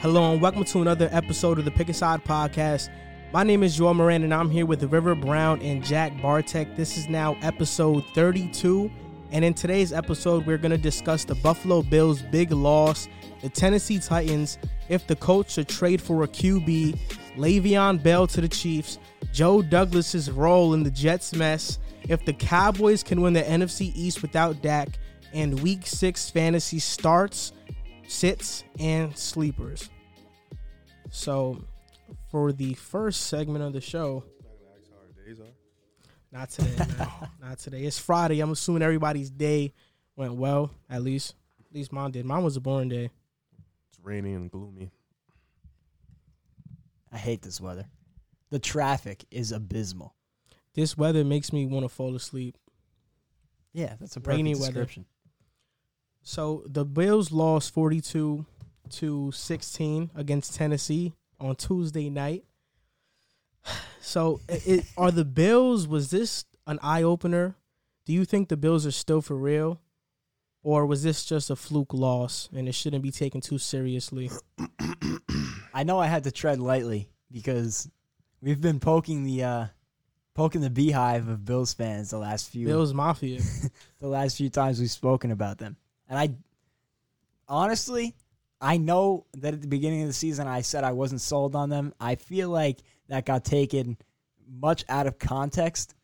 Hello and welcome to another episode of the Pick a Side podcast. My name is Joel Moran and I'm here with River Brown and Jack Bartek. This is now episode 32. And in today's episode, we're going to discuss the Buffalo Bills' big loss, the Tennessee Titans, if the coach should trade for a QB, Le'Veon Bell to the Chiefs, Joe Douglas's role in the Jets' mess, if the Cowboys can win the NFC East without Dak, and Week 6 fantasy starts, sits, and sleepers. So, for the first segment of the show, not today, man. not today. It's Friday. I'm assuming everybody's day went well. At least, at least mine did. Mine was a boring day. It's rainy and gloomy. I hate this weather. The traffic is abysmal. This weather makes me want to fall asleep. Yeah, that's a Rainy perfect weather. So the Bills lost 42 to 16 against Tennessee on Tuesday night. So, it, are the Bills? Was this an eye opener? Do you think the Bills are still for real, or was this just a fluke loss and it shouldn't be taken too seriously? I know I had to tread lightly because we've been poking the uh poking the beehive of Bills fans the last few Bills Mafia. the last few times we've spoken about them. And I honestly, I know that at the beginning of the season I said I wasn't sold on them. I feel like that got taken much out of context.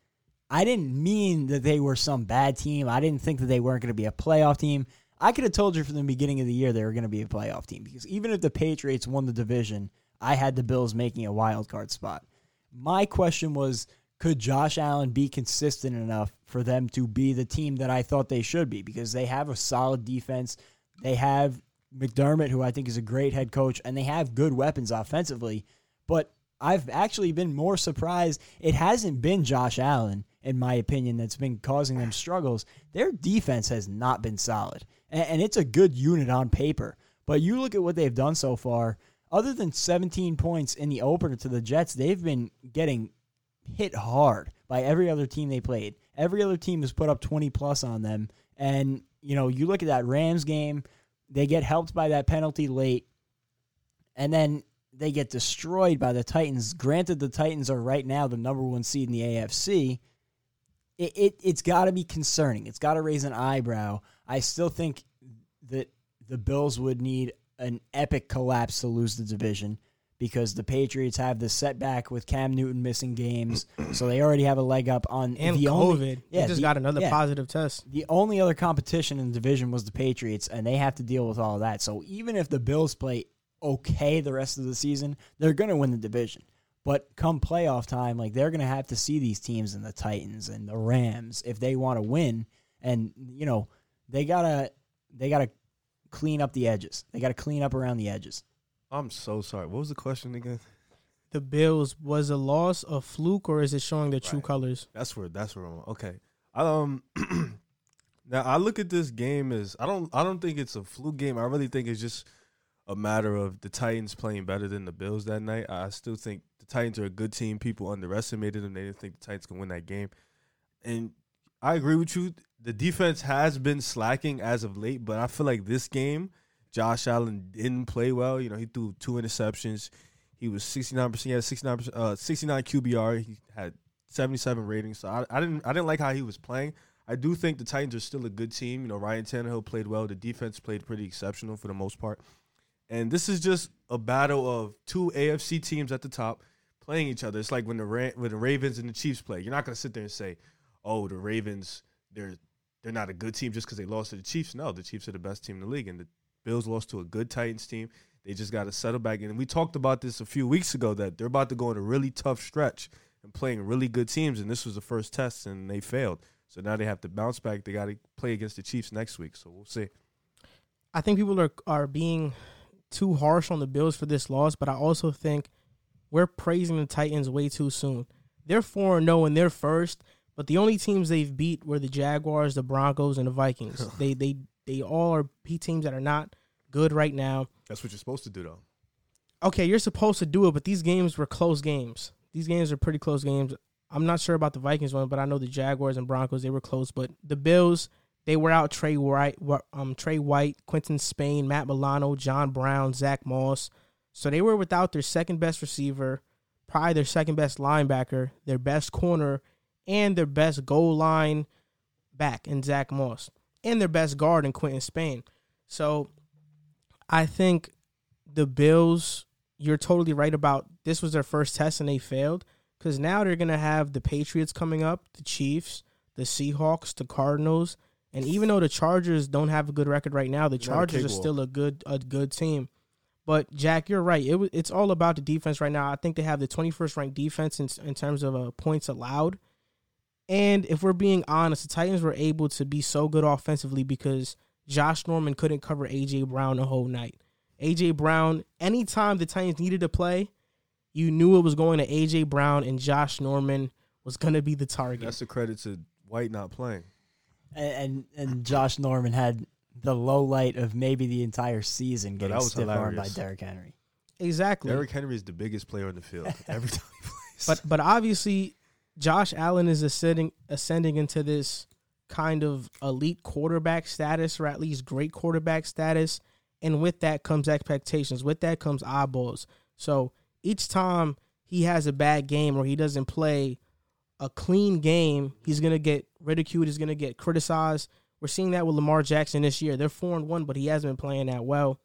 I didn't mean that they were some bad team. I didn't think that they weren't going to be a playoff team. I could have told you from the beginning of the year they were going to be a playoff team because even if the Patriots won the division, I had the Bills making a wild card spot. My question was could Josh Allen be consistent enough for them to be the team that I thought they should be? Because they have a solid defense. They have McDermott, who I think is a great head coach, and they have good weapons offensively. But I've actually been more surprised. It hasn't been Josh Allen, in my opinion, that's been causing them struggles. Their defense has not been solid. And, it's a good unit on paper. But you look at what they've done so far, other than 17 points in the opener to the Jets, they've been getting hit hard by every other team they played. Every other team has put up 20 plus on them. And, you know, you look at that Rams game, they get helped by that penalty late. And then they get destroyed by the Titans. Granted, the Titans are right now the number one seed in the AFC. It, it it's got to be concerning. It's got to raise an eyebrow. I still think that the Bills would need an epic collapse to lose the division because the Patriots have the setback with Cam Newton missing games, so they already have a leg up on And the COVID. Only, he just the- got another yeah. positive test. The only other competition in the division was the Patriots, and they have to deal with all of that. So even if the Bills play okay the rest of the season, they're going to win the division. But come playoff time, like they're going to have to see these teams and the Titans and the Rams if they want to win. And you know they gotta they gotta clean up the edges. They gotta clean up around the edges. I'm so sorry. What was the question again? The Bills was a loss a fluke, or is it showing their true Right. colors? That's where that's where I'm okay. Um now I look at this game as I don't I don't think it's a fluke game. I really think it's just a matter of the Titans playing better than the Bills that night. I still think the Titans are a good team. People underestimated them. They didn't think the Titans can win that game. And I agree with you. The defense has been slacking as of late, but I feel like this game, Josh Allen didn't play well. You know, he threw two interceptions. He was 69%, he had 69 uh 69 QBR. He had 77 ratings. So I, I didn't I didn't like how he was playing. I do think the Titans are still a good team. You know, Ryan Tannehill played well. The defense played pretty exceptional for the most part. And this is just a battle of two AFC teams at the top playing each other. It's like when the Ra- when the Ravens and the Chiefs play. You're not going to sit there and say, "Oh, the Ravens they're they're not a good team just because they lost to the Chiefs." No, the Chiefs are the best team in the league, and the Bills lost to a good Titans team. They just got to settle back in. And we talked about this a few weeks ago that they're about to go on a really tough stretch and playing really good teams. And this was the first test, and they failed. So now they have to bounce back. They got to play against the Chiefs next week. So we'll see. I think people are are being too harsh on the Bills for this loss, but I also think we're praising the Titans way too soon. They're four and zero and they're first, but the only teams they've beat were the Jaguars, the Broncos, and the Vikings. they they they all are P teams that are not good right now. That's what you're supposed to do, though. Okay, you're supposed to do it, but these games were close games. These games are pretty close games. I'm not sure about the Vikings one, but I know the Jaguars and Broncos they were close. But the Bills, They were out Trey White, um, Trey White, Quinton Spain, Matt Milano, John Brown, Zach Moss. So they were without their second best receiver, probably their second best linebacker, their best corner, and their best goal line back in Zach Moss, and their best guard in Quinton Spain. So I think the Bills, you're totally right about this was their first test and they failed because now they're going to have the Patriots coming up, the Chiefs, the Seahawks, the Cardinals, and even though the Chargers don't have a good record right now, the Chargers are still a good a good team. But Jack, you're right. It it's all about the defense right now. I think they have the 21st ranked defense in, in terms of uh, points allowed. And if we're being honest, the Titans were able to be so good offensively because Josh Norman couldn't cover AJ Brown the whole night. AJ Brown, anytime the Titans needed to play, you knew it was going to AJ Brown and Josh Norman was going to be the target. That's a credit to White not playing. And, and and Josh Norman had the low light of maybe the entire season getting stiff armed by Derrick Henry. Exactly. Derrick Henry is the biggest player on the field every time he plays. But but obviously, Josh Allen is ascending ascending into this kind of elite quarterback status, or at least great quarterback status. And with that comes expectations. With that comes eyeballs. So each time he has a bad game or he doesn't play a clean game, he's gonna get ridiculed. He's gonna get criticized. We're seeing that with Lamar Jackson this year. They're four and one, but he hasn't been playing that well.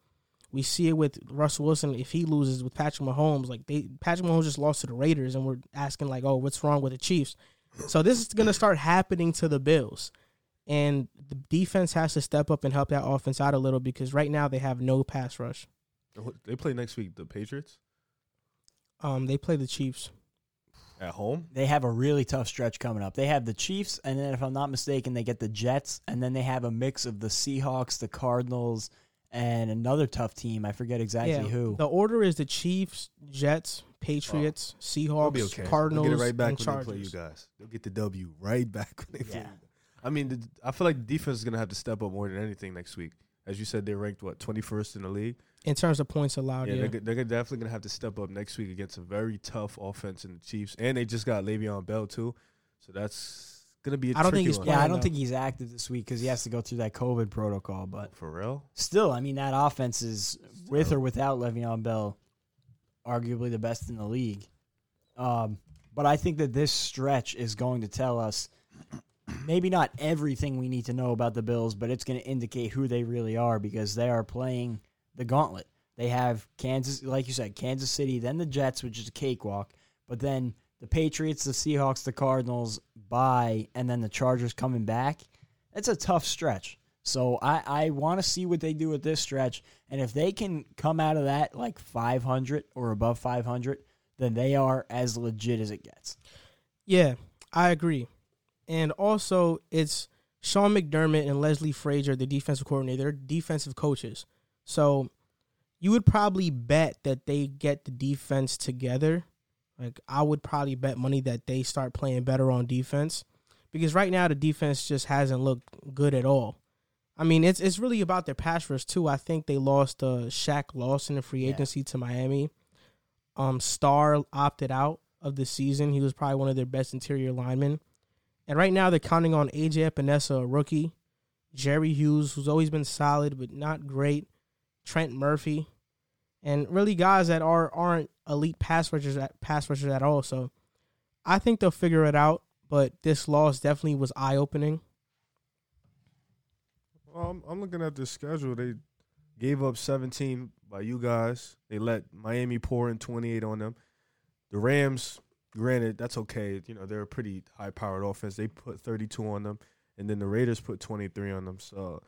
We see it with Russell Wilson if he loses with Patrick Mahomes. Like they Patrick Mahomes just lost to the Raiders, and we're asking like, oh, what's wrong with the Chiefs? So this is gonna start happening to the Bills, and the defense has to step up and help that offense out a little because right now they have no pass rush. They play next week. The Patriots. Um, they play the Chiefs at home. They have a really tough stretch coming up. They have the Chiefs, and then if I'm not mistaken, they get the Jets, and then they have a mix of the Seahawks, the Cardinals, and another tough team. I forget exactly yeah, who. The order is the Chiefs, Jets, Patriots, oh, Seahawks, okay. Cardinals, They'll get it right back when Chargers. they play you guys. They'll get the W right back when they yeah. play. I mean, the, I feel like the defense is going to have to step up more than anything next week. As you said, they're ranked what twenty first in the league in terms of points allowed. Yeah, yeah. They're, they're, definitely gonna have to step up next week against a very tough offense in the Chiefs, and they just got Le'Veon Bell too, so that's gonna be. I don't think he's one. yeah. I don't think he's active this week because he has to go through that COVID protocol. But for real, still, I mean that offense is with or without Le'Veon Bell, arguably the best in the league. Um, but I think that this stretch is going to tell us maybe not everything we need to know about the Bills, but it's going to indicate who they really are because they are playing the gauntlet. They have Kansas, like you said, Kansas City, then the Jets, which is a cakewalk, but then the Patriots, the Seahawks, the Cardinals by, and then the Chargers coming back. It's a tough stretch. So I, I want to see what they do with this stretch. And if they can come out of that like 500 or above 500, then they are as legit as it gets. Yeah, I agree. And also, it's Sean McDermott and Leslie Frazier, the defensive coordinator, they're defensive coaches. So you would probably bet that they get the defense together. Like I would probably bet money that they start playing better on defense because right now the defense just hasn't looked good at all. I mean, it's it's really about their pass rush too. I think they lost uh, Shaq Lawson in free agency yeah. to Miami. Um, Star opted out of the season. He was probably one of their best interior linemen. And right now they're counting on AJ Epenesa, a rookie, Jerry Hughes, who's always been solid but not great, Trent Murphy, and really guys that are aren't elite pass rushers at pass rushers at all. So I think they'll figure it out. But this loss definitely was eye opening. Well, I'm, I'm looking at the schedule. They gave up 17 by you guys. They let Miami pour in 28 on them. The Rams Granted, that's okay. You know, they're a pretty high powered offense. They put 32 on them, and then the Raiders put 23 on them. So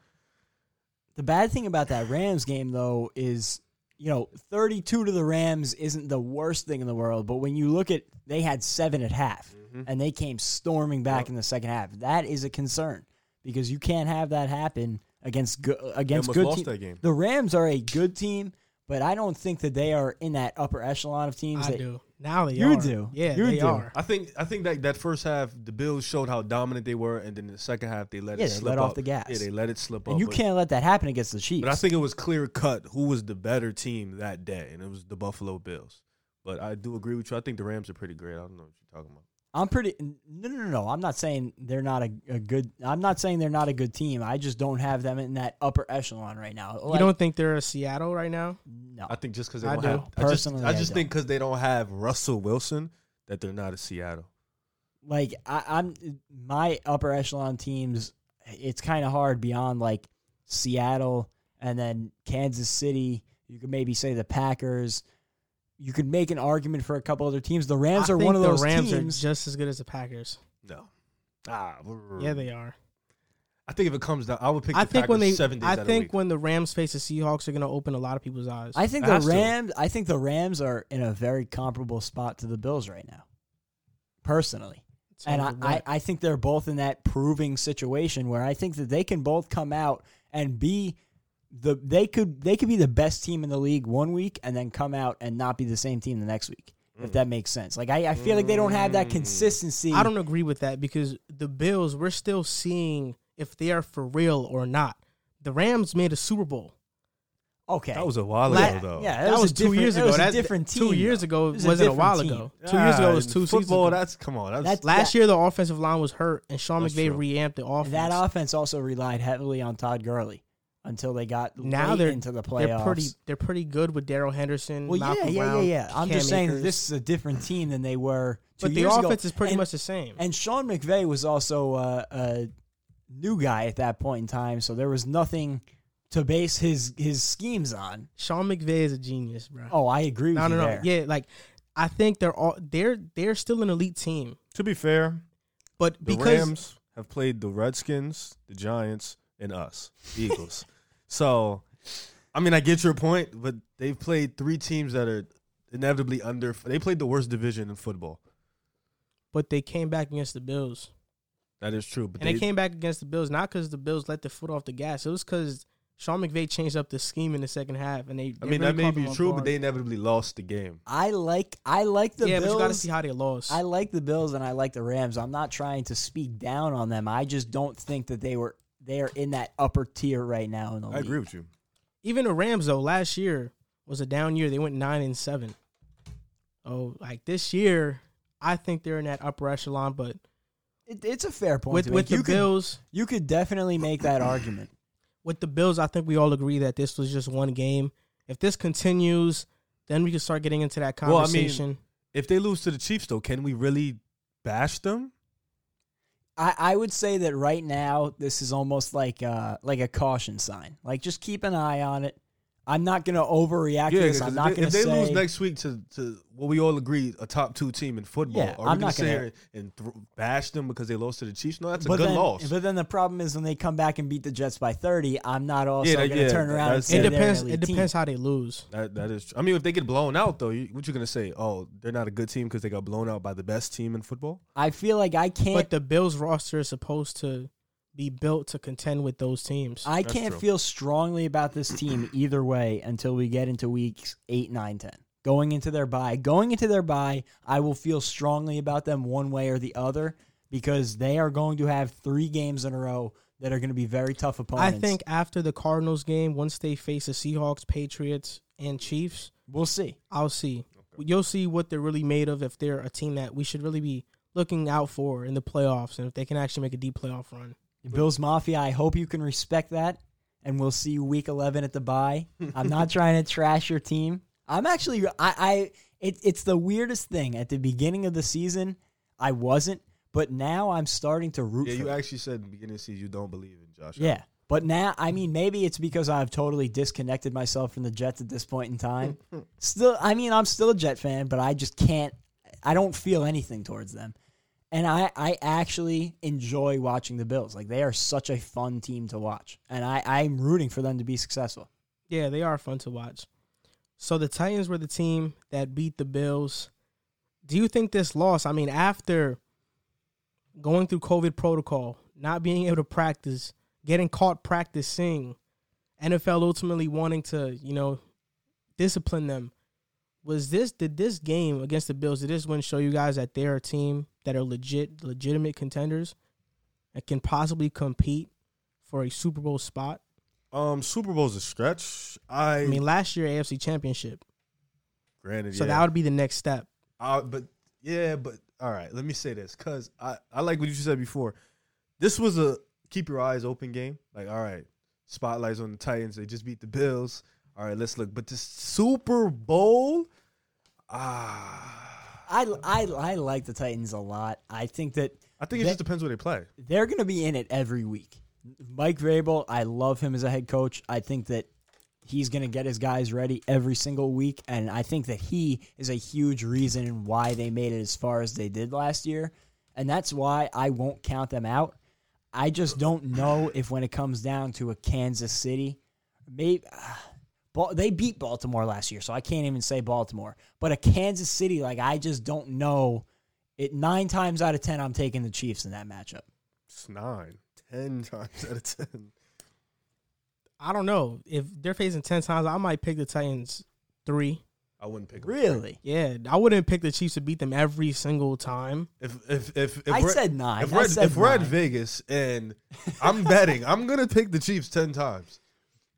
the bad thing about that Rams game, though, is you know, 32 to the Rams isn't the worst thing in the world, but when you look at they had seven at half mm-hmm. and they came storming back yep. in the second half, that is a concern because you can't have that happen against go- against good teams. The Rams are a good team, but I don't think that they are in that upper echelon of teams. I that, do. Now they you are. do. Yeah, you they do. are. I think I think that that first half the Bills showed how dominant they were, and then the second half they let yeah, it they slip let up. off the gas. Yeah, they let it slip off. and up. You can't let that happen against the Chiefs. But I think it was clear cut who was the better team that day, and it was the Buffalo Bills. But I do agree with you. I think the Rams are pretty great. I don't know what you're talking about. I'm pretty. No, no, no, no. I'm not saying they're not a, a good. I'm not saying they're not a good team. I just don't have them in that upper echelon right now. you don't think they're a Seattle right now? No. I think just because they I don't do. have I just, Personally, I I just don't. think because they don't have Russell Wilson that they're not a Seattle. like I, I'm my upper echelon teams. It's kind of hard beyond like Seattle and then Kansas City. You could maybe say the Packers. You could make an argument for a couple other teams. The Rams I are one of those Rams teams. are just as good as the Packers. No. Ah, Yeah, they are. I think if it comes down, I would pick. The I think when they, seven days I out of the think week. when the Rams face the Seahawks, they're going to open a lot of people's eyes. I think the has to. Rams. I think the Rams are in a very comparable spot to the Bills right now. Personally, So and I, I. I think they're both in that proving situation where I think that they can both come out and be the they could they could be the best team in the league one week and then come out and not be the same team the next week. If that makes sense. Like I, I feel like they don't have that Mm. consistency. I don't agree with that because the Bills, we're still seeing if they are for real or not. The Rams made a Super Bowl. Okay. that was a while La- ago though. yeah, That, was, was, two different- years that ago. was a That's different Two years ago It was a wasn't a different while team. ago. Two years ago was Ah, two seasons football. ago. That's come on. That's, That's- Last that- year, the offensive line was hurt, and Sean That's McVay true. reamped the offense. That offense also relied heavily on Todd Gurley until they got now late they're into the playoffs. they're pretty they're pretty good with Darrell Henderson. Well, yeah, Malcolm yeah, Brown, yeah, yeah. I'm Cam just saying that this is a different team than they were two but the years ago. offense is pretty And- much the same. And Sean McVay was also uh, a new guy at that point in time, so there was nothing to base his his schemes on. Sean McVay is a genius, bro. Oh, I agree with no, no, you no. there. Yeah, like I think they're all they're they're still an elite team, to be fair, but the because Rams have played the Redskins, the Giants, and us, the Eagles. so, I mean, I get your point, but they've played three teams that are inevitably under. They played the worst division in football. but they came back against the Bills, That is true. But and they, came back against the Bills not because the Bills let the foot off the gas. It was because Sean McVay changed up the scheme in the second half, and they. I mean, really that may be true, guard. but they inevitably lost the game. I like I like the yeah, Bills. but you got to see how they lost. I like the Bills and I like the Rams. I'm not trying to speak down on them. I just don't think that they were they are in that upper tier right now in the I league. agree with you. Even the Rams though, last year was a down year. They went nine and seven. Oh, like this year, I think they're in that upper echelon. But It, it's a fair point. with with the you could, Bills, you could definitely make that argument. with the Bills, I think we all agree that this was just one game. If this continues, then we can start getting into that Well, I mean, conversation. If they lose to the Chiefs, though, can we really bash them? I, I would say that right now this is almost like like a caution sign. Like just keep an eye on it. I'm not gonna overreact to Yeah, this. 'cause I'm if not they, gonna if they lose next week to, to what we all agree a top two team in football, Yeah, are we I'm gonna not gonna- here and th- bash them because they lost to the Chiefs? No, that's a but good then, loss. But then the problem is when they come back and beat the Jets by 30, I'm not also Yeah, gonna yeah, turn around and say it depends. an It elite team. depends how they lose. That that is. True. I mean, if they get blown out though, you, what you gonna say? Oh, they're not a good team because they got blown out by the best team in football. I feel like I can't But the Bills roster is supposed to be built to contend with those teams. I That's can't true. feel strongly about this team either way until we get into weeks 8, 9, 10. Going into their bye, going into their bye, I will feel strongly about them one way or the other because they are going to have 3 games in a row that are going to be very tough opponents. I think after the Cardinals game, once they face the Seahawks, Patriots, and Chiefs, we'll see. I'll see. You'll see what they're really made of if they're a team that we should really be looking out for in the playoffs and if they can actually make a deep playoff run. Bills Mafia, I hope you can respect that and we'll see you week 11 at the bye. I'm not trying to trash your team. I'm actually I I it, it's the weirdest thing. At the beginning of the season, I wasn't, but now I'm starting to root Yeah, for you actually said in the beginning of the season you don't believe in Josh. Yeah. But now, I mean, maybe it's because I've totally disconnected myself from the Jets at this point in time. still, I mean, I'm still a Jet fan, but I just can't, I don't feel anything towards them. And I, I actually enjoy watching the Bills. Like, they are such a fun team to watch. And I, I'm rooting for them to be successful. Yeah, they are fun to watch. So the Titans were the team that beat the Bills. Do you think this loss, I mean, after going through COVID protocol, not being able to practice, getting caught practicing, NFL ultimately wanting to, you know, discipline them, was this did this game against the Bills, did this win show you guys that they're a team that are legit legitimate contenders that can possibly compete for a Super Bowl spot? Um, Super Bowl's a stretch. I, I mean, last year AFC Championship. granted, So yeah. that would be the next step. Uh, but yeah, but all right, let me say this because I, I like what you said before. This was a keep your eyes open game. Like, all right, spotlights on the Titans. They just beat the Bills. All right, let's look. But this Super Bowl, ah, I, I, I like the Titans a lot. I think that I think it They- just depends where they play. they're going to be in it every week. Mike Vrabel, I love him as a head coach. I think that he's going to get his guys ready every single week, and I think that he is a huge reason why they made it as far as they did last year, and that's why I won't count them out. I just don't know if when it comes down to a Kansas City, maybe. Bal- they beat Baltimore last year, so I can't even say Baltimore. But a Kansas City, like I just don't know. It nine times out of ten, I'm taking the Chiefs in that matchup. It's nine, ten times out of ten. I don't know if they're facing ten times. I might pick the Titans three. I wouldn't pick 'em. Really? Yeah, I wouldn't pick the Chiefs to beat them every single time. If if if, if I we're, said nine. If we're, said if we're at. Vegas and I'm betting, I'm gonna pick the Chiefs ten times.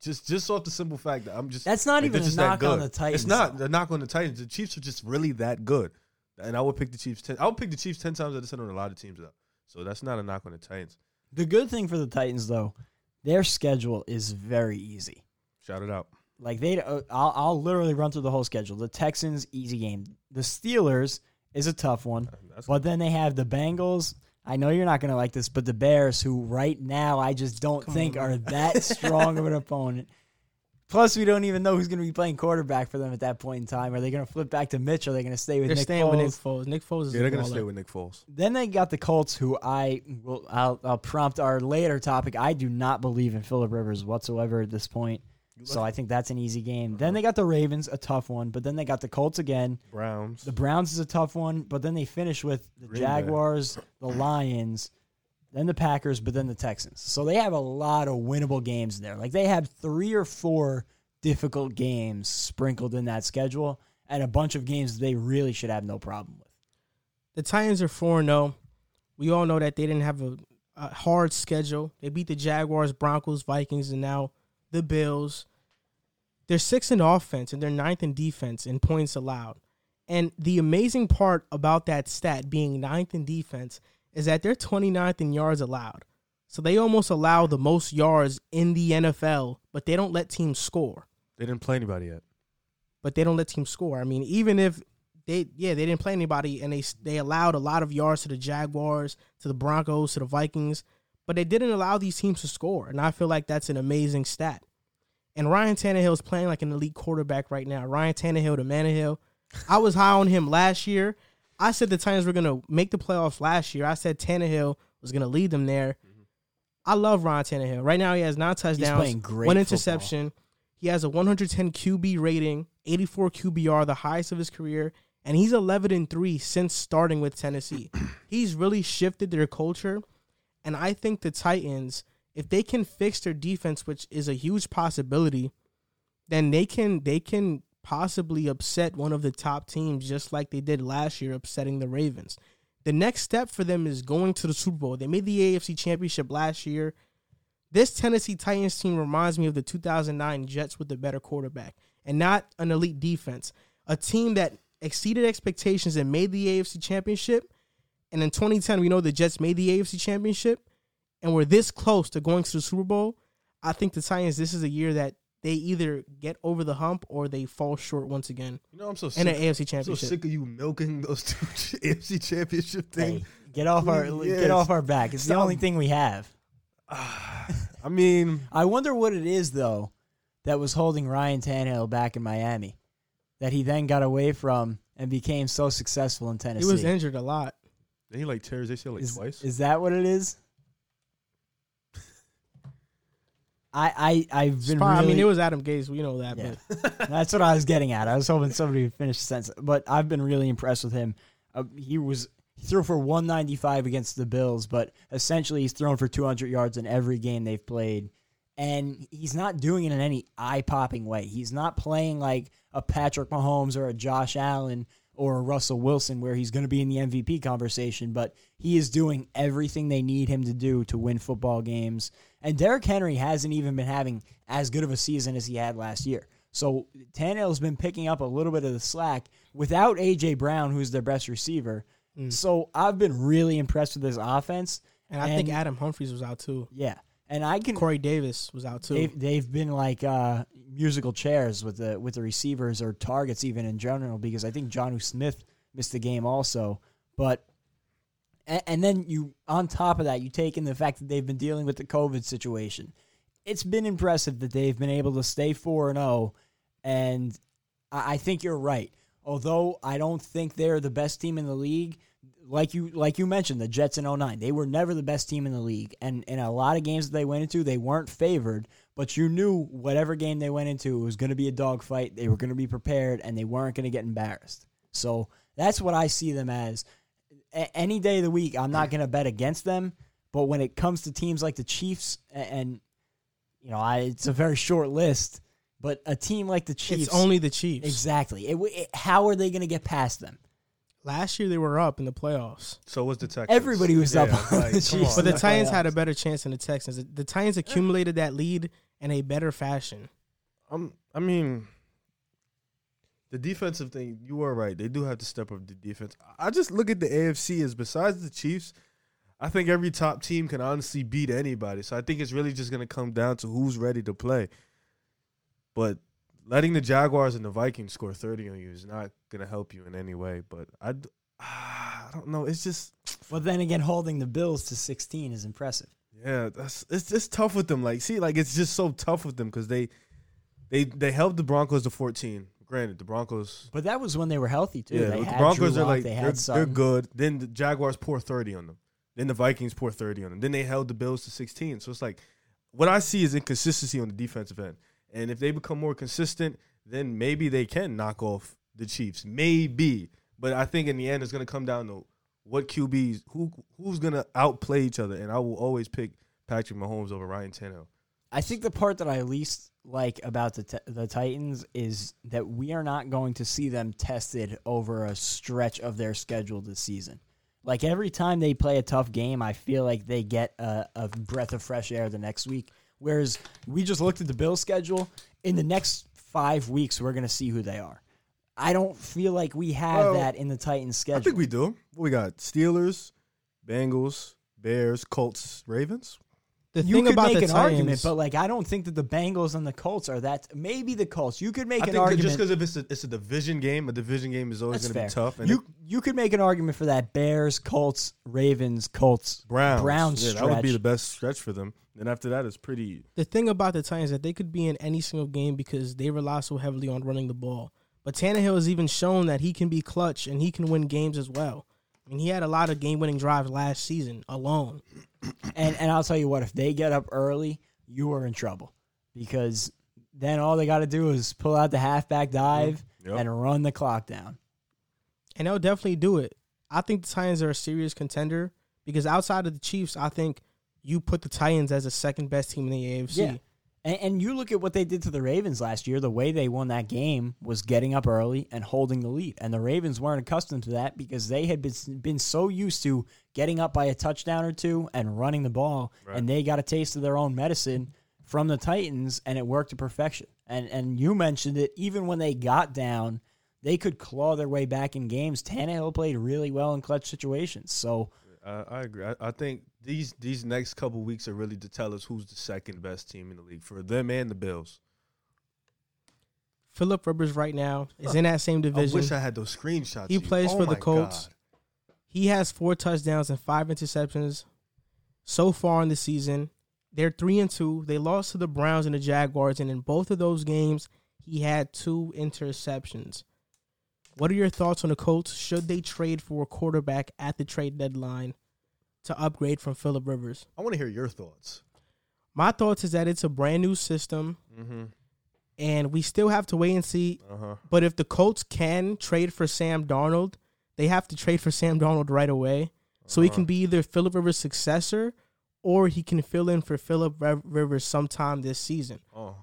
Just just off the simple fact that I'm just That's not like, even a knock on the Titans, It's not a knock on the Titans. The Chiefs are just really that good, and I would pick the Chiefs ten. I would pick the Chiefs ten times out of ten on a lot of teams though. So that's not a knock on the Titans. The good thing for the Titans, though, their schedule is very easy. Shout it out. Like they, uh, I'll, I'll literally run through the whole schedule. The Texans, easy game. The Steelers is a tough one, That's but then they have the Bengals. I know you're not going to like this, but the Bears, who right now I just don't Come think on, are that strong of an opponent. Plus, we don't even know who's going to be playing quarterback for them at that point in time. Are they going to flip back to Mitch? Or are they going to stay with They're Nick staying with Nick Foles? Foles. Nick Foles is yeah, they're gonna stay with Nick Foles. Then they got the Colts, who I will I'll, I'll prompt our later topic. I do not believe in Philip Rivers whatsoever at this point, so I think that's an easy game. Uh-huh. Then they got the Ravens, a tough one, but then they got the Colts again. Browns. The Browns is a tough one, but then they finish with the Green Bay. Jaguars, the Lions, then the Packers, but then the Texans. So they have a lot of winnable games there. Like they have three or four difficult games sprinkled in that schedule, and a bunch of games they really should have no problem with. The Titans are 4 0. We all know that they didn't have a, a hard schedule. They beat the Jaguars, Broncos, Vikings, and now the Bills. They're sixth in offense and they're ninth in defense in points allowed. And the amazing part about that stat being ninth in defense is that they're 29th in yards allowed. So they almost allow the most yards in the NFL, but they don't let teams score. They didn't play anybody yet. but they don't let teams score. I mean, even if they yeah they didn't play anybody and they they allowed a lot of yards to the Jaguars, to the Broncos, to the Vikings, but they didn't allow these teams to score, and I feel like that's an amazing stat. And Ryan Tannehill is playing like an elite quarterback right now. Ryan Tannehill to Manahill. I was high on him last year. I said the Titans were gonna make the playoffs last year. I said Tannehill was gonna lead them there. I love Ryan Tannehill. Right now he has nine touchdowns, playing great one football. interception. He has a 110 QB rating, 84 QBR, the highest of his career, and he's 11 and 3 since starting with Tennessee. he's really shifted their culture, and I think the Titans, if they can fix their defense, which is a huge possibility, then they can they can possibly upset one of the top teams just like they did last year upsetting the Ravens. The next step for them is going to the Super Bowl. They made the AFC Championship last year. This Tennessee Titans team reminds me of the 2009 Jets with a better quarterback and not an elite defense. A team that exceeded expectations and made the AFC Championship. And in 2010, we know the Jets made the AFC Championship and we're this close to going to the Super Bowl. I think the Titans, this is a year that they either get over the hump or they fall short once again You know, I'm so in an sick. AFC I'm so Championship. sick of you milking those two AFC championship things. Hey, get off our Yes. get off our back. It's the only thing we have. I mean, I wonder what it is though that was holding Ryan Tannehill back in Miami, that he then got away from and became so successful in Tennessee. He was injured a lot. Then he like tears ACL like is, twice. is that what it is? I I I've been. Probably- I mean, it was Adam Gase. We know that. Yeah. But That's what I was getting at. I was hoping somebody would finish the sentence, but I've been really impressed with him. Uh, he was he threw for 195 against the Bills, but essentially he's thrown for 200 yards in every game they've played, and he's not doing it in any eye popping way. He's not playing like a Patrick Mahomes or a Josh Allen or Russell Wilson where he's going to be in the MVP conversation, but he is doing everything they need him to do to win football games. And Derrick Henry hasn't even been having as good of a season as he had last year. So Tannehill's been picking up a little bit of the slack without AJ Brown, who's their best receiver. Mm. So I've been really impressed with this offense. And I think Adam Humphries was out too. Yeah, and I can. Corey Davis was out too. They've, they've been like uh, musical chairs with the with the receivers or targets even in general because I think Jonnu Smith missed the game also. But and, and then you on top of that you take in the fact that they've been dealing with the COVID situation. It's been impressive that they've been able to stay four and zero, and I, I think you're right. Although I don't think they're the best team in the league, like you like you mentioned, the Jets in 09, they were never the best team in the league. And in a lot of games that they went into, they weren't favored, but you knew whatever game they went into, it was going to be a dogfight. They were going to be prepared and they weren't going to get embarrassed. So that's what I see them as. A- any day of the week, I'm not going to bet against them. But when it comes to teams like the Chiefs, a- and, you know, I, it's a very short list, but a team like the Chiefs. it's only the Chiefs. Exactly. It, it, how are they going to get past them? Last year they were up in the playoffs. So was the Texans. Everybody was up on like, the Chiefs. But the the Titans had a better chance than the Texans. The Titans accumulated that lead in a better fashion. Um, I mean, the defensive thing. You are right. They do have to step up the defense. I just look at the AFC as besides the Chiefs. I think every top team can honestly beat anybody. So I think it's really just going to come down to who's ready to play. But letting the Jaguars and the Vikings score 30 on you is not going to help you in any way. But I, I don't know. It's just But then again, holding the Bills to 16 is impressive. yeah, that's it's just tough with them. Like, see, like it's just so tough with them because they, they they held the Broncos to 14. Granted, the Broncos But that was when they were healthy too. Yeah, they the Broncos Drew are like they they had are they're good. Then the Jaguars pour thirty on them. Then the Vikings pour thirty on them. Then they held the Bills to sixteen. So it's like what I see is inconsistency on the defensive end. And if they become more consistent, then maybe they can knock off the Chiefs. Maybe, but I think in the end it's going to come down to what QBs who who's going to outplay each other. And I will always pick Patrick Mahomes over Ryan Tannehill. I think the part that I least like about the t- the Titans is that we are not going to see them tested over a stretch of their schedule this season. Like every time they play a tough game, I feel like they get a, a breath of fresh air the next week. Whereas we just looked at the Bills schedule. In the next five weeks, we're going to see who they are. I don't feel like we have Well, that in the Titans schedule. I think we do. We got Steelers, Bengals, Bears, Colts, Ravens. The you thing could about make the an Titans, argument, but like I don't think that the Bengals and the Colts are that. Maybe the Colts. You could make I an think argument. just because if it's a, it's a division game, a division game is always going to be tough. And you it- you could make an argument for that. Bears, Colts, Ravens, Colts, Browns, Browns yeah, that would be the best stretch for them. And after that, it's pretty. the thing about the Titans is that they could be in any single game because they rely so heavily on running the ball. But Tannehill has even shown that he can be clutch and he can win games as well. I mean, he had a lot of game-winning drives last season alone. And and I'll tell you what, if they get up early, you are in trouble because then all they got to do is pull out the halfback dive Yep. and run the clock down. and they'll definitely do it. I think the Titans are a serious contender because outside of the Chiefs, I think you put the Titans as the second best team in the AFC. Yeah. And, and you look at what they did to the Ravens last year. The way they won that game was getting up early and holding the lead. And the Ravens weren't accustomed to that because they had been, been so used to getting up by a touchdown or two and running the ball. Right. And they got a taste of their own medicine from the Titans, and it worked to perfection. And and you mentioned it. Even when they got down, they could claw their way back in games. Tannehill played really well in clutch situations. So I, I agree. I, I think these these next couple weeks are really to tell us who's the second best team in the league for them and the Bills. Philip Rivers right now is in that same division. I wish I had those screenshots. He plays Oh for the Colts. God. He has four touchdowns and five interceptions so far in the season. They're three and two. They lost to the Browns and the Jaguars, and in both of those games, he had two interceptions. What are your thoughts on the Colts? Should they trade for a quarterback at the trade deadline to upgrade from Philip Rivers? I want to hear your thoughts. My thoughts is that it's a brand new system, Mm-hmm. and we still have to wait and see Uh huh. But if the Colts can trade for Sam Darnold, they have to trade for Sam Darnold right away. So he can be either Philip Rivers' successor or he can fill in for Philip Rivers sometime this season. Oh,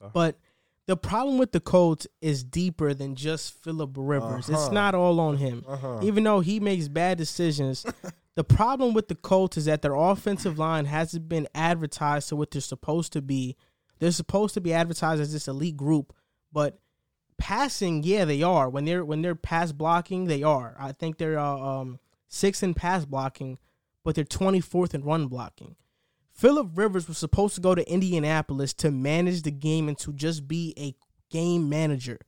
okay. But the problem with the Colts is deeper than just Philip Rivers. It's Uh-huh. not all on him. Uh huh. Even though he makes bad decisions, the problem with the Colts is that their offensive line hasn't been advertised to what they're supposed to be. They're supposed to be advertised as this elite group, but passing, yeah, they are. When they're when they're pass blocking, they are. I think they're uh, um sixth in pass blocking, but they're 24th in run blocking. Philip Rivers was supposed to go to Indianapolis to manage the game and to just be a game manager,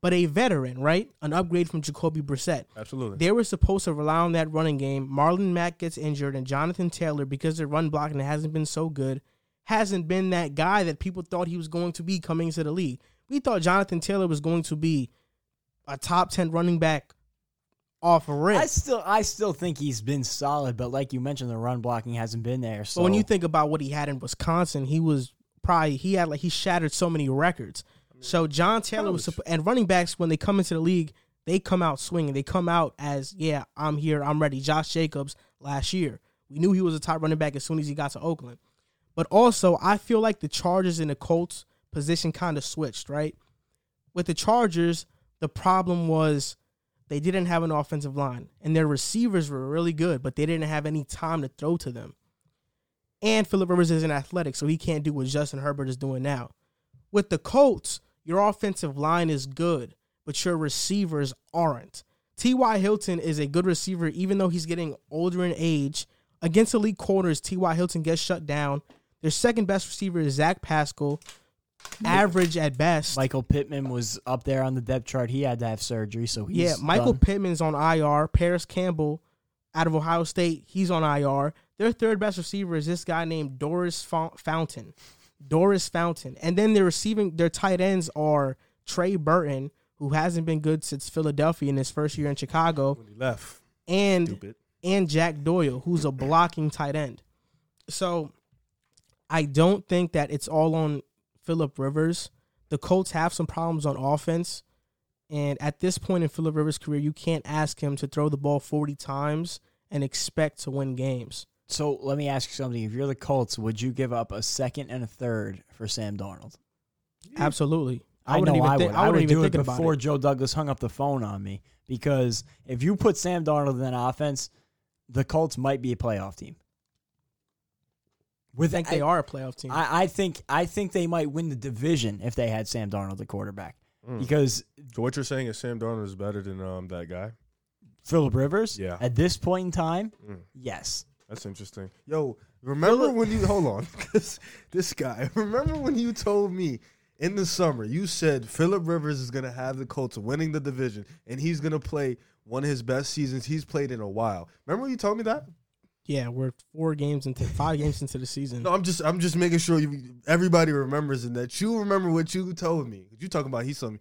but a veteran, right? An upgrade from Jacoby Brissett. Absolutely. They were supposed to rely on that running game. Marlon Mack gets injured, and Jonathan Taylor, because their run blocking hasn't been so good, hasn't been that guy that people thought he was going to be coming into the league. We thought Jonathan Taylor was going to be a top 10 running back off rip. I still I still think he's been solid, but like you mentioned, the run blocking hasn't been there. So But when you think about what he had in Wisconsin, he was probably he had like he shattered so many records. So John Taylor was Coach. suppo- and running backs when they come into the league, they come out swinging. They come out as yeah, I'm here, I'm ready. Josh Jacobs last year, we knew he was a top running back as soon as he got to Oakland. But also, I feel like the Chargers and the Colts position kind of switched, right? With the Chargers, the problem was they didn't have an offensive line, and their receivers were really good, but they didn't have any time to throw to them. And Philip Rivers isn't athletic, so he can't do what Justin Herbert is doing now. With the Colts, your offensive line is good, but your receivers aren't. T.Y. Hilton is a good receiver, even though he's getting older in age. Against elite corners, T.Y. Hilton gets shut down. Their second best receiver is Zach Pascal, average at best. Michael Pittman was up there on the depth chart, he had to have surgery. So he's yeah, Michael done. Pittman's on IR. Parris Campbell out of Ohio State, he's on IR. Their third best receiver is this guy named Daurice Fountain. Daurice Fountain. And then their receiving their tight ends are Trey Burton, who hasn't been good since Philadelphia in his first year in Chicago, when he left. and Stupid. and Jack Doyle, who's a blocking tight end. So I don't think that it's all on Philip Rivers. The Colts have some problems on offense. And at this point in Philip Rivers' career, you can't ask him to throw the ball 40 times and expect to win games. So let me ask you something. If you're the Colts, would you give up a second and a third for Sam Darnold? Absolutely. I, wouldn't know even I think- would. I I, wouldn't would even do it think about before it. Joe Douglas hung up the phone on me because if you put Sam Darnold in that offense, the Colts might be a playoff team. I With think they are a playoff team. I, I think I think they might win the division if they had Sam Darnold the quarterback Mm. because So what you're saying is Sam Darnold is better than um that guy? Philip Rivers. Yeah. At this point in time, Mm. yes. That's interesting. Yo, remember when you hold on? 'cause this guy. Remember when you told me in the summer you said Philip Rivers is gonna have the Colts winning the division and he's gonna play one of his best seasons he's played in a while. Remember when you told me that? Yeah, we're four games into five games into the season. No, I'm just I'm just making sure you, everybody remembers and that you remember what you told me. You talking about he's some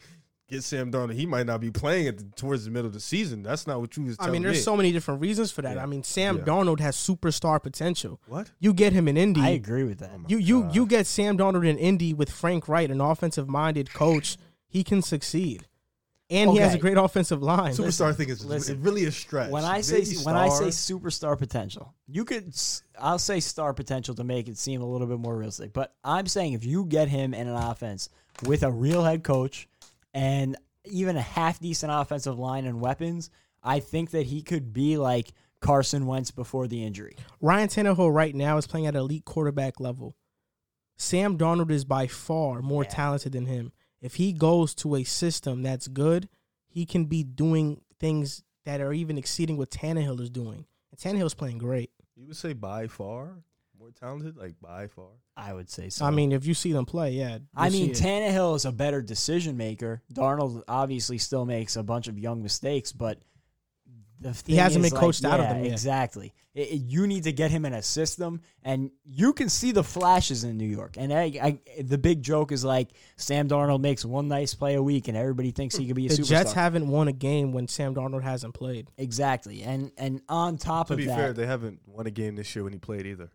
get Sam Darnold. He might not be playing at the, towards the middle of the season. That's not what you was I mean, there's me. so many different reasons for that. Yeah. I mean, Sam Yeah. Darnold has superstar potential. what? You get him in Indy. I agree with that. Oh You you God. you get Sam Darnold in Indy with Frank Reich, an offensive minded coach. He can succeed, and he has a great offensive line. Superstar thing is listen. really a stretch. when I say Maybe when I say superstar potential, you could s- I'll say star potential to make it seem a little bit more realistic. But I'm saying if you get him in an offense with a real head coach and even a half decent offensive line and weapons, I think that he could be like Carson Wentz before the injury. Ryan Tannehill right now is playing at elite quarterback level. Sam Darnold is by far more Yeah. talented than him. If he goes to a system that's good, he can be doing things that are even exceeding what Tannehill is doing. And Tannehill's playing great. You would say by far more talented, like by far. I would say so. I mean, if you see them play, yeah. I mean, see. Tannehill is a better decision maker. Darnold obviously still makes a bunch of young mistakes, but the thing hasn't is, been coached like, out of them yet. Exactly. It- it- you need to get him in a system, and you can see the flashes in New York. And I, I, the big joke is like Sam Darnold makes one nice play a week, and everybody thinks he could be a the superstar. Jets haven't won a game when Sam Darnold hasn't played. exactly. And and on top To of that, to be fair, they haven't won a game this year when he played either.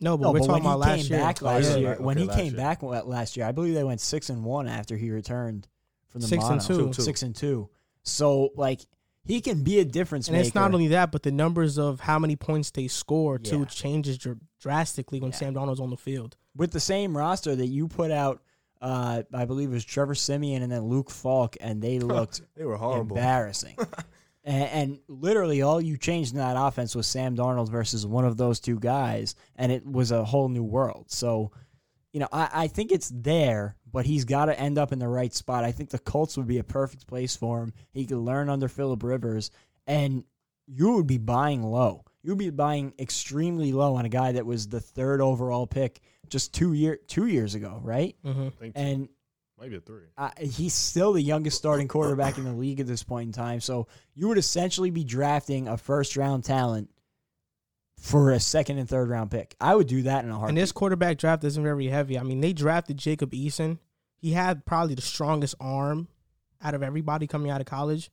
No, but no, we're but talking when about oh, he last came year. back last year, right. when he last came year. back last year, I believe they went six and one after he returned from the Six and mono. two. Two. six and two. So like he can be a difference And maker. it's not only that, but the numbers of how many points they score too Yeah. changes dr- drastically when Yeah. Sam Darnold's on the field. with the same roster that you put out. Uh, I believe it was Trevor Siemian and then Luke Falk, and they looked They were horrible. embarrassing. and, and literally, all you changed in that offense was Sam Darnold versus one of those two guys, and it was a whole new world. So, you know, I, I think it's there, but he's got to end up in the right spot. I think the Colts would be a perfect place for him. He could learn under Philip Rivers, and you would be buying low. You would be buying extremely low on a guy that was the third overall pick just two year two years ago, right? hmm And maybe a three. uh, he's still the youngest starting quarterback in the league at this point in time. So you would essentially be drafting a first round talent for a second and third round pick. I would do that in a hard. And this quarterback draft isn't very heavy. I mean, they drafted Jacob Eason. He had probably the strongest arm out of everybody coming out of college,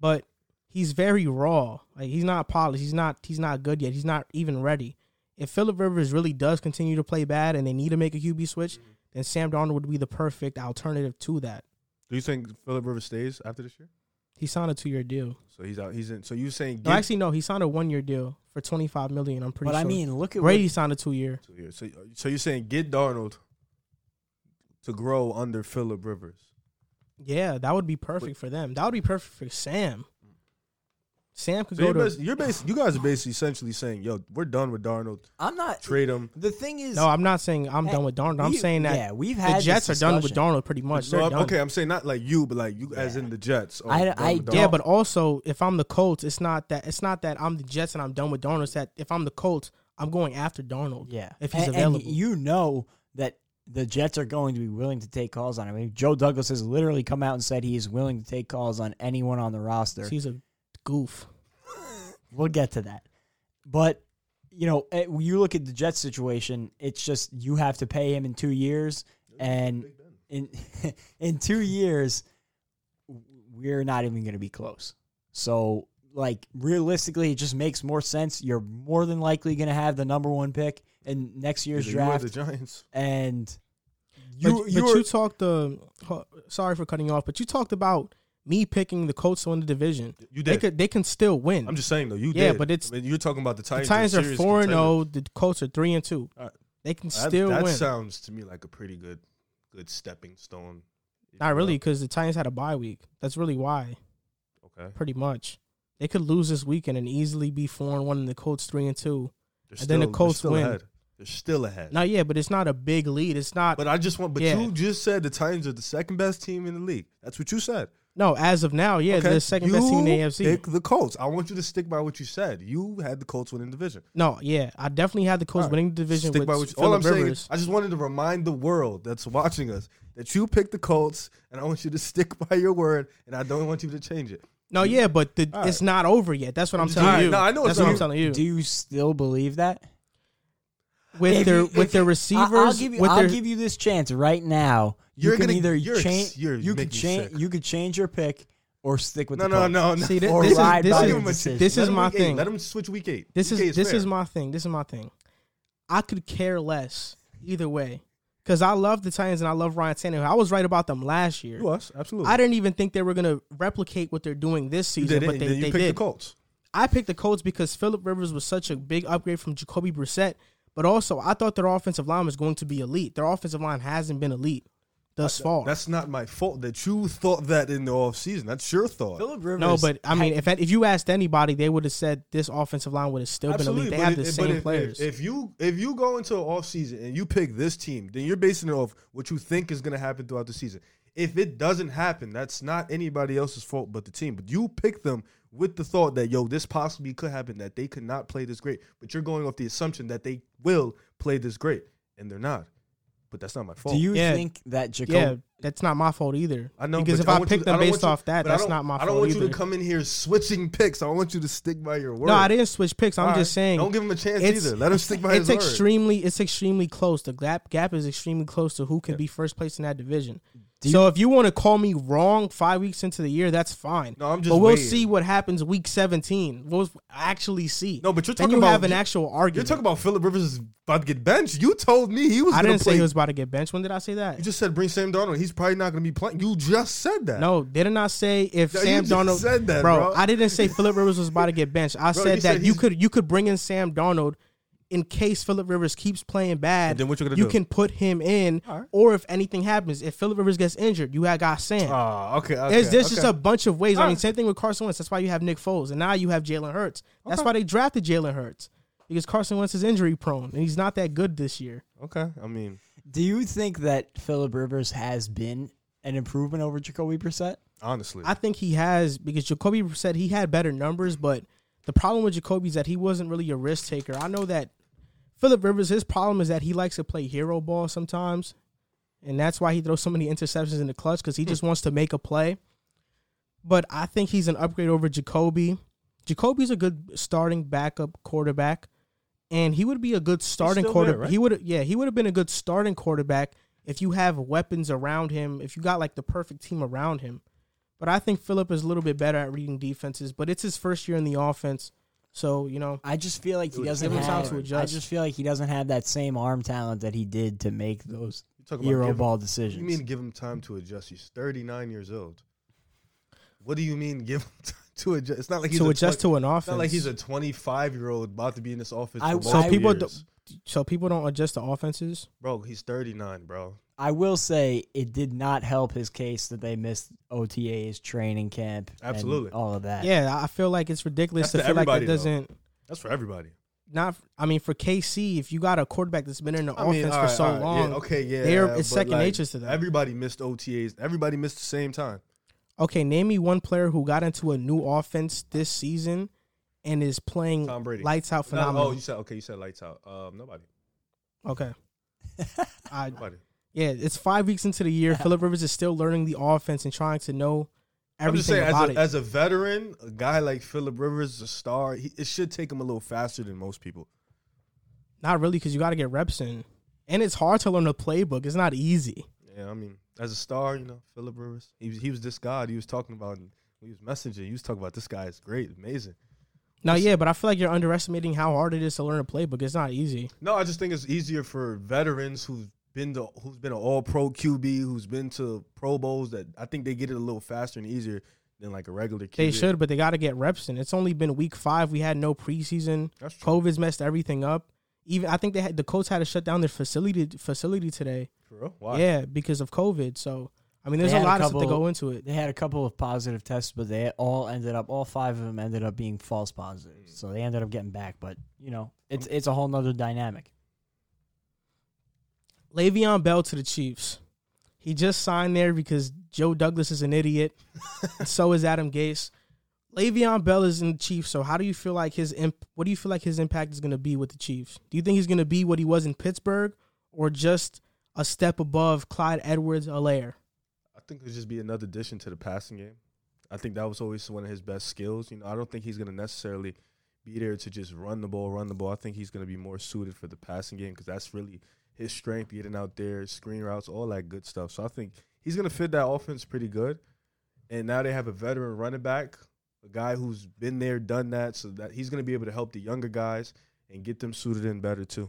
but he's very raw. Like he's not polished. He's not. He's not good yet. He's not even ready. If Philip Rivers really does continue to play bad and they need to make a QB switch, then Sam Darnold would be the perfect alternative to that. Do you think Philip Rivers stays after this year? He signed a two year deal. So he's out. He's in. So you saying No, actually, no. He signed a one year deal for twenty five million. I'm pretty but sure. I mean, look at Brady what, signed a two year. two years. So uh, so you're saying get Darnold to grow under Philip Rivers. Yeah, that would be perfect for them. That would be perfect for Sam. Sam could So go you're, to. basi- you're basi- you guys are basically essentially saying, yo, we're done with Darnold. I'm not. Trade him. The thing is, No, I'm not saying I'm Hey, done with Darnold. I'm we- saying that yeah, we've the had Jets are done with. Darnold pretty much. No, I'm- okay, I'm saying not like you, but like you as in the Jets. are I- done I Yeah, but also if I'm the Colts, it's not that it's not that I'm the Jets and I'm done with Darnold. It's that if I'm the Colts, I'm going after Darnold. Yeah, if he's and, available. and you know that the Jets are going to be willing to take calls on him. I mean, Joe Douglas has literally come out and said he is willing to take calls on anyone on the roster. He's a goof. We'll get to that, but you know, eh, when you look at the Jets situation. It's just you have to pay him in two years, and in in two years, we're not even going to be close. So, like realistically, it just makes more sense. You're more than likely going to have the number one pick in next year's Either you draft. the Giants. and You, you but, you, you talked. Uh, sorry for cutting you off, but you talked about me picking the Colts to win the division. You They did. could. They can still win. I'm just saying though. You Yeah, did. but it's- I mean, you're talking about the Titans. the Titans. Are four and zero. Oh, the Colts are three and two. They can That- still that win. That sounds to me like a pretty good, good stepping stone. Not really, because the Titans had a bye week. That's really why. Okay. Pretty much, they could lose this weekend and easily be four and one, and the Colts three and two. They're And then the Colts still win. Ahead. They're still ahead. Now, yeah, but it's not a big lead. It's not. But I just want. But Yeah. you just said the Titans are the second best team in the league. That's what you said. No, as of now, yeah, Okay? they're the second best team in the You AFC. Pick the Colts. I want you to stick by what you said. You had the Colts winning the division. no, yeah, I definitely had the Colts All right. winning the division Stick with by what you, all I'm saying. Is, I just wanted to remind the world that's watching us that you picked the Colts, and I want you to stick by your word, and I don't want you to change it. no, yeah, but the, All it's not over yet. That's what I'm telling all right, you. no, I know it's That's what not I'm over. telling you. do you still believe that? with If their you- with their receivers, I- I'll give you. with I'll their give you this chance right now. You You're can gonna- either you're ex- change. you're- You you could change. You could change your pick or stick with No, the no, Colts. no, no. See, thi- Or this is this is your Give him a decision. this is my week eight. thing. Let him switch week eight. This Week is eight's this fair. is my thing. This is my thing. I could care less either way because I love the Titans and I love Ryan Tannehill. I was right about them last year. You was absolutely. I didn't even think they were gonna replicate what they're doing this you season, did but they, then you they picked did. the Colts. I picked the Colts because Philip Rivers was such a big upgrade from Jacoby Brissett, but also I thought their offensive line was going to be elite. Their offensive line hasn't been elite thus far. That's not my fault that you thought that in the offseason. That's your thought. Philip Rivers. no, but I mean, if if you asked anybody, they would have said this offensive line would have still been elite. They have the but same if, players. If, if you if you go into an off season and you pick this team, then you're basing it off what you think is going to happen throughout the season. If it doesn't happen, that's not anybody else's fault but the team. But you pick them with the thought that yo, this possibly could happen, that they could not play this great. But you're going off the assumption that they will play this great, and they're not. But that's not my fault. do you Yeah. think that Jacoby? yeah, that's not my fault either. I know because but if I I, want you picked to- them don't based want you- off that, but I that's don't- not my I fault don't want either. you to come in here switching picks. I want you to stick by your word. no, I didn't switch picks. I'm All just right. saying. Don't give him a chance it's- either. Let him stick by it's his word. extremely it's extremely close. The gap gap is extremely close to who can be first place in that division. So if you want to call me wrong five weeks into the year, that's fine. No, I'm just but we'll waiting. see what happens week 17. We'll actually see. No, but you're then talking you about have an actual You're talking about Philip Rivers is about to get benched. You told me he was I didn't play. say he was about to get benched. When did I say that? you just said bring Sam Darnold. He's probably not going to be playing. You just said that. no, did I not say if No, Sam Darnold said that, bro, bro. I didn't say Philip Rivers was about to get benched. I Bro, said that said you could you could bring in Sam Darnold in case Philip Rivers keeps playing bad. And then what you gonna you do? can put him in, All right. or if anything happens, if Philip Rivers gets injured, you have got Sam. Oh, okay. okay there's there's okay. just a bunch of ways. I mean, Alright. same thing with Carson Wentz. That's why you have Nick Foles, and now you have Jalen Hurts. That's Okay. why they drafted Jalen Hurts because Carson Wentz is injury prone and he's not that good this year. Okay. I mean, Do you think that Philip Rivers has been an improvement over Jacoby Brissett? honestly, I think he has because Jacoby said he had better numbers, but The problem with Jacoby is that he wasn't really a risk taker. I know that Philip Rivers, his problem is that he likes to play hero ball sometimes, and that's why he throws so many interceptions in the clutch because he just wants to make a play. But I think he's an upgrade over Jacoby. Jacoby's a good starting backup quarterback, and he would be a good starting quarterback. right? He would, yeah, he would have been a good starting quarterback if you have weapons around him. If you got like the perfect team around him. But I think Philip is a little bit better at reading defenses. But it's his first year in the offense, so you know I just feel like he doesn't give him time have. to I adjust. just feel like he doesn't have that same arm talent that he did to make those You talk about hero give him- ball decisions. you mean give him time to adjust? He's 39 years old. What do you mean give him time to adjust? It's not like he's to a adjust 20 to an It's offense. not like he's a 25 year old about to be in this offense. I- for so multiple people years. So people don't adjust to offenses. bro, he's 39, bro. I will say it did not help his case that they missed OTA's training camp. and Absolutely. all of that. Yeah, I feel like it's ridiculous That's to to feel like that everybody, doesn't. That's for everybody. Not, I mean, for KC, if you got a quarterback that's been in the I mean, offense all for right, so all right, long, yeah, okay, yeah, they're- it's second like, nature to them. Everybody missed OTAs. Everybody missed the same time. okay, name me one player who got into a new offense this season and is playing Tom Brady. lights out No, phenomenal. oh, you said okay. You said lights out. Um, nobody. okay, I, Nobody. yeah, it's five weeks into the year. Philip Rivers is still learning the offense and trying to know I'm just everything saying, as about a, it. as a veteran, a guy like Philip Rivers, a star, he, it should take him a little faster than most people. Not really, because you got to get reps in, and it's hard to learn a playbook. It's not easy. Yeah, I mean, as a star, you know, Philip Rivers, he was, he was this god he was talking about. And he was messaging. He was talking about this guy is great, amazing. No, yeah, but I feel like you're underestimating how hard it is to learn a playbook. It's not easy. No, I just think it's easier for veterans who've been to who's been an All Pro QB, who's been to Pro Bowls. That I think they get it a little faster and easier than like a regular QB. They should, but they got to get reps in. It's only been week five. We had no preseason. That's true. COVID's messed everything up. Even I think they had the coach had to shut down their facility facility today. For real? Why? Yeah, because of COVID. So I mean, there's a had a lot of stuff to go into it. They had a couple of positive tests, but they all ended up, all five of them ended up being false positives. So they ended up getting back. But, you know, it's it's a whole nother dynamic. Le'Veon Bell to the Chiefs. He just signed there because Joe Douglas is an idiot. so is Adam Gase. Le'Veon Bell is in the Chiefs. So how do you feel like his imp- what do you feel like his impact is going to be with the Chiefs? Do you think he's going to be what he was in Pittsburgh, or just a step above Clyde Edwards-Helaire? I think it'll just be another addition to the passing game. I think that was always one of his best skills. You know, I don't think he's going to necessarily be there to just run the ball, run the ball. I think he's going to be more suited for the passing game because that's really his strength, getting out there, screen routes, all that good stuff. So I think he's going to fit that offense pretty good. And now they have a veteran running back, a guy who's been there, done that, so that he's going to be able to help the younger guys and get them suited in better too.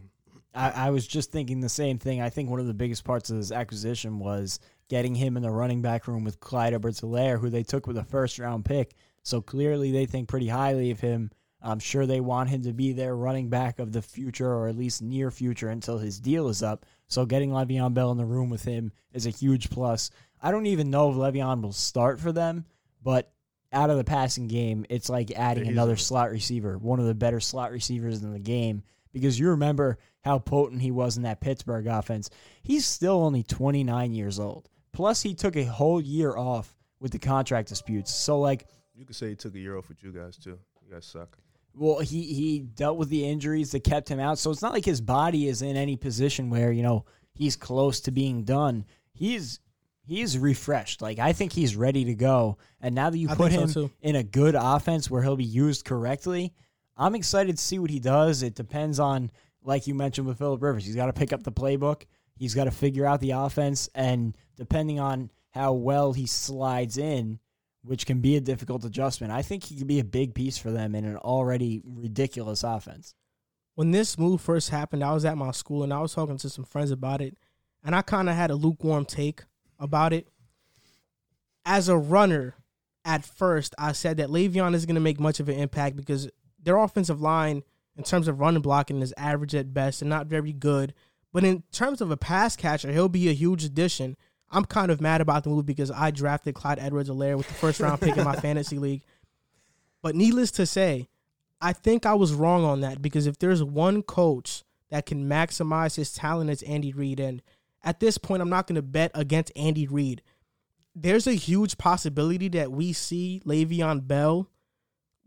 I, I was just thinking the same thing. I think one of the biggest parts of this acquisition was getting him in the running back room with Clyde Edwards-Helaire, who they took with a first round pick. So clearly they think pretty highly of him. I'm sure they want him to be their running back of the future or at least near future until his deal is up. So getting Le'Veon Bell in the room with him is a huge plus. I don't even know if Le'Veon will start for them, but out of the passing game, it's like adding he's another slot receiver, one of the better slot receivers in the game. Because you remember how potent he was in that Pittsburgh offense. He's still only 29 years old. Plus, he took a whole year off with the contract disputes. So, like, You could say he took a year off with you guys too. You guys suck. well, he he dealt with the injuries that kept him out. So it's not like his body is in any position where you know he's close to being done. He's he's refreshed. Like I think he's ready to go. And now that you I put him so, in a good offense where he'll be used correctly, I'm excited to see what he does. It depends on, like you mentioned with Philip Rivers, he's got to pick up the playbook. He's got to figure out the offense, and depending on how well he slides in, which can be a difficult adjustment, I think he could be a big piece for them in an already ridiculous offense. when this move first happened, I was at my school and I was talking to some friends about it, and I kind of had a lukewarm take about it. As a runner, at first, I said that Le'Veon isn't going to make much of an impact because their offensive line, in terms of running blocking, is average at best and not very good. But in terms of a pass catcher, he'll be a huge addition. I'm kind of mad about the move because I drafted Clyde Edwards-Helaire with the first round pick in my fantasy league. But needless to say, I think I was wrong on that because if there's one coach that can maximize his talent, it's Andy Reid. And at this point, I'm not going to bet against Andy Reid. There's a huge possibility that we see Le'Veon Bell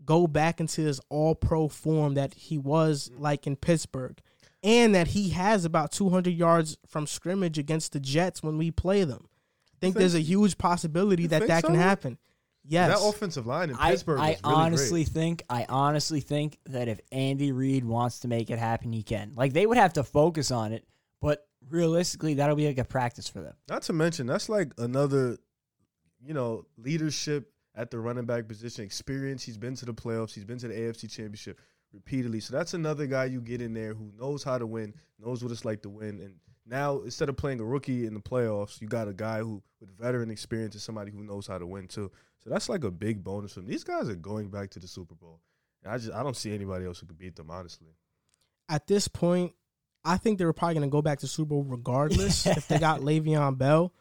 go back into his all pro form that he was like in Pittsburgh. And that he has about 200 yards from scrimmage against the Jets when we play them. I think think- there's a huge possibility You that think that can so? happen. Yes. That offensive line in I, Pittsburgh I was really honestly great. think I honestly think that if Andy Reid wants to make it happen, he can. Like they would have to focus on it, but realistically, that'll be like a practice for them. Not to mention, that's like another, you know, leadership at the running back position, experience. He's been to the playoffs. He's been to the AFC Championship repeatedly. So that's another guy you get in there who knows how to win, knows what it's like to win. And now instead of playing a rookie in the playoffs, you got a guy who with veteran experience and somebody who knows how to win too. So that's like a big bonus for them. These guys are going back to the Super Bowl. And I just I don't see anybody else who could beat them, honestly. At this point, I think they were probably going to go back to Super Bowl regardless if they got Le'Veon Bell.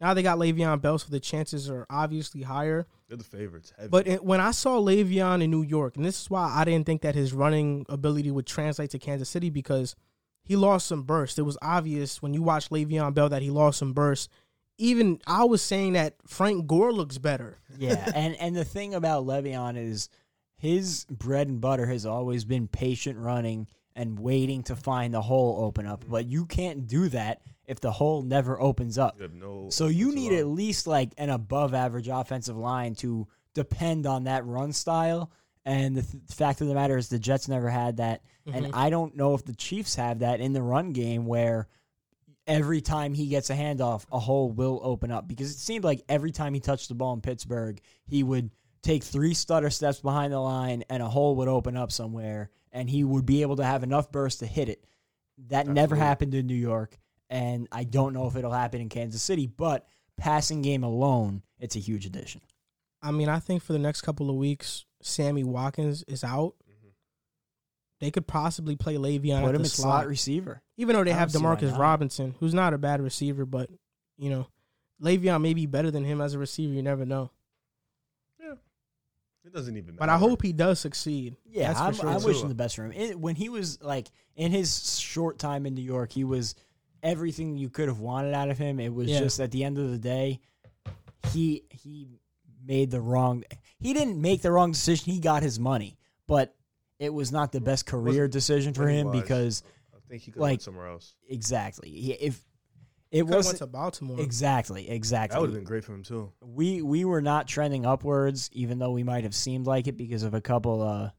Now they got Le'Veon Bell, so the chances are obviously higher. They're the favorites. Heavy. But it, when I saw Le'Veon in New York, and this is why I didn't think that his running ability would translate to Kansas City because he lost some burst. It was obvious when you watch Le'Veon Bell that he lost some burst. Even I was saying that Frank Gore looks better. Yeah, and and the thing about Le'Veon is his bread and butter has always been patient running and waiting to find the hole open up. But you can't do that if the hole never opens up. you have no So you need line. at least like an above average offensive line to depend on that run style. And the th- fact of the matter is, the Jets never had that. And mm-hmm. I don't know if the Chiefs have that in the run game where every time he gets a handoff, a hole will open up. Because it seemed like every time he touched the ball in Pittsburgh, he would take three stutter steps behind the line and a hole would open up somewhere and he would be able to have enough burst to hit it. That never happened in New York. And I don't know if it'll happen in Kansas City, but passing game alone, it's a huge addition. I mean, I think for the next couple of weeks, Sammy Watkins is out. Mm-hmm. They could possibly play Le'Veon Put at him the at slot slot, receiver. even though they I have don't Demarcus. Robinson, who's not a bad receiver, but you know, Le'Veon may be better than him as a receiver. You never know. Yeah, it doesn't even matter. But I hope he does succeed. Yeah, That's I'm, sure. I'm too. wishing the best for him. It, when he was like in his short time in New York, he was everything you could have wanted out of him. It was Yeah. just at the end of the day, he he made the wrong. He didn't make the wrong decision. He got his money, but it was not the best career decision for him money-wise. because I think he could like- went somewhere else. exactly he, if it Could have went wasn't to Baltimore. exactly exactly That would have been great for him too. we we were not trending upwards, even though we might have seemed like it because of a couple uh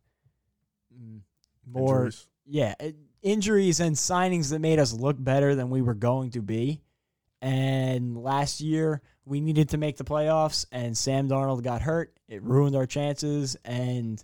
mm, more Injuries. yeah uh, injuries and signings that made us look better than we were going to be. And last year we needed to make the playoffs, and Sam Darnold got hurt. It ruined our chances, and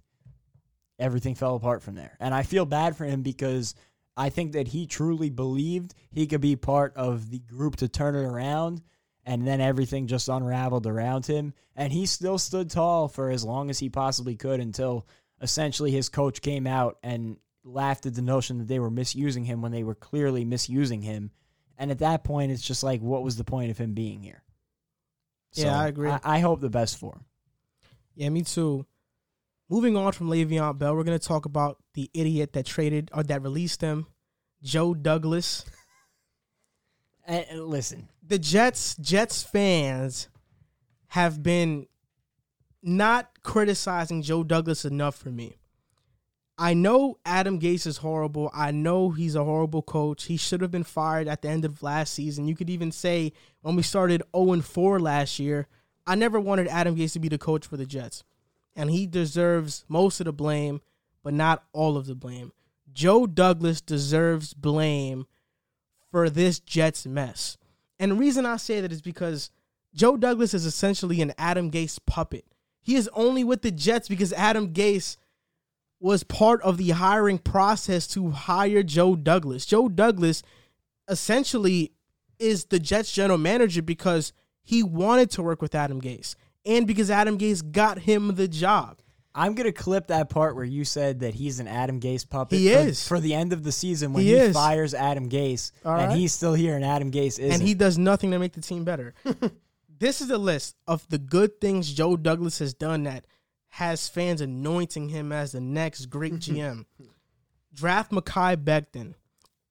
everything fell apart from there. And I feel bad for him because I think that he truly believed he could be part of the group to turn it around, and then everything just unraveled around him. And he still stood tall for as long as he possibly could until essentially his coach came out and laughed at the notion that they were misusing him when they were clearly misusing him. And at that point, it's just like, what was the point of him being here? Yeah, I agree. I, I hope the best for him. Yeah, me too. Moving on from Le'Veon Bell, we're gonna talk about the idiot that traded or that released him, Joe Douglas. And, and listen, the Jets Jets fans have been not criticizing Joe Douglas enough for me. I know Adam Gase is horrible. I know he's a horrible coach. He should have been fired at the end of last season. You could even say when we started 0 4 last year, I never wanted Adam Gase to be the coach for the Jets. And he deserves most of the blame, but not all of the blame. Joe Douglas deserves blame for this Jets mess. And the reason I say that is because Joe Douglas is essentially an Adam Gase puppet. He is only with the Jets because Adam Gase was part of the hiring process to hire Joe Douglas. Joe Douglas essentially is the Jets general manager because he wanted to work with Adam Gase and because Adam Gase got him the job. I'm gonna clip that part where you said that he's an Adam Gase puppet. He for, is. for the end of the season when He he, fires Adam Gase, All and he's still here, and Adam Gase isn't. and he does nothing to make the team better. this is a list of the good things Joe Douglas has done that has fans anointing him as the next great GM. Draft Mekhi Becton,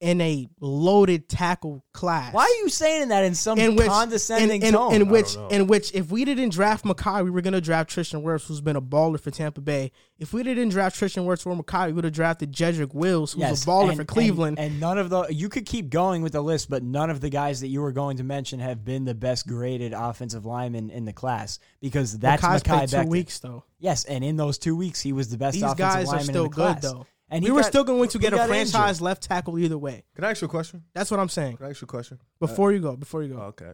in a loaded tackle class. Why are you saying that in some in which condescending in, in, tone? in which in which if we didn't draft Mekhi, we were gonna draft Tristan Wirfs, who's been a baller for Tampa Bay. If we didn't draft Tristan Wirfs or Mekhi, we would have drafted Jedrick Wills, who's Yes, a baller and- for Cleveland. And, and none of the you could keep going with the list, but none of the guys that you were going to mention have been the best graded offensive linemen in the class because that's Mekhi's Mekhi played two weeks though. Yes, and in those two weeks, he was the best These offensive guys are lineman still in the good class. though. And we were got- still going to get a got franchise injured. left tackle either way. Can I ask you a question? That's what I'm saying. Can I ask you a question? Before you go, before you go. Oh, okay.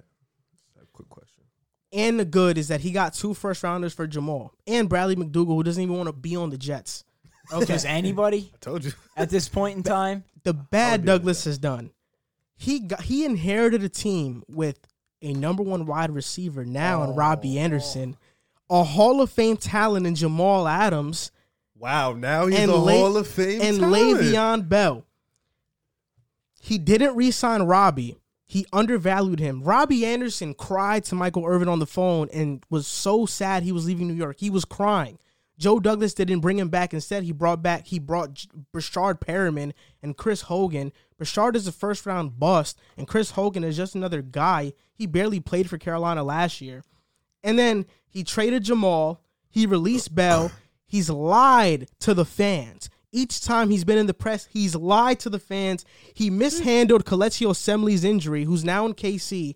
A quick question. and the good is that he got two first rounders for Jamal and Bradley McDougald, who doesn't even want to be on the Jets. Okay. Does anybody I told you. at this point in time? the bad Douglas has done. He got he inherited a team with a number one wide receiver now in Robbie oh. Anderson, a Hall of Fame talent in Jamal Adams, Wow, now he's And a Le- Hall of Fame and talent. Le'Veon Bell. He didn't re-sign Robbie. He undervalued him. Robbie Anderson cried to Michael Irvin on the phone and was so sad he was leaving New York. He was crying. Joe Douglas didn't bring him back. Instead, he brought back he brought Breshad Perriman and Chris Hogan. Breshad is a first round bust, and Chris Hogan is just another guy. He barely played for Carolina last year. And then he traded Jamal. He released Bell. He's lied to the fans. Each time he's been in the press, he's lied to the fans. He mishandled Kelechi Osemele's injury, who's now in KC.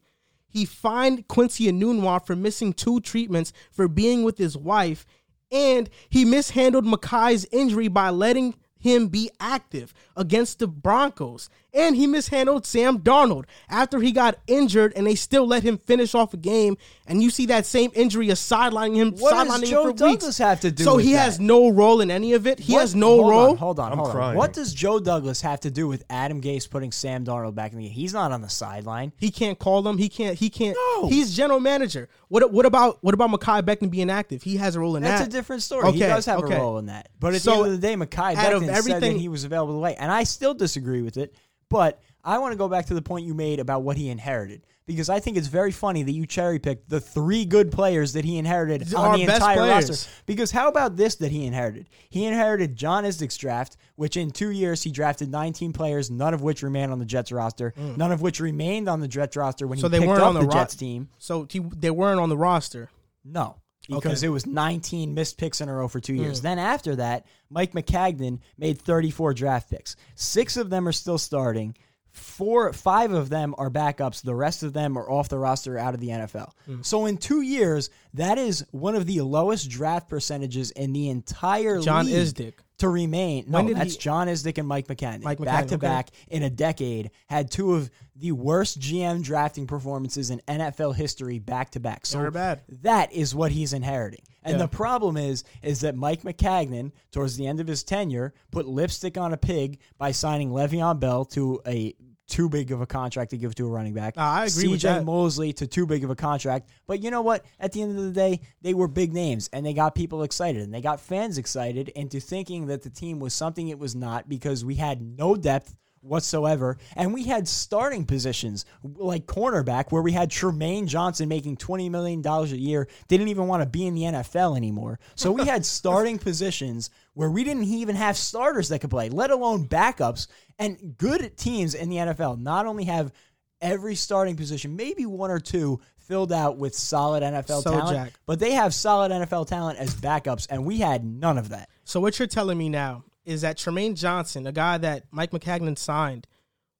He fined Quincy Enunwa for missing two treatments for being with his wife. And he mishandled Mekhi's injury by letting him be active against the Broncos. And he mishandled Sam Darnold after he got injured and they still let him finish off a game. And you see that same injury is sidelining him, What does Joe him for Douglas weeks. have to do So with he that? has no role in any of it. He What- has no hold role. On, hold on, I'm hold on. What does Joe Douglas have to do with Adam Gase putting Sam Darnold back in the game? He's not on the sideline. He can't call them. He can't. He can't. No. He's general manager. What? What about? What about Mekhi Becton being active? He has a role in That's that. That's a different story. he does have okay. a role in that. But at So, the end of the day, Mekhi out of Becton said that everything- he was available to play, and I still disagree with it. But I want to go back to the point you made about what he inherited because I think it's very funny that you cherry picked the three good players that he inherited Our on the entire players. roster. Because how about this that he inherited? He inherited John Idzik's draft, which in two years he drafted 19 players, none of which remained on the Jets roster, none of which remained on the Jets roster when Mm. So he they picked weren't up on the the ro- Jets team. So he, they weren't on the roster. No, because Okay. it was 19 missed picks in a row for two years. Then after that, Mike Maccagnan made 34 draft picks. Six of them are still starting. Four, five of them are backups. The rest of them are off the roster, out of the NFL. Hmm. So in two years, that is one of the lowest draft percentages in the entire John league Idzik. To remain. No, that's he- John Idzik and Mike Maccagnan. Mike back to okay. back in a decade, had two of the worst GM drafting performances in NFL history back to back. So bad. that is what he's inheriting. And Yeah. the problem is, is that Mike Maccagnan, towards the end of his tenure, put lipstick on a pig by signing Le'Veon Bell to a too big of a contract to give to a running back. Ah, I agree with CJ that. Mosley to too big of a contract. But you know what? At the end of the day, they were big names and they got people excited and they got fans excited into thinking that the team was something it was not because we had no depth whatsoever. And we had starting positions like cornerback where we had Trumaine Johnson making $20 million a year, didn't even want to be in the NFL anymore. So we had starting positions where we didn't even have starters that could play, let alone backups. And good teams in the NFL not only have every starting position, maybe one or two filled out with solid NFL So, talent, Jack. but they have solid NFL talent as backups, and we had none of that. So what you're telling me now is that Trumaine Johnson, a guy that Mike Maccagnan signed,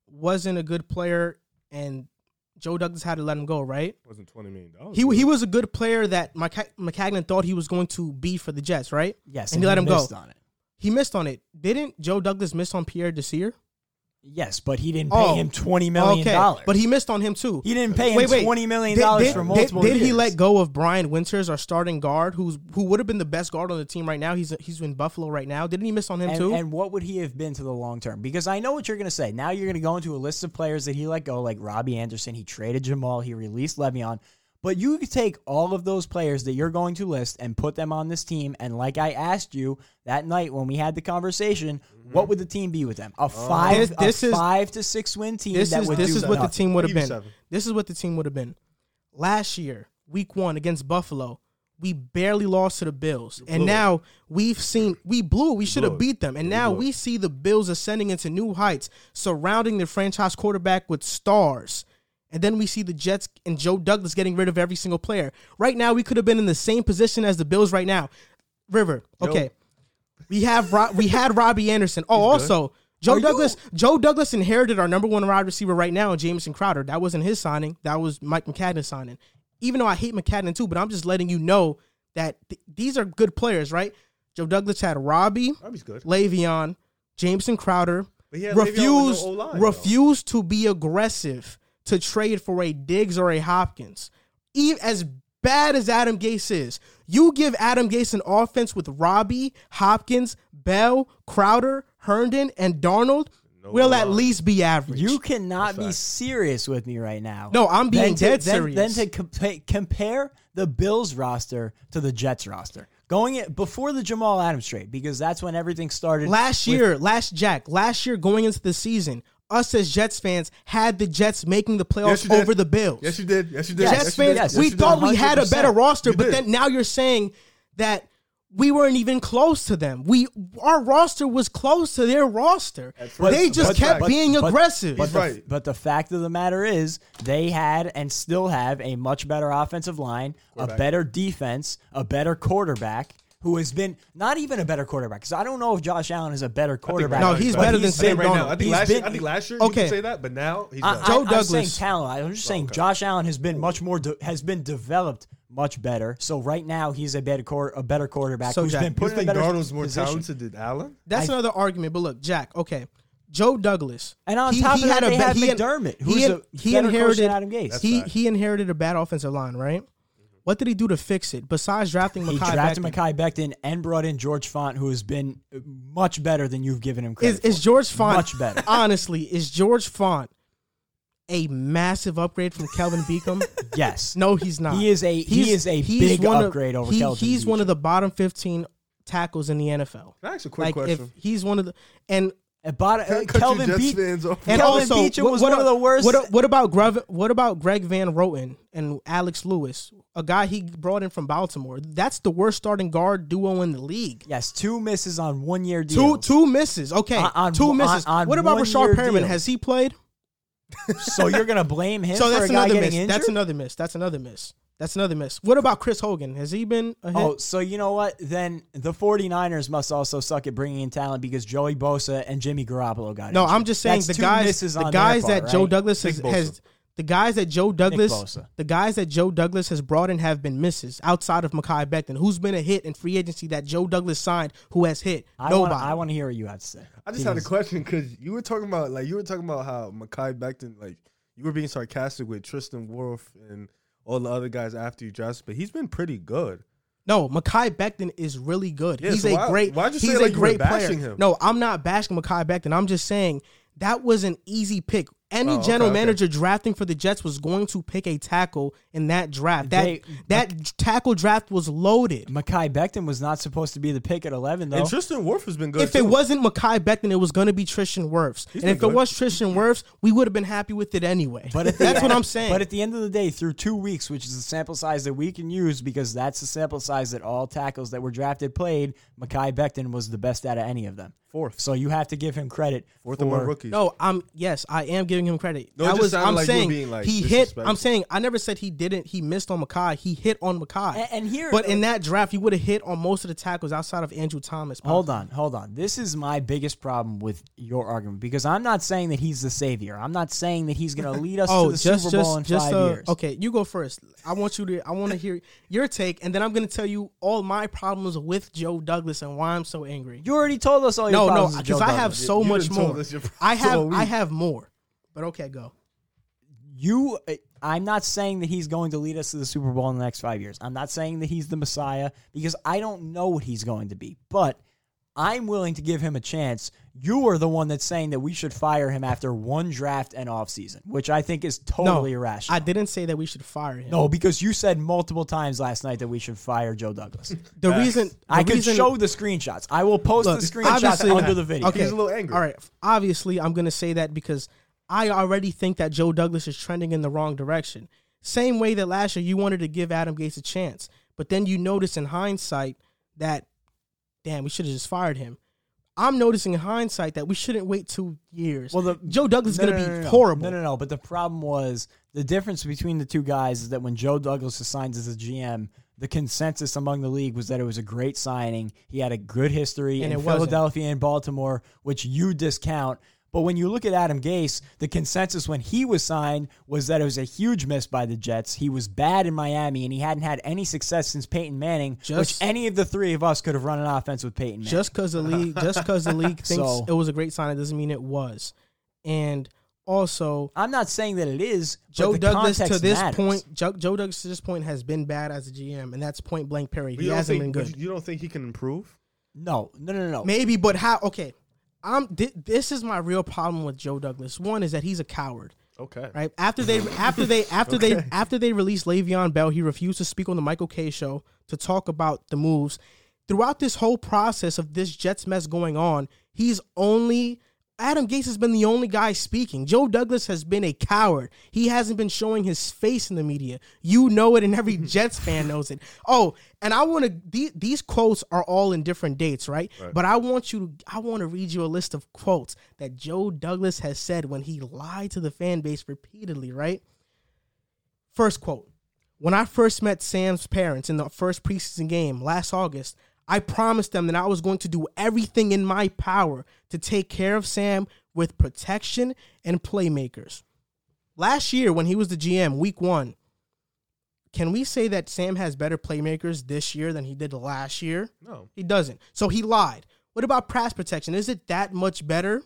wasn't a good player, and Joe Douglas had to let him go, right? Wasn't twenty million dollars. He he was a good player that McCa- Maccagnan thought he was going to be for the Jets, right? Yes, and he let him go. missed on it. He missed on it. Didn't Joe Douglas miss on Pierre Desir? Yes, but he didn't pay Oh, him twenty million Okay, dollars. but he missed on him too. he didn't pay him Wait, wait. twenty million dollars for did- multiple Did, he years. let go of Brian Winters, our starting guard, who's who would have been the best guard on the team right now? He's he's in Buffalo right now. Didn't he miss on him and, too? and what would he have been to the long term? Because I know what you're going to say. Now you're going to go into a list of players that he let go, like Robbie Anderson. He traded Jamal. He released Le'Veon. But you could take all of those players that you're going to list and put them on this team. And like I asked you that night when we had the conversation, what would the team be with them? A five, Mm-hmm. This- this a is- five to six win team this that is would this do is what the team would have been. seven. This is what the team would have been. Last year, week one against Buffalo, we barely lost to the Bills, and blew it. now we've seen we blew. We should have beat them, and now we see the Bills ascending into new heights, surrounding the franchise quarterback with stars. And then we see the Jets and Joe Douglas getting rid of every single player. Right now, we could have been in the same position as the Bills. Right now, River. Okay, we have Ro- we had Robbie Anderson. Oh, also Joe Are you- Douglas. Joe Douglas inherited our number one wide receiver right now, Jamison Crowder. That wasn't his signing. That was Mike Maccagnan's signing. Even though I hate Maccagnan too, but I'm just letting you know that th- these are good players, right? Joe Douglas had Robbie, Robbie's good. Le'Veon, Jamison Crowder. But he had Le'Veon with no Refused, though. refused to be aggressive to trade for a Diggs or a Hopkins. Even as bad as Adam Gase is, you give Adam Gase an offense with Robbie, Hopkins, Bell, Crowder, Herndon, and Darnold. we'll at least be average. You cannot be fact. serious with me right now. No, I'm being Then dead then, serious. Then to compa- compare the Bills roster to the Jets roster, going it before the Jamal Adams trade, because that's when everything started. last with- year, last Jack, last year going into the season, us as Jets fans had the Jets making the playoffs Yes, over the Bills. Yes, you did. Yes, you did. Yes, Jets yes, fans, yes, we you thought we had a better roster, You but did. then now you're saying that we weren't even close to them. We our roster was close to their roster. right. They just That's kept right. being But- aggressive. But He's the, right. but the fact of the matter is, they had and still have a much better offensive line, a better defense, a better quarterback. Who has been not even a better quarterback? Because I don't know if Josh Allen is a better quarterback. No, he's but better than he's Sam I think right now. I think He's last year. been- I think last year Okay. you could say that, but now he's I, better. I, Joe I'm Douglas. saying talent. I'm just saying okay. Josh Allen has been much more de- has been developed much better. So right now he's a better quar- a better quarterback So, who's Jack, been you put you in think better Darnold's more position. talented than Allen? That's I- another argument. But look, Jack. Okay, Joe Douglas. And on top of that, a they ba- have he in- McDermott, he who's in- a he better coach inherited than Adam Gase. He he inherited a bad offensive line, right? What did he do to fix it besides drafting Mekhi? He Mekhi drafted Becton? Mekhi Becton and brought in George Fant, who has been much better than you've given him Is credit. is for. George Fant Much better. Honestly, is George Fant a massive upgrade from Kelvin Beachum? yes. No, he's not. He is a- he is a he's big one of- upgrade over he- Kelvin He's one of the bottom fifteen tackles in the NFL. Can I ask a quick Like question? if he's one of the and But, uh, Cut you Kelvin Jets Beach, and Kelvin also Beachum what, was what one of the worst- What, what about Greg, what about Greg Van Roten and Alex Lewis, a guy he brought in from Baltimore? That's the worst starting guard duo in the league. yes, two misses on one year Two deal. two two misses. Okay, On- on- two misses. on what about one Rashard year Perriman? deals. Has he played? so you're gonna blame him So for that's a another getting miss. injured? That's another miss. That's another miss. That's another miss. What about Chris Hogan? Has he been a hit? Oh, so you know what? Then the 49ers must also suck at bringing in talent because Joey Bosa and Jimmy Garoppolo got no, injured. I'm just saying That's the two guys, misses the on guys their that part, Joe right? Douglas has, Nick Bosa. has, the guys that Joe Douglas, Bosa. the guys that Joe Douglas has brought in have been misses outside of Mekhi Becton, who's been a hit in free agency that Joe Douglas signed, who has hit I nobody. wanna, I want to hear what you had to say. I just had a Because- question because you were talking about like you were talking about how Mekhi Becton like you were being sarcastic with Tristan Wirf and all the other guys after you drafted, but he's been pretty good. No, Mekhi Becton is really good. Yeah, he's so a why- great. why'd you say he's like a great player. him? No, I'm not bashing Mekhi Becton. I'm just saying that was an easy pick. Any Oh, general okay. manager drafting for the Jets was going to pick a tackle in that draft. That They- that tackle draft was loaded. Mekhi Becton was not supposed to be the pick at 11, though. And Tristan Wirf has been good. If it wasn't Mekhi Becton, it was going to be Tristan Wirfs. And been if it was Tristan Wirfs, we would have been happy with it anyway. But that's end- what I'm saying. But at the end of the day, through two weeks, which is the sample size that we can use, because that's the sample size that all tackles that were drafted played, Mekhi Becton was the best out of any of them. fourth, So you have to give him credit fourth for among rookies. No, I'm yes, I am giving him credit. No, it I just was sounded I'm like you were saying being, like, he hit. I'm saying I never said he didn't he missed on Mekhi. He hit on Mekhi. And- and here- But in that draft he would have hit on most of the tackles outside of Andrew Thomas. Hold on, hold on. This is my biggest problem with your argument because I'm not saying that he's the savior. I'm not saying that he's going to lead us Oh, to the just Super Bowl just in just five uh, years. okay, you go first. I want you to I want to hear your take and then I'm going to tell you all my problems with Joe Douglas and why I'm so angry. You already told us all your No, no, problems because I have so You much more. I problems all have I have more. But okay, go. you uh, I'm not saying that he's going to lead us to the Super Bowl in the next 5 years. I'm not saying that he's the Messiah because I don't know what he's going to be. But I'm willing to give him a chance. You are the one that's saying that we should fire him after one draft and offseason, which I think is totally no, irrational. I didn't say that we should fire him. no, because you said multiple times last night that we should fire Joe Douglas. the Facts. reason the I could reason, show the screenshots. I will post Look, the screenshots obviously- under the video. Okay, He's a little angry. All right, obviously, I'm going to say that because I already think that Joe Douglas is trending in the wrong direction. Same way that last year you wanted to give Adam Gase a chance, But then you notice in hindsight that, damn, we should have just fired him. I'm noticing in hindsight that we shouldn't wait two years. Well, the Joe Douglas is No, going to no, be no, no. horrible. No, no, no. But the problem was the difference between the two guys is that when Joe Douglas was signed as a GM, the consensus among the league was that it was a great signing. He had a good history And in it wasn't. Philadelphia and Baltimore, which you discount. But when you look at Adam Gase, the consensus when he was signed was that it was a huge miss by the Jets. He was bad in Miami, and he hadn't had any success since Peyton Manning, Just- which any of the three of us could have run an offense with Peyton Manning. Just because the league, just because the league thinks So- it was a great sign, it doesn't mean it was. And also, I'm not saying that it is. but Joe the Douglas to this matters. point, Joe, Joe Douglas to this point has been bad as a GM, and that's point blank. Period. But He hasn't think, been good. You don't think he can improve? No, no, no, no. Maybe, but how? Okay, I'm. Thi- this is my real problem with Joe Douglas. One is that he's a coward. Okay. Right after they after they after they after they released Le'Veon Bell, he refused to speak on the Michael Kay show to talk about the moves. Throughout this whole process of this Jets mess going on, he's only Adam Gase has been the only guy speaking. Joe Douglas has been a coward. He hasn't been showing his face in the media. You know it, and every Jets fan knows it. Oh, and I want to. The, these quotes are all in different dates, right? But I want you to. I want to read you a list of quotes that Joe Douglas has said when he lied to the fan base repeatedly. Right. First quote: When I first met Sam's parents in the first preseason game last August, I promised them that I was going to do everything in my power to take care of Sam with protection and playmakers. Last year, when he was the GM, week one, can we say that Sam has better playmakers this year than he did last year? No. He doesn't. So he lied. What about pass protection? Is it that much better?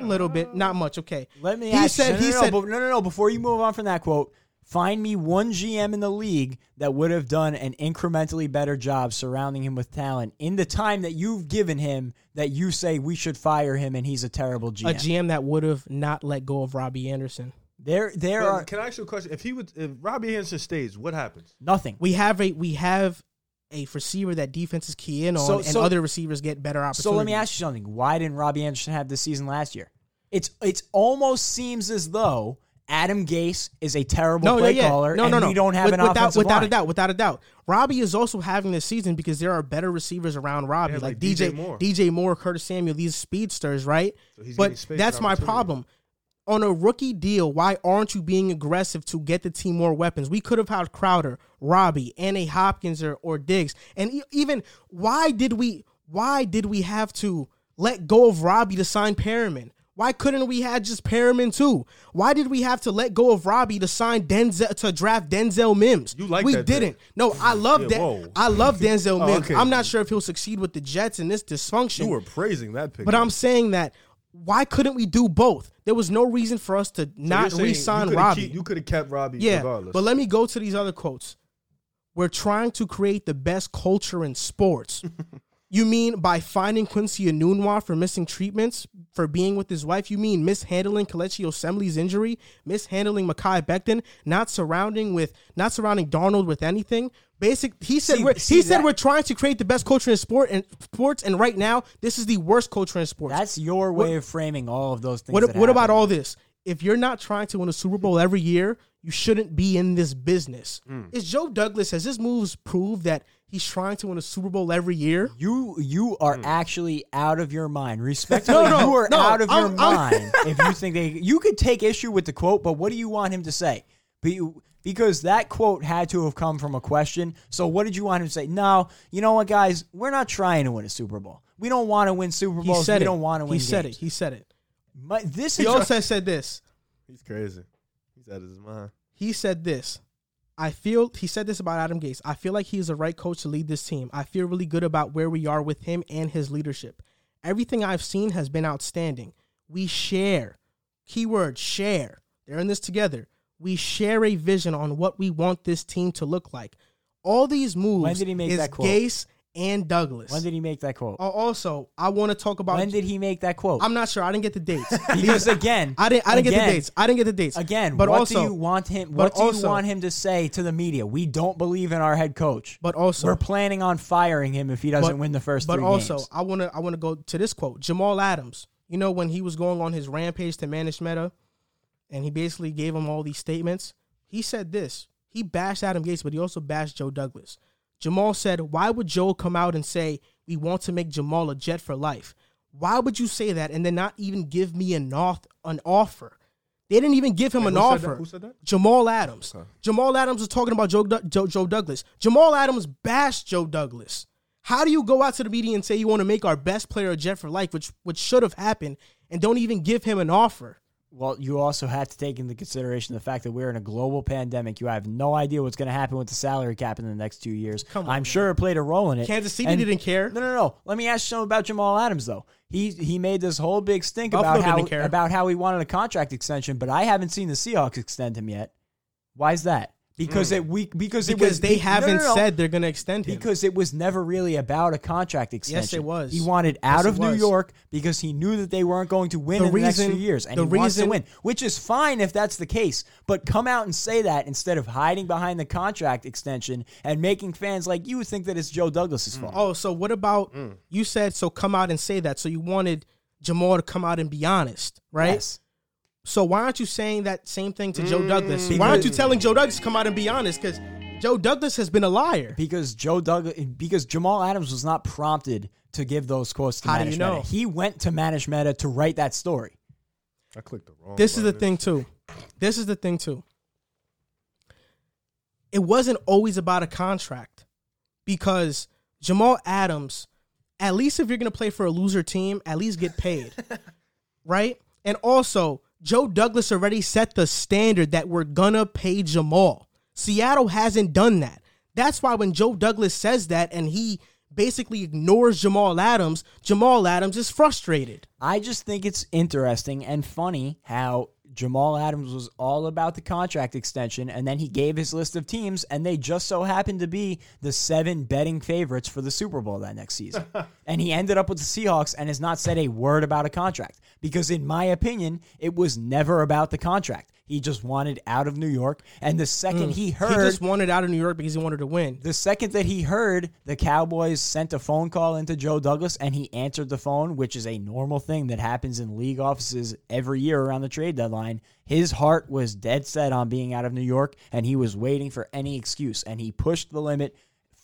A little bit, not much. Okay. Let me He ask said- you. No, he no, said- no, but no, no, no. Before you move on from that quote, find me one GM in the league that would have done an incrementally better job surrounding him with talent in the time that you've given him that you say we should fire him and he's a terrible GM. A GM that would have not let go of Robbie Anderson. there, there But are can I ask you a question? If he would, if Robbie Anderson stays, what happens? nothing. We have a we have a receiver that defenses key in on, So- and so- other receivers get better opportunities. So let me ask you something. Why didn't Robbie Anderson have this season last year? It's it's almost seems as though Adam Gase is a terrible no, play yeah, yeah. caller, no, and no, no. we don't have With- an without, offensive without a doubt, without a doubt. Robbie is also having this season because there are better receivers around Robbie, Yeah, like, like DJ DJ Moore. DJ Moore, Curtis Samuel, these speedsters, right? So he's but that's my problem. On a rookie deal, why aren't you being aggressive to get the team more weapons? We could have had Crowder, Robbie, and a Hopkins or, or Diggs, and e- even why did we why did we have to let go of Robbie to sign Perriman? Why couldn't we have just Perriman too? Why did we have to let go of Robbie to sign Denzel to draft Denzel Mims? You like we that didn't. No, I love Yeah, that. whoa. I love Denzel Oh, Mims. okay. I'm not sure if he'll succeed with the Jets in this dysfunction. You were praising that pick. But I'm saying that why couldn't we do both? There was no reason for us to So not re-sign you Robbie. keep- you could have kept Robbie yeah, regardless. but let me go to these other quotes. We're trying to create the best culture in sports. you mean by finding Quincy Enunwa for missing treatments for being with his wife? You mean mishandling Kelechi Osemele's injury, mishandling Mekhi Becton, not surrounding with not surrounding Darnold with anything? Basic. He said See- we're, see he said that- we're trying to create the best culture in sport and sports, and right now this is the worst culture in sports. That's your way of framing all of those things. What, what about all this? If you're not trying to win a Super Bowl every year, you shouldn't be in this business. Mm. Is Joe Douglas has his moves proved that he's trying to win a Super Bowl every year? You you are hmm. actually out of your mind. Respectfully, No, no, you are no, out of your I'm- I'm- mind if you think they. You could take issue with the quote, but what do you want him to say? But you, because that quote had to have come from a question. So what did you want him to say? No, you know what, guys, we're not trying to win a Super Bowl. We don't want to win Super Bowls. He Bowls. said we it. don't want to win. He said it. He said it. My, this He is also said this. he's crazy. He's out of his mind. He said this. I feel he said this about Adam Gase. I feel like he's the right coach to lead this team. I feel really good about where we are with him and his leadership. Everything I've seen has been outstanding. We share. Keyword share. They're in this together. We share a vision on what we want this team to look like. All these moves When did he make is that quote? Gase and Douglas. when did he make that quote? Al- also, I want to talk about when did he make that quote? I'm not sure. I didn't get the dates. because again, I didn't I didn't get the dates. I didn't get the dates. Again, but what also do you want him? but What do also- you want him to say to the media? We don't believe in our head coach. but also We're planning on firing him if he doesn't win the first But also, games. I want to I want to go to this quote. Jamal Adams. You know when he was going on his rampage to Manish Mehta, and he basically gave him all these statements. He said this. He bashed Adam Gase, but he also bashed Joe Douglas. Jamal said, Why would Joe come out and say, We want to make Jamal a Jet for life? Why would you say that and then not even give me an, off- an offer? They didn't even give him Wait, an offer. Who said that? Jamal Adams. Okay. Jamal Adams was talking about Joe, Du- Joe, Joe Douglas. Jamal Adams bashed Joe Douglas. How do you go out to the media and say you want to make our best player a Jet for life, which which should have happened, and don't even give him an offer? Well, you also have to take into consideration the fact that we're in a global pandemic. You have no idea what's going to happen with the salary cap in the next two years. Come on, I'm man. sure it played a role in it. Kansas City And- didn't care. No, no, no. Let me ask you something about Jamal Adams, though. He he made this whole big stink Buffalo about how care. about how he wanted a contract extension, but I haven't seen the Seahawks extend him yet. Why is that? Mm. Because it we because, it was they no, no, haven't no, no. said they're going to extend him. because it was never really about a contract extension. Yes, it was. He wanted out Yes, of New was. York because he knew that they weren't going to win The in the next few years, and the he wants to win, which is fine if that's the case. But come out and say that instead of hiding behind the contract extension and making fans like you think that it's Joe Douglas's mm. fault. Oh, so what about mm. you said so come out and say that. So you wanted Jamal to come out and be honest, right? Yes. So why aren't you saying that same thing to Joe Douglas? Mm. Why aren't you telling Joe Douglas to come out and be honest? Because Joe Douglas has been a liar. Because Joe Douglas, because Jamal Adams was not prompted to give those quotes to How do Manish you know? Mehta. He went to Manish Mehta to write that story. I clicked the wrong. This is the thing too. This is the thing too. It wasn't always about a contract because Jamal Adams, at least if you're going to play for a loser team, at least get paid. right? And also, Joe Douglas already set the standard that we're to pay Jamal. Seattle hasn't done that. That's why when Joe Douglas says that and he basically ignores Jamal Adams, Jamal Adams is frustrated. I just think it's interesting and funny how Jamal Adams was all about the contract extension, and then he gave his list of teams, and they just so happened to be the seven betting favorites for the Super Bowl that next season. and he ended up with the Seahawks and has not said a word about a contract because, in my opinion, it was never about the contract. He just wanted out of New York, and the second mm. he heard, He just wanted out of New York because he wanted to win. the second that he heard the Cowboys sent a phone call into Joe Douglas and he answered the phone, which is a normal thing that happens in league offices every year around the trade deadline, his heart was dead set on being out of New York and he was waiting for any excuse and he pushed the limit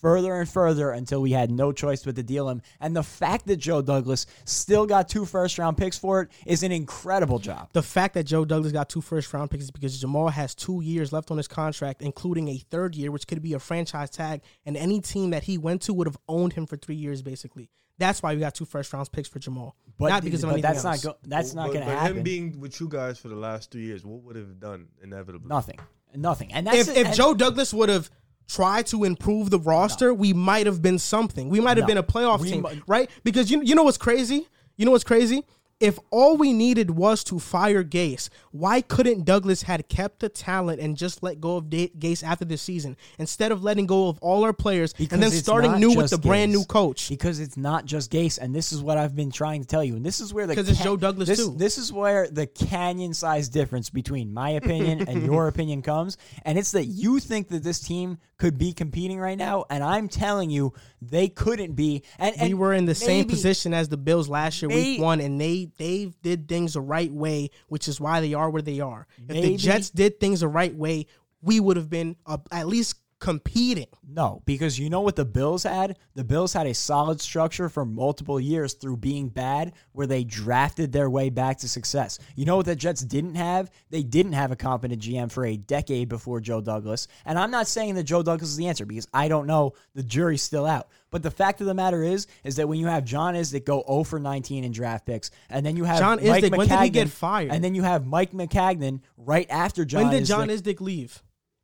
further and further until we had no choice but to deal him. And the fact that Joe Douglas still got two first round picks for it is an incredible job. The fact that Joe Douglas got two first round picks is because Jamal has two years left on his contract, including a third year, which could be a franchise tag, and any team that he went to would have owned him for three years, basically. That's why we got two first round picks for Jamal. But, not because of but anything that's else. not go- that's not going to but happen. Him being with you guys for the last three years, what would have done inevitably? Nothing. Nothing. And that's if it. if And- Joe Douglas would have tried to improve the roster, we might have been something. We might have No. been a playoff We team, right? Because you you know what's crazy? You know what's crazy? If all we needed was to fire Gase, why couldn't Douglas had kept the talent and just let go of Gase after this season instead of letting go of all our players Because and then starting new with the brand new coach? Because it's not just Gase, and this is what I've been trying to tell you, and this is where the 'Cause it's Joe Douglas, this, too. This is where the canyon size difference between my opinion and your opinion comes, and it's that you think that this team could be competing right now, and I'm telling you they couldn't be. And, and we were in the same position as the Bills last year, May- week one, and they they did things the right way, which is why they are where they are. If the Jets did things the right way, we would have been uh, at least competing. No, because you know what the Bills had? The Bills had a solid structure for multiple years through being bad, where they drafted their way back to success. You know what the Jets didn't have? They didn't have a competent GM for a decade before Joe Douglas. And I'm not saying that Joe Douglas is the answer because I don't know. The jury's still out. But the fact of the matter is, is that when you have John Idzik go 0 for 19 in draft picks, and then you have John Mike Idzik, when did he get fired? And then you have Mike Maccagnan right after John when did Idzik, John Idzik leave?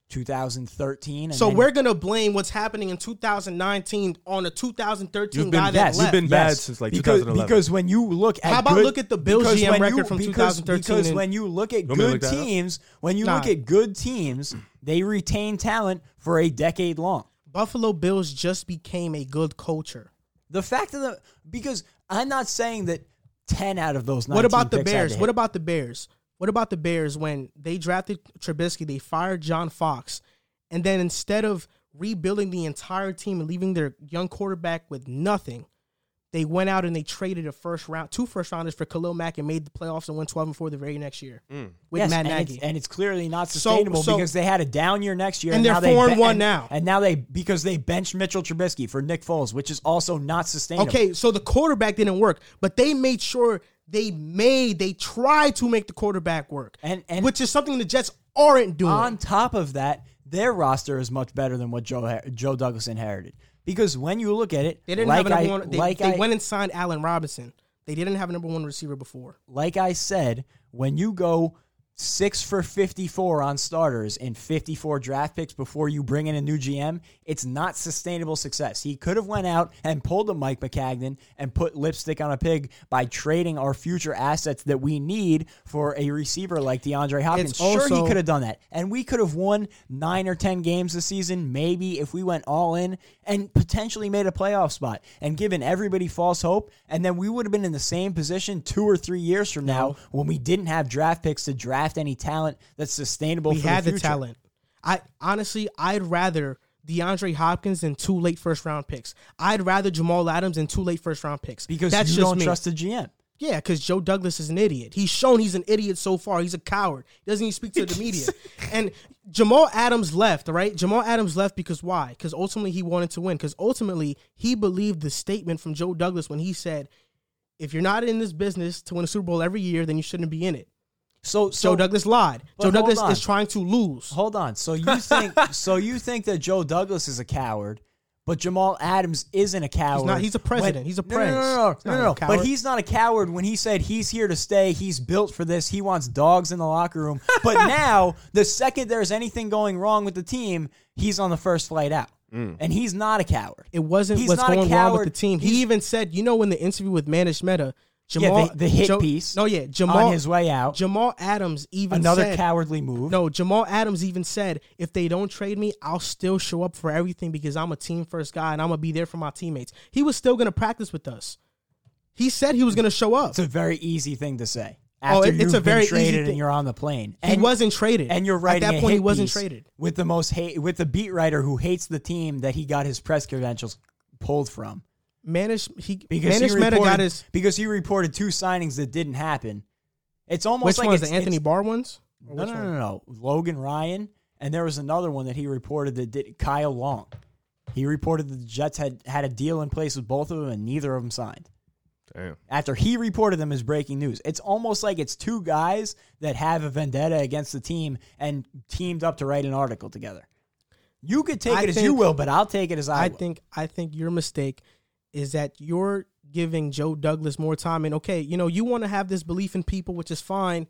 2013. And So then- we're gonna blame what's happening in 2019 on a 2013 You've been- guy that yes, left. You've been bad since like because, 2011. Because when you look at How about good- look at the Bills GM record you- from because, 2013 Because and- when you look at want me to good look teams, when you Nah. look at good teams, they retain talent for a decade long. Buffalo Bills just became a good culture. The fact of the because I'm not saying that ten out of those. 19 What about the picks had Bears? What about the Bears? What about the Bears when they drafted Trubisky? They fired John Fox, and then instead of rebuilding the entire team and leaving their young quarterback with nothing, they went out and they traded a first round, two first rounders for Khalil Mack and made the playoffs and won 12 and 4 the very next year Mm. with Yes, Matt and Nagy. it's, and it's clearly not sustainable so- because they had a down year next year, And they're now they four and be- one now. And now they because they benched Mitchell Trubisky for Nick Foles, which is also not sustainable. Okay, so the quarterback didn't work, but they made sure they made, they tried to make the quarterback work, And- and- which is something the Jets aren't doing. On top of that, their roster is much better than what Joe Joe Douglas inherited. Because when you look at it, they didn't like have a number I, one. They, like they I, went and signed Allen Robinson. They didn't have a number one receiver before. like I said, when you go six for 54 on starters and 54 draft picks before you bring in a new GM, it's not sustainable success. He could have went out and pulled a Mike Maccagnan and put lipstick on a pig by trading our future assets that we need for a receiver like DeAndre Hopkins. It's sure, he could have done that. And we could have won nine or 10 games this season, maybe if we went all in and potentially made a playoff spot and given everybody false hope. And then we would have been in the same position two or three years from now when we didn't have draft picks to draft any talent that's sustainable We for had the the, talent. I honestly, I'd rather DeAndre Hopkins than two late first round picks. I'd rather Jamal Adams than two late first round picks because that's you just don't me. trust the GM. Yeah, because Joe Douglas is an idiot. He's shown he's an idiot so far. He's a coward. He doesn't even speak to the media. And Jamal Adams left, right? Jamal Adams left because why? Because ultimately he wanted to win. Because ultimately he believed the statement from Joe Douglas when he said, if you're not in this business to win a Super Bowl every year, then you shouldn't be in it. So, so Joe Douglas lied. Joe Douglas on. is trying to lose. Hold on. So you think so you think that Joe Douglas is a coward, but Jamal Adams isn't a coward. not. He's a president. when- He's a No, no, prince. No, no, no, no, no, no. But he's not a coward when he said he's here to stay. He's built for this. He wants dogs in the locker room. But now, the second there's anything going wrong with the team, he's on the first flight out. Mm. And he's not a coward. It wasn't He's what's not a going wrong with coward. the team. He even said, you know, in the interview with Manish Mehta, Jamal, the- the hit Jo- piece No, yeah, Jamal on his way out. Jamal Adams even Another said, cowardly move. No, Jamal Adams even said, if they don't trade me, I'll still show up for everything because I'm a team first guy and I'm gonna be there for my teammates. He was still gonna practice with us. He said he was gonna show up. It's a very easy thing to say. Oh, it- it's a very traded thing. and you're on the plane. And, he wasn't traded, and you're writing at that point. He wasn't traded. with the most hate with the beat writer who hates the team that he got his press credentials pulled from Manish, he because Manish he Mehta reported, got his. because he reported two signings that didn't happen. It's almost Which like ones? it's, The Anthony it's- Barr ones? No, no, no, no, no. Logan Ryan, and there was another one that he reported that did Kyle Long. He reported that the Jets had had a deal in place with both of them, and neither of them signed. Damn. after he reported them as breaking news. It's almost like it's two guys that have a vendetta against the team and teamed up to write an article together. You could take I it as you will, but I'll take it as I, I will. think I think your mistake is that you're giving Joe Douglas more time. And okay, you know, you want to have this belief in people, which is fine.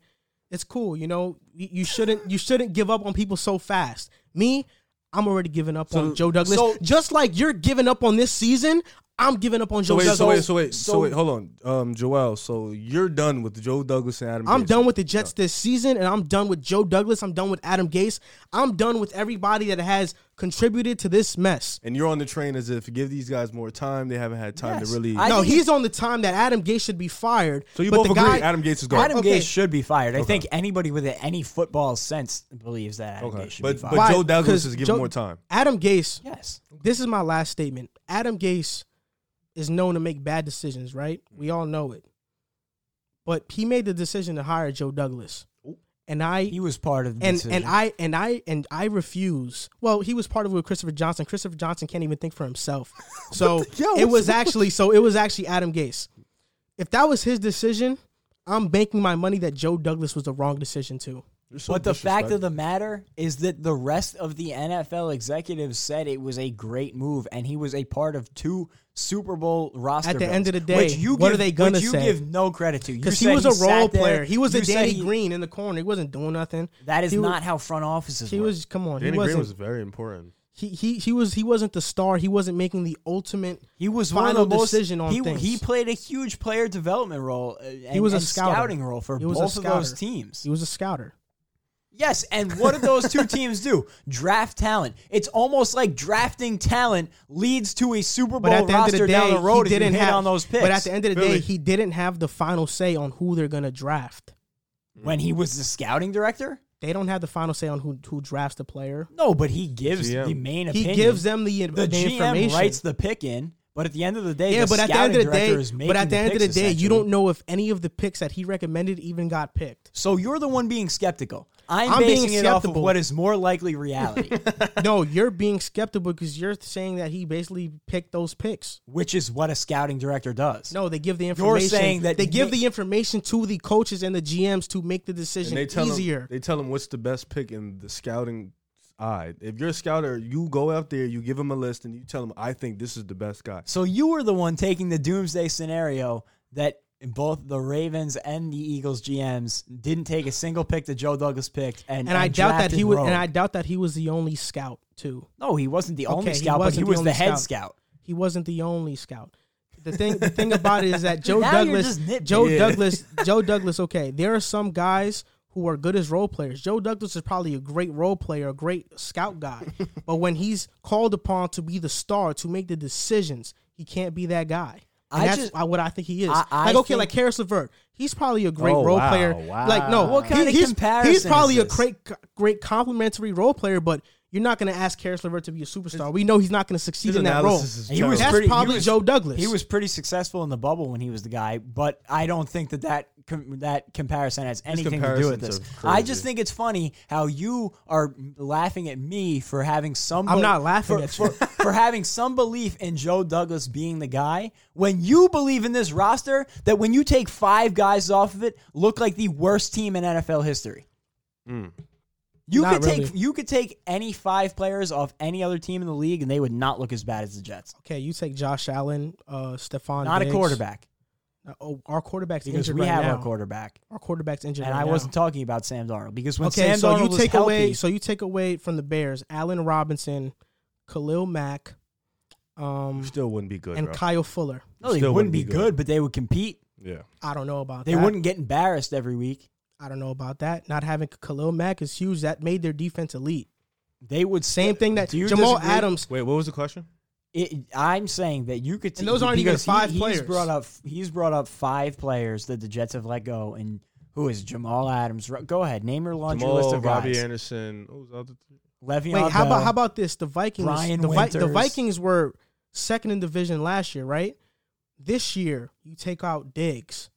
It's cool, you know. You shouldn't you shouldn't give up on people so fast. Me, I'm already giving up So- on Joe Douglas. so- Just like you're giving up on this season, I'm giving up on So Joe wait, Douglas. so wait, so wait, so, so- wait, hold on, um, Joel. So you're done with Joe Douglas and Adam. I'm Gase. done with the Jets this season, and I'm done with Joe Douglas. I'm done with Adam Gase. I'm done with everybody that has contributed to this mess. and you're on the train as if give these guys more time. They haven't had time Yes. to really. I no, he's on the time that Adam Gase should be fired. so you but both the agree guy, Adam Gase is gone. Adam Okay. Gase should be fired. I think anybody with any football sense believes that Adam okay, Gase should but be fired. Why? Joe Douglas 'Cause is given Joe- more time. Adam Gase. yes. This is my last statement. Adam Gase is known to make bad decisions, right? We all know it. But he made the decision to hire Joe Douglas. And I He was part of the and decision. and I and I and I refuse. Well, he was part of it with Christopher Johnson. Christopher Johnson can't even think for himself. So Yo, it was actually so it was actually Adam Gase. If that was his decision, I'm banking my money that Joe Douglas was the wrong decision too. You're so but the fact of the matter is that the rest of the NFL executives said it was a great move, and he was a part of two Super Bowl roster. At the builds, end of the day, which you what give, are they gonna which you say? give no credit to. You Because he was a sat role there- player. He was a you said Danny he- Green in the corner. He wasn't doing nothing. That is He wa- not how front offices He work. was come on. Danny he Green wasn't. was very important. he, he he was he wasn't the star. He wasn't making the ultimate. He was one final of the most, decision on he, things. he played a huge player development role. uh, And, was a and scouting role for He was a both of those teams. He was a scouter. Yes, and what did those two teams do? Draft talent. It's almost like drafting talent leads to a Super Bowl But at the end of roster the day, down the road he didn't hit have on those picks. But at the end of the day, he didn't have the final say on who they're gonna draft. when he was the scouting director? They don't have the final say on who who drafts the player. No, but he gives GM. the main Opinion. He gives them the, the the GM information. writes the pick in, But at the end of the day, yeah, the but at the end scouting of the day, director is making but at the, end of the day, you don't know if any of the picks that he recommended even got picked. So you're the one being skeptical. I'm, I'm being basing it off of skeptical. what is more likely reality, no, you're being skeptical because you're saying that he basically picked those picks. which is what a scouting director does. No, they give the information. saying that they give ma- the information to the coaches and the GMs to make the And decision they tell easier. them they tell them what's the best pick in the scouting eye. If you're a scouter, you go out there, you give them a list, and you tell them, "I think this is the best guy." So you were the one taking the doomsday scenario that both the Ravens and the Eagles GMs didn't take a single pick that Joe Douglas picked, and and I doubt that he was. Rowe. And I doubt that he was the only scout too. no, he wasn't the Okay, only scout, but he the was the head scout. scout. He wasn't the only scout. The thing, the thing about it is that Joe Now Douglas. Joe. Douglas, Joe Douglas. Okay, there are some guys who are good as role players. Joe Douglas is probably a great role player, a great scout guy. but when he's called upon to be the star, to make the decisions, he can't be that guy. And I that's just- what I think he is. I- I like okay, think- like Caris LeVert, he's probably a great Oh, role wow, player. wow. Like no, What he- of he's, comparison he's probably is a great, great complimentary role player, but. You're not going to ask Caris LeVert to be a superstar. We know he's not going to succeed in that role. He was That's terrible. pretty- he probably was- Joe Douglas. He was pretty successful in the bubble when he was the guy, but I don't think that that com- that comparison has anything to do with this. I just think it's funny how you are laughing at me for having some. I'm not laughing for, at you. for, for having some belief in Joe Douglas being the guy when you believe in this roster that when you take five guys off of it, look like the worst team in NFL history. Mm. You Not could take you could take any five players off any other team in the league, and they would not look as bad as the Jets. Okay, you take Josh Allen, uh, Stephon. Not Diggs. a quarterback Uh, Oh, our quarterback's because injured we right have now. our quarterback. Our quarterback's injured. And right I now. wasn't talking about Sam Darnold because when Okay, Sam so Darnold you was take healthy, away. So you take away from the Bears, Allen Robinson, Khalil Mack, um, Still wouldn't be good, and bro. Kyle Fuller. no, they still wouldn't wouldn't be be good. good. but they would compete. yeah. I don't know about that. They that. wouldn't get embarrassed every week. I don't know about that. Not having Khalil Mack is huge. That made their defense elite. They would Same thing that Do Jamal disagree? Adams. Wait, what was the question? It, I'm saying that you could. And those aren't even because he- five he's players. Brought up. He's brought up five players that the Jets have let go, and who is? Jamal Adams? Go ahead, name your laundry list Jamal, of Robbie guys. Anderson. What was the other three? Le'Veon Wait, how about how about this? The Vikings. Brian the, Vi- the Vikings were second in division last year, right? This year, you take out Diggs.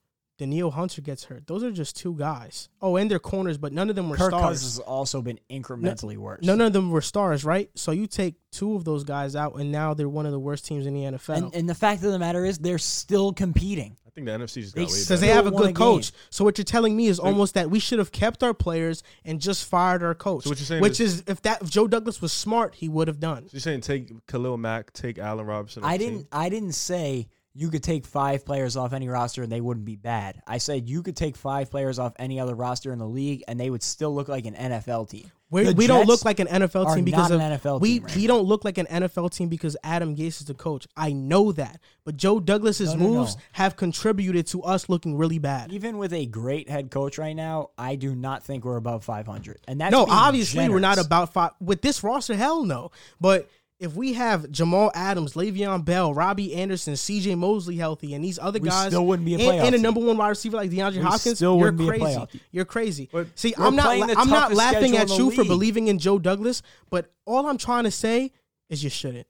Danielle Hunter gets hurt. Those are just two guys. Oh, and they're corners, but none of them were Kirk stars. Cousins has also been incrementally worse. None of them were stars, right? So you take two of those guys out, and now they're one of the worst teams in the NFL. and, and the fact of the matter is, they're still competing. I think the NFC just They got because they better. have a won a good coach. game. So what you're telling me is almost that we should have kept our players and just fired our coach. So what you're saying which is- is, if that if Joe Douglas was smart, he would have done. So you're saying take Khalil Mack, take Allen Robinson. I didn't. team? I didn't say you could take five players off any roster and they wouldn't be bad. I said you could take five players off any other roster in the league and they would still look like an NFL team. We, The we don't look like an NFL team because of an NFL we team right we don't look like an NFL team because Adam Gase is the coach. I know that, but Joe Douglas's No, no, moves no. have contributed to us looking really bad. Even with a great head coach right now, I do not think we're above 500. And that's no, being obviously we're not generous. about five with this roster. Hell no, but. If we have Jamal Adams, Le'Veon Bell, Robbie Anderson, C.J. Mosley healthy, and these other We guys, still wouldn't be a and, playoff and a number one wide receiver like DeAndre We Hopkins, still you're wouldn't be a crazy. playoff team. You're crazy. But See, we're I'm not, playing I'm not laughing at in the you for believing in Joe Douglas, but all I'm trying to say is you shouldn't.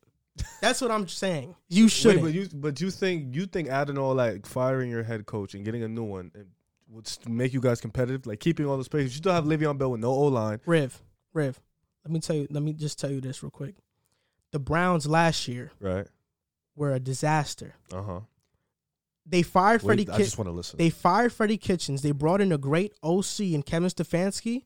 That's what I'm saying. You shouldn't. but you but you think you think adding all like firing your head coach and getting a new one and would make you guys competitive? Like keeping all those players. You still have Le'Veon Bell with no O line. Riv, Riv, let me tell you. Let me just tell you this real quick. The Browns last year Right. were a disaster. Uh huh. They fired Freddie. I just want to listen. they fired Freddie Kitchens. They brought in a great OC in Kevin Stefanski,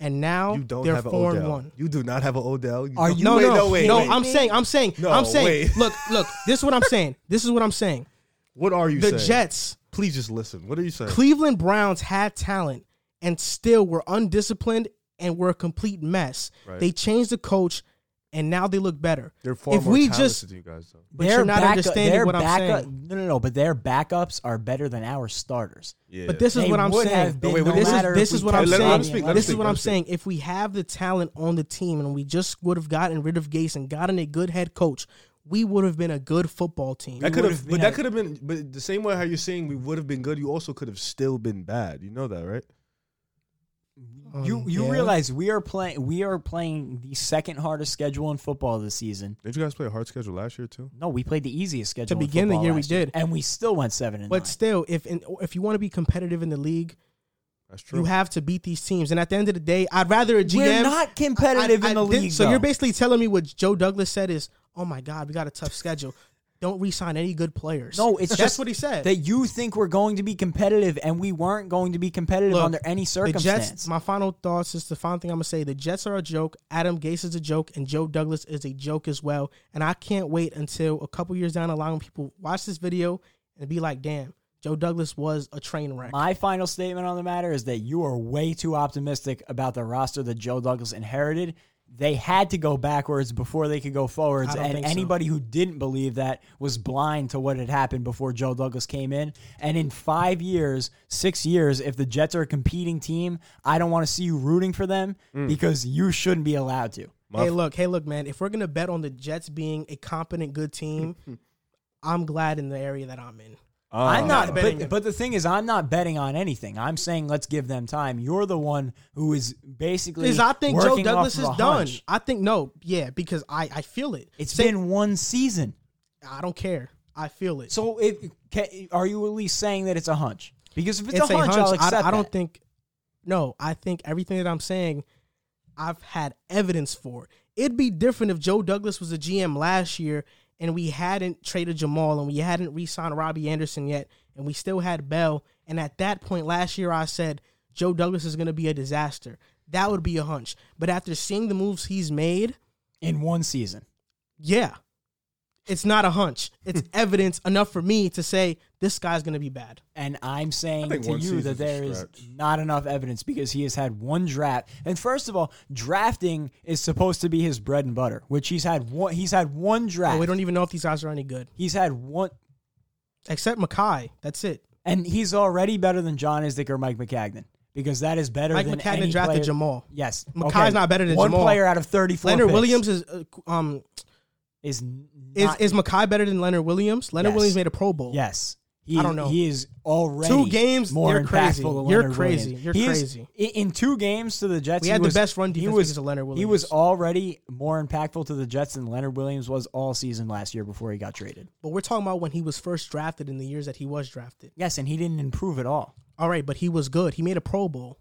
and now you don't they're have an four and Odell. one. You do not have an Odell. You Are don't- you- No, wait, no, no, wait, no. wait. I'm saying, I'm saying, No, I'm saying. wait. Look, look. This is what I'm saying. This is what I'm saying. What are you The saying? Jets, Please just listen. What are you saying? Cleveland Browns had talent and still were undisciplined and were a complete mess. Right. They changed the coach, and now they look better. They're far if more we talented just than you guys though. But you're not backup- understanding their what I'm backup- saying. No, no, no. But their backups are better than our starters. Yeah. But this is They what I'm would saying. have been wait, no wait, this is matter this if is we what I'm kept Let- let him saying. speak, let him This is speak, what let I'm speak. saying. If we have the talent on the team and we just would have gotten rid of Gase and gotten a good head coach, we would have been a good football team. that could would've been but that could have been. But the same way how you're saying we would have been good, you also could have still been bad. You know that, right? You Um, you yeah. realize we are playing we are playing the second hardest schedule in football this season. Did you guys play a hard schedule last year too? No, we played the easiest schedule. in begin the year, we last did. and we still went seven and But nine. still, if in, if you want to be competitive in the league, That's true. you have to beat these teams. And at the end of the day, I'd rather a GM. We're not competitive I- I in the did- league. So though. you're basically telling me what Joe Douglas said is, "Oh my God, we got a tough schedule. Don't re-sign any good players." No, it's that's just what he said. that you think we're going to be competitive, and we weren't going to be competitive Look, under any the circumstance. Jets. My final thoughts is the final thing I'm gonna say. The Jets are a joke. Adam Gase is a joke, and Joe Douglas is a joke as well. And I can't wait until a couple years down the line when people watch this video and be like, "Damn, Joe Douglas was a train wreck." My final statement on the matter is that you are way too optimistic about the roster that Joe Douglas inherited. They had to go backwards before they could go forwards, and think so. anybody who didn't believe that was blind to what had happened before Joe Douglas came in. And in five years, six years, if the Jets are a competing team, I don't want to see you rooting for them Mm. because you shouldn't be allowed to. My hey, look, hey, look, man. If we're gonna bet on the Jets being a competent, good team, I'm glad in the area that I'm in. Uh, I'm not, not but, but the thing is, I'm not betting on anything. I'm saying let's give them time. You're the one who is basically. Because I think Joe Douglas is done. hunch. I think no, yeah, because I I feel it. It's Say- been one season. I don't care. I feel it. So, it, ca- are you at least saying that it's a hunch? Because if it's, it's a hunch, I'll accept I, I don't that. think. No, I think everything that I'm saying, I've had evidence for. It'd be different if Joe Douglas was a GM last year and we hadn't traded Jamal and we hadn't re-signed Robbie Anderson yet, and we still had Bell. And at that point last year, I said Joe Douglas is going to be a disaster. That would be a hunch. But after seeing the moves he's made, in one season. yeah, it's not a hunch. It's evidence enough for me to say this guy's going to be bad. And I'm saying to you that there is not enough evidence because he has had one draft. And first of all, drafting is supposed to be his bread and butter, which he's had one. He's had one draft. But we don't even know if these guys are any good, he's had one, except Mekhi. That's it. and he's already better than John Idzik or Mike Maccagnan because that is better Mike than Maccagnan any drafted player. Jamal. Yes, Mekhi's not better than one Jamal. player out of thirty-four. Leonard picks Williams is uh, um is is not, is Mekhi better than Leonard Williams? Leonard Yes. Williams made a Pro Bowl. Yes. He, I don't know. He is already Two games, more you're impactful crazy. than You're crazy. Williams. You're He is- crazy. in, in two games to the Jets, We he had was, the best run he defense was, because of Leonard Williams. He was already more impactful to the Jets than Leonard Williams was all season last year before he got traded. but we're talking about when he was first drafted in the years that he was drafted. Yes, and he didn't improve at all. All right, but he was good. He made a Pro Bowl.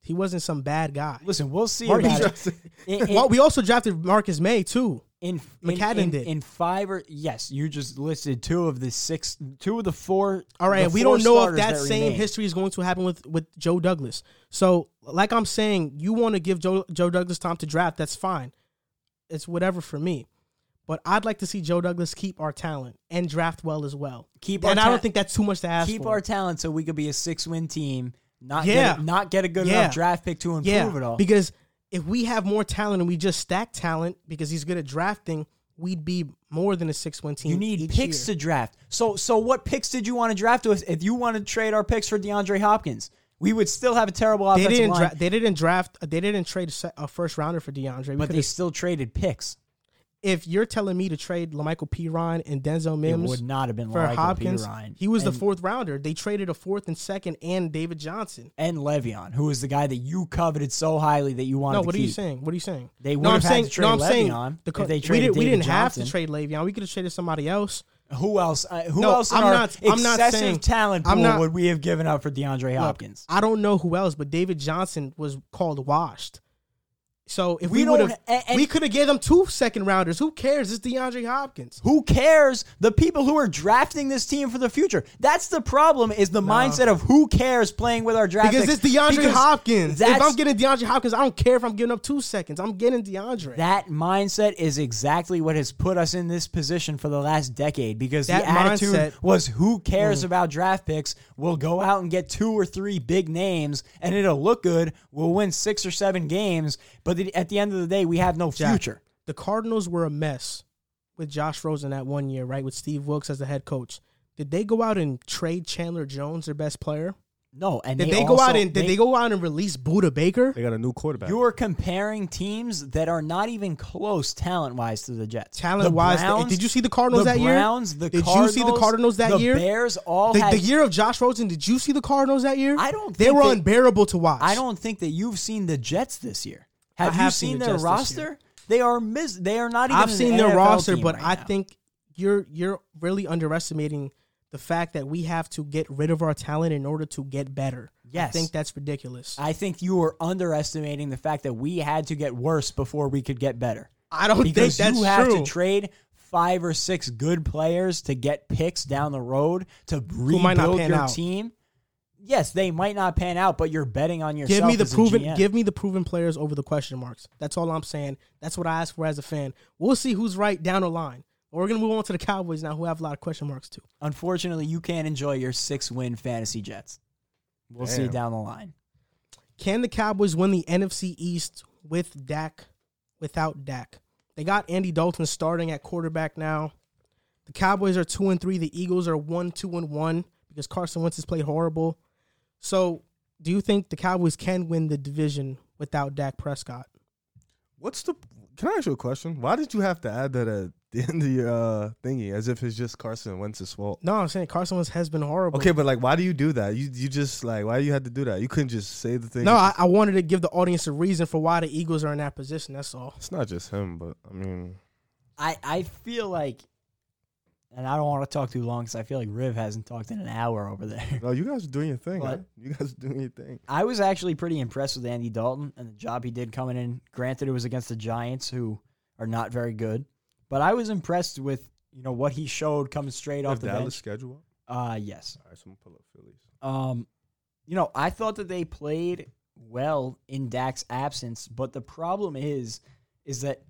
He wasn't some bad guy. Listen, we'll see Marcus about it. In, in, well, we also drafted Marcus Maye too. In, McCadden in, did. in five or yes, you just listed two of the six, two of the four. All right, we don't know if starters that same remain. history is going to happen with with Joe Douglas. So, like I'm saying, you want to give Joe Joe Douglas time to draft, that's fine. It's whatever for me. But I'd like to see Joe Douglas keep our talent and draft well as well. Keep and our I don't think that's too much to ask keep for. our talent so we could be a six-win team. Not Yeah. get a, not get a good Yeah. enough draft pick to improve yeah, it all. because if we have more talent and we just stack talent because he's good at drafting, we'd be more than a six win team. You need picks year. to draft. So so what picks did you want to draft with? If you want to trade our picks for DeAndre Hopkins, we would still have a terrible They didn't. line, Dra- they didn't draft. They didn't trade a, first rounder for DeAndre. We but they still traded picks. If you're telling me to trade La'Mical Perine and Denzel Mims, It would not have been for La'Mical Hopkins, Perine. he was the fourth rounder. They traded a fourth and second and David Johnson. and Le'Veon, who was the guy that you coveted so highly that you wanted to trade. No, what are keep. you saying? What are you saying? They no, would I'm have had saying. to trade no, I'm saying the co- they we didn't. We didn't have to trade Le'Veon. We could have traded somebody else. Who else? Uh, who No, else I'm not- I'm not saying- talent I'm pool not- would we have given up for DeAndre Look, Hopkins? I don't know who else, but David Johnson was called washed. So if We we, would don't- have, and- we could have gave them two second rounders. Who cares? It's DeAndre Hopkins. Who cares? The people who are drafting this team for the future. That's the problem. Is the mindset of who cares playing with our draft Because picks. it's DeAndre Because Hopkins. If I'm getting DeAndre Hopkins, I don't care if I'm giving up two seconds. I'm getting DeAndre. That mindset is exactly what has put us in this position for the last decade because That the attitude mindset- Mm. was who cares about draft picks? We'll go out and get two or three big names and it'll look good. We'll win six or seven games, but the- at the end of the day, we have no Jack, future. The Cardinals were a mess with Josh Rosen that one year, right? With Steve Wilks as the head coach. Did they go out and trade Chandler Jones, their best player? No, and Did they, they, go also- out and did they, go out and release Budda Baker? They got a new quarterback. You're comparing teams that are not even close talent wise to the Jets. Talent wise, The Browns- did you see the Cardinals the that year? Browns, the Did Cardinals, you see the Cardinals that the year? Bears all The, had. the year of Josh Rosen, did you see the Cardinals that year? I don't They think were they- unbearable to watch. I don't think that you've seen the Jets this year. Have I you seen, seen the their roster? They are mis- They are not even. I've seen their NFL roster, but right I now. think you're you're really underestimating the fact that we have to get rid of our talent in order to get better. I think that's ridiculous. I think you are underestimating the fact that we had to get worse before we could get better. I don't think because that's you have true. to trade five or six good players to get picks down the road to rebuild your out. team. Yes, they might not pan out, but you're betting on yourself. give me the proven give me the proven players over the question marks. That's all I'm saying. That's what I ask for as a fan. We'll see who's right down the line. We're gonna move on to the Cowboys now, who have a lot of question marks too. Unfortunately, you can't enjoy your six win fantasy Jets. We'll see down the line. Can the Cowboys win the NFC East with Dak, without Dak? They got Andy Dalton starting at quarterback now. The Cowboys are two and three. The Eagles are one, two and one because Carson Wentz has played horrible. So, do you think the Cowboys can win the division without Dak Prescott? What's the? Can I ask you a question? Why did you have to add that at the end of your uh, thingy, as if it's just Carson Wentz's fault? No, I'm saying Carson Wentz has been horrible. Okay, but like, why do you do that? You you just like, why you had to do that? You couldn't just say the thing. No, I, I wanted to give the audience a reason for why the Eagles are in that position. That's all. it's not just him, but I mean, I, I feel like, and I don't want to talk too long because I feel like Riv hasn't talked in an hour over there. no, you guys are doing your thing. But- man. You guys are doing your thing. I was actually pretty impressed with Andy Dalton and the job he did coming in. Granted, it was against the Giants, who are not very good, but I was impressed with you know what he showed coming straight off the Dallas bench. schedule. Uh yes. All right, so I'm gonna pull up Phillies. Um, you know, I thought that they played well in Dak's absence, but the problem is, is that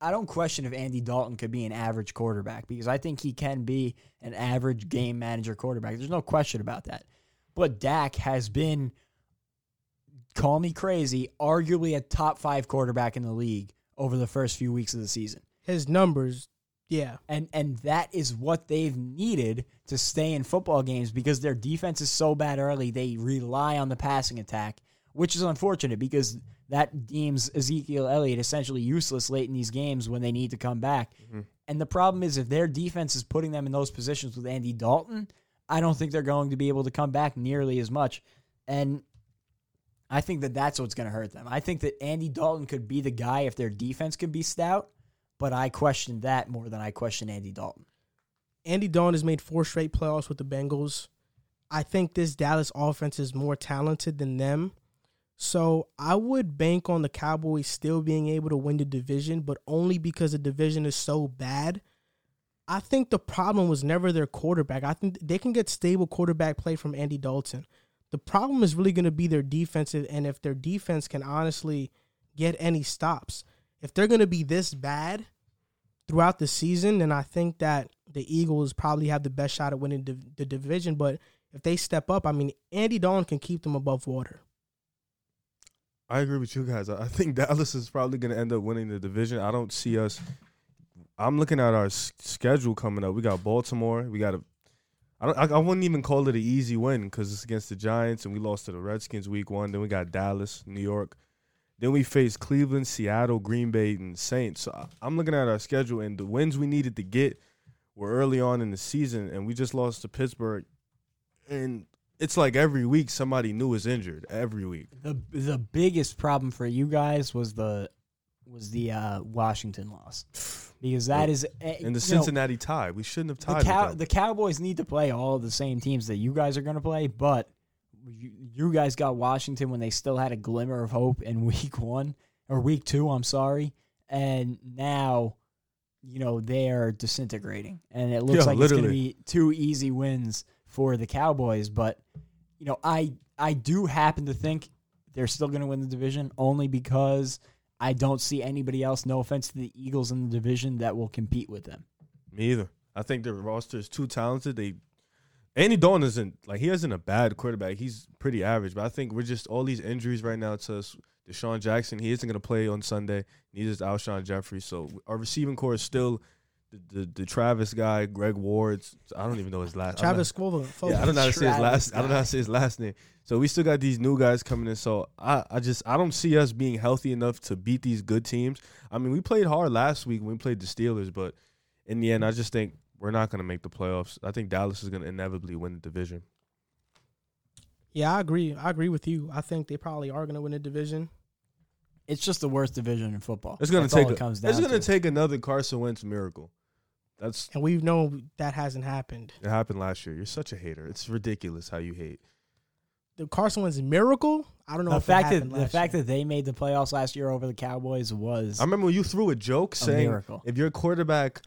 I don't question if Andy Dalton could be an average quarterback because I think he can be an average game manager quarterback. There's no question about that. But Dak has been, call me crazy, arguably a top five quarterback in the league over the first few weeks of the season His numbers, yeah. and and that is what they've needed to stay in football games because their defense is so bad early. They rely on the passing attack, which is unfortunate because that deems Ezekiel Elliott essentially useless late in these games when they need to come back. Mm-hmm. And the problem is if their defense is putting them in those positions with Andy Dalton, I don't think they're going to be able to come back nearly as much. And I think that that's what's going to hurt them. I think that Andy Dalton could be the guy if their defense could be stout, but I question that more than I question Andy Dalton. Andy Dalton has made four straight playoffs with the Bengals. I think this Dallas offense is more talented than them. So I would bank on the Cowboys still being able to win the division, but only because the division is so bad. I think the problem was never their quarterback. I think they can get stable quarterback play from Andy Dalton. The problem is really going to be their defensive, and if their defense can honestly get any stops. If they're going to be this bad throughout the season, then I think that the Eagles probably have the best shot at winning div- the division. But if they step up, I mean, Andy Dalton can keep them above water. I agree with you guys. I think Dallas is probably going to end up winning the division. I don't see us. I'm looking at our s- schedule coming up. We got Baltimore. We got a. I don't. I, I wouldn't even call it an easy win because it's against the Giants and we lost to the Redskins week one. Then we got Dallas, New York. Then we face Cleveland, Seattle, Green Bay, and Saints. So I- I'm looking at our schedule and the wins we needed to get were early on in the season, and we just lost to Pittsburgh. And it's like every week somebody new is injured. Every week. The the biggest problem for you guys was the was the uh, Washington loss because that is eh, And the you know, Cincinnati tie. We shouldn't have the, tied. cow- the Cowboys need to play all the same teams that you guys are going to play, but you, you guys got Washington when they still had a glimmer of hope in week one or week two. I'm sorry, and now you know they are disintegrating, and it looks Yeah, like it's going to be two easy wins for the Cowboys. But you know, I I do happen to think they're still going to win the division only because. I don't see anybody else. No offense to the Eagles in the division that will compete with them. Me either. I think their roster is too talented. They Andy Dalton isn't like he isn't a bad quarterback. He's pretty average, but I think we're just all these injuries right now to us. DeSean Jackson, he isn't going to play on Sunday. Neither is Alshon Jeffery. So our receiving corps is still the, the, the Travis guy, Greg Ward's. I don't even know his last. I'm Travis Squillen. yeah, I don't know how to say his Travis last. I don't know how to say his last name. So we still got these new guys coming in. So I, I just I don't see us being healthy enough to beat these good teams. I mean, we played hard last week when we played the Steelers, but in the end, I just think we're not going to make the playoffs. I think Dallas is going to inevitably win the division. Yeah, I agree. I agree with you. I think they probably are going to win the division. It's just the worst division in football. It's going to take. all A, it comes down it's going to to. take another Carson Wentz miracle. That's And we've known that hasn't happened. it happened last year. You're such a hater. It's ridiculous how you hate. The Carson Wentz miracle, I don't know the if fact that happened the last fact year. that they made the playoffs last year over the Cowboys was I remember when you threw a joke a saying miracle. if your quarterback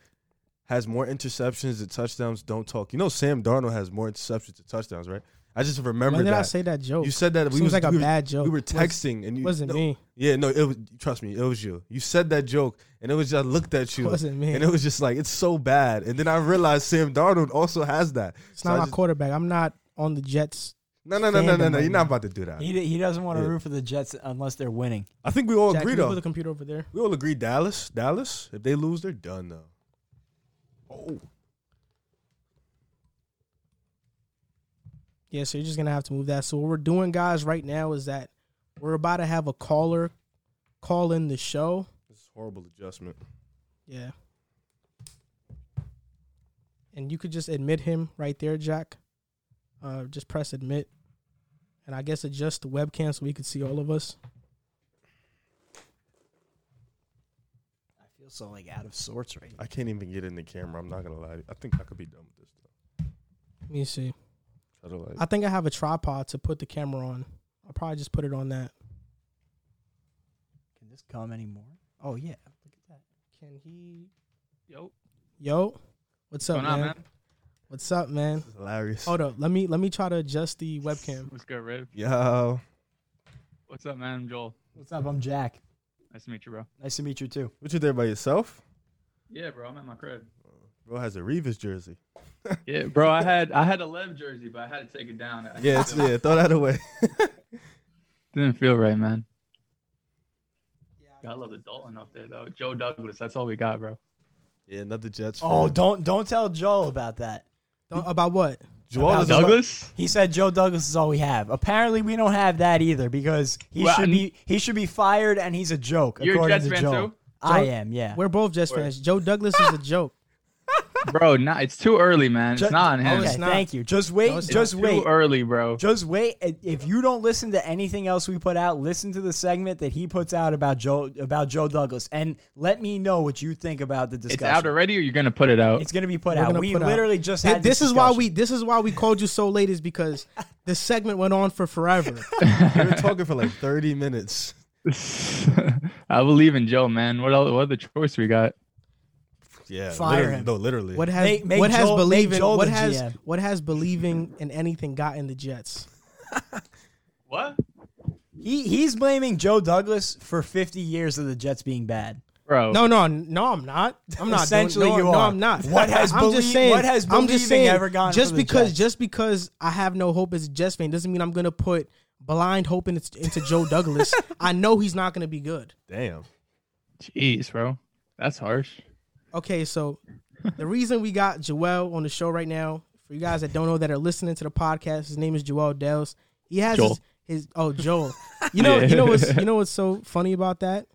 has more interceptions than touchdowns, don't talk. You know Sam Darnold has more interceptions than touchdowns, right? I just remember when did that. I say that joke? you said that we Seems was like a we were, bad joke. we were Was- texting and you wasn't no, me. Yeah, no, it was trust me, it was you. You said that joke and it was just I looked at you wasn't me. and it was just like it's so bad. And then I realized Sam Darnold also has that. It's So not I my just- quarterback. I'm not on the Jets. No, no, no, no, no, no. You're not about to do that. He he doesn't want to Yeah. root for the Jets unless they're winning. I think we all Jack, agree can though. put the computer over there. We all agree Dallas. Dallas. If they lose, they're done though. Oh. Yeah, so you're just gonna have to move that. So what we're doing, guys, right now is that we're about to have a caller call in the show. This is horrible adjustment. Yeah. And you could just admit him right there, Jack. Uh, just press admit. And I guess adjust the webcam so we could see all of us. I feel so like out of sorts right now. I can't even get in the camera. I'm not gonna lie. I think I could be done with this though. Let me see. Try to like. I think I have a tripod to put the camera on. I'll probably just put it on that. Can this come anymore? Oh yeah, look at that. Can he? Yo, Yo, what's up, what's man? on, man? What's up, man? this is hilarious. Hold up. Let me let me try to adjust the webcam. What's good, Riv? Yo, What's up, man? I'm Joel. What's up? I'm Jack. Nice to meet you, bro. Nice to meet you too. what you there by yourself? Yeah, bro. I'm at my crib. Bro has a Revis jersey. Yeah, bro. I had I had a Lev jersey, but I had to take it down. I Yeah, it's, yeah. Throw that away. Didn't feel right, man. Yeah, I love the Dalton up there, though. Joe Douglas. That's all we got, bro. yeah, another Jets. Oh, fan. don't don't tell Joel about that. Don't- about what? Joel about is about- Douglas? He said Joe Douglas is all we have. Apparently, we don't have that either because he Well, should I'm- be he should be fired and he's a joke. You're a Jets to fan, Joel. too? I am. Yeah. We're both Jets Word. fans. Joe Douglas is a joke. Bro, nah, it's too early, man. It's not on him. Oh, Okay, not. thank you. Just wait. No, it's just Too wait. early, bro. Just wait. If you don't listen to anything else we put out, listen to the segment that he puts out about Joe about Joe Douglas, and let me know what you think about the discussion. It's discussion. out already, or you're gonna put it out? It's gonna be put We're out. We put out- literally just had this this is why we this is why we called you so late is because the segment went on for forever. We were talking for like 30 minutes. I believe in Joe, man. What else, what other choice we got? Yeah, Fire literally, him. No, literally. What has Make- make what has Joel- make believing Joel what the has GM. what has believing in anything gotten the Jets? What, He he's blaming Joe Douglas for 50 years of the Jets being bad. bro? No, no, no. I'm not. I'm not. Essentially, no, you no, are. I'm not. What has I'm belie- just saying. what has I'm just believing saying. ever gone just for the because Jets? just because I have no hope as a Jets fan doesn't mean I'm gonna put blind hope in, into Joe Douglas. I know he's not gonna be good. Damn. Jeez, bro. That's harsh. Okay, so the reason we got Joel on the show right now, for you guys that don't know that are listening to the podcast, his name is Joel Dells. He has Joel. his, his oh Joel. You know, Yeah. you know what's you know what's so funny about that?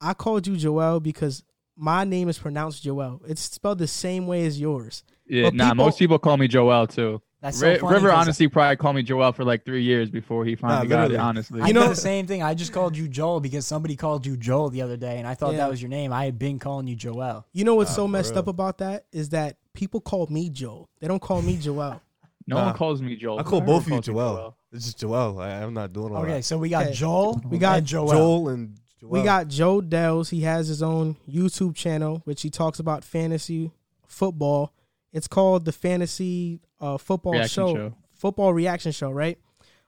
I called you Joel because my name is pronounced Joel. It's spelled the same way as yours. Yeah, But nah. people- most people call me Joel too. That's so Ri- funny River 'cause honestly probably called me Joel for like three years before he finally got it. literally. Honestly, I You know know- the same thing. I just called you Joel because somebody called you Joel the other day, and I thought Yeah. that was your name. I had been calling you Joel. You know what's Nah, so messed real. up about that is that people call me Joel. They don't call me Joel. no Nah. one calls me Joel. I call Everyone both of you calls me Joel. It's just Joel. I, I'm not doing all Okay, that. so we got Okay. Joel. We got and Joel. Joel and Joel. We got Joe Dells. He has his own YouTube channel, which he talks about fantasy football. It's called the Fantasy uh, Football Reaction show. Show. Football Reaction Show, right?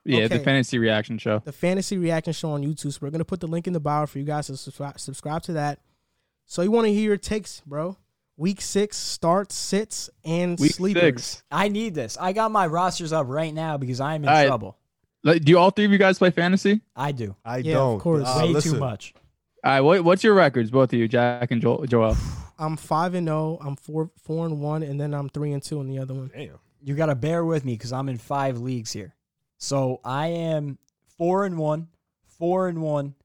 Yeah, the fantasy reaction show. The Fantasy Reaction Show on YouTube. So we're gonna put the link in the bio for you guys to subscribe, subscribe to that. So you want to hear your takes, bro? Week six starts, sits, and Week sleepers. six. I need this. I got my rosters up right now because I'm in All right. trouble. Like, do all three of you guys play fantasy? I do. I Yeah, don't. of course. Uh, Way listen, too much. All right, what, what's your records, both of you, Jack and Joel? Joel? I'm five and zero. I'm four four and one, and then I'm three and two in the other one. Damn. You got to bear with me because I'm in five leagues here. So I am four and one, four and one,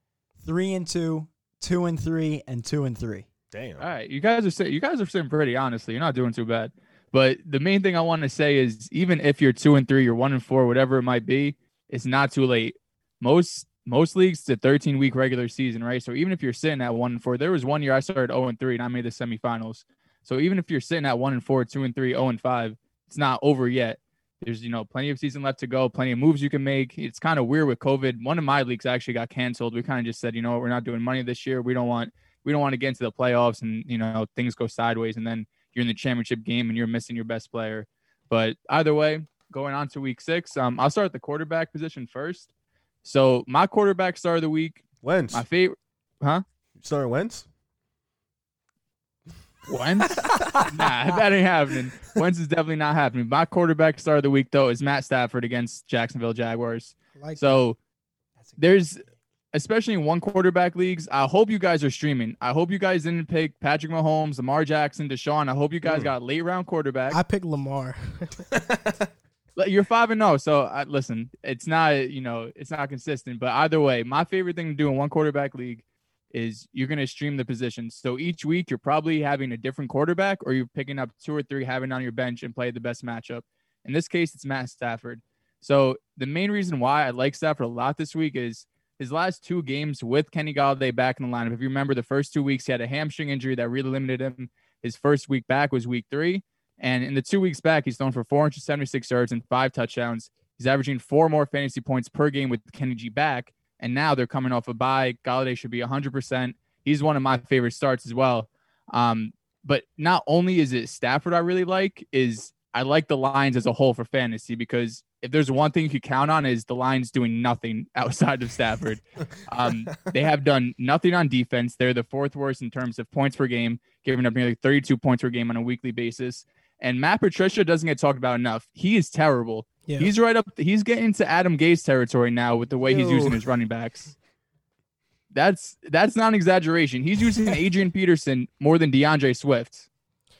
three and two, two and three, and two and three. Damn. All right, you guys are saying you guys are sitting pretty. Honestly, you're not doing too bad. But the main thing I want to say is, even if you're two and three, you're one and four, whatever it might be, it's not too late. Most most leagues it's a 13 week regular season, right? So even if you're sitting at one and four, there was one year I started 0 and three and I made the semifinals. So even if you're sitting at one and four, two and three, 0 and five, it's not over yet. There's you know plenty of season left to go, plenty of moves you can make. It's kind of weird with COVID. One of my leagues actually got canceled. We kind of just said, you know what, we're not doing money this year. We don't want we don't want to get into the playoffs and you know things go sideways and then you're in the championship game and you're missing your best player. But either way, going on to week six, um, I'll start at the quarterback position first. So my quarterback start of the week, Wentz. my favorite, huh? Starting Wentz? Wentz? nah, that ain't happening. Wentz is definitely not happening. My quarterback start of the week though is Matt Stafford against Jacksonville Jaguars. Like So there's especially in one quarterback leagues. I hope you guys are streaming. I hope you guys didn't pick Patrick Mahomes, Lamar Jackson, Deshaun. I hope you guys Mm. got late round quarterback. I picked Lamar. You're five and zero, so I, listen, it's not you know it's not consistent. But either way, my favorite thing to do in one quarterback league is you're gonna stream the positions. So each week you're probably having a different quarterback, or you're picking up two or three, having on your bench and play the best matchup. In this case, it's Matt Stafford. So the main reason why I like Stafford a lot this week is his last two games with Kenny Golladay back in the lineup. If you remember, the first two weeks he had a hamstring injury that really limited him. His first week back was week three. And in the two weeks back, he's thrown for 476 yards and five touchdowns. He's averaging four more fantasy points per game with Kenny G back. And now they're coming off a bye. Golladay should be 100%. He's one of my favorite starts as well. Um, but not only is it Stafford I really like, is I like the Lions as a whole for fantasy because if there's one thing you could count on is the Lions doing nothing outside of Stafford. Um, they have done nothing on defense. They're the fourth worst in terms of points per game, giving up nearly 32 points per game on a weekly basis. And Matt Patricia doesn't get talked about enough. He is terrible. Yeah. He's right up. He's getting into Adam Gase territory now with the way he's using his running backs. That's that's not an exaggeration. He's using Adrian Peterson more than DeAndre Swift.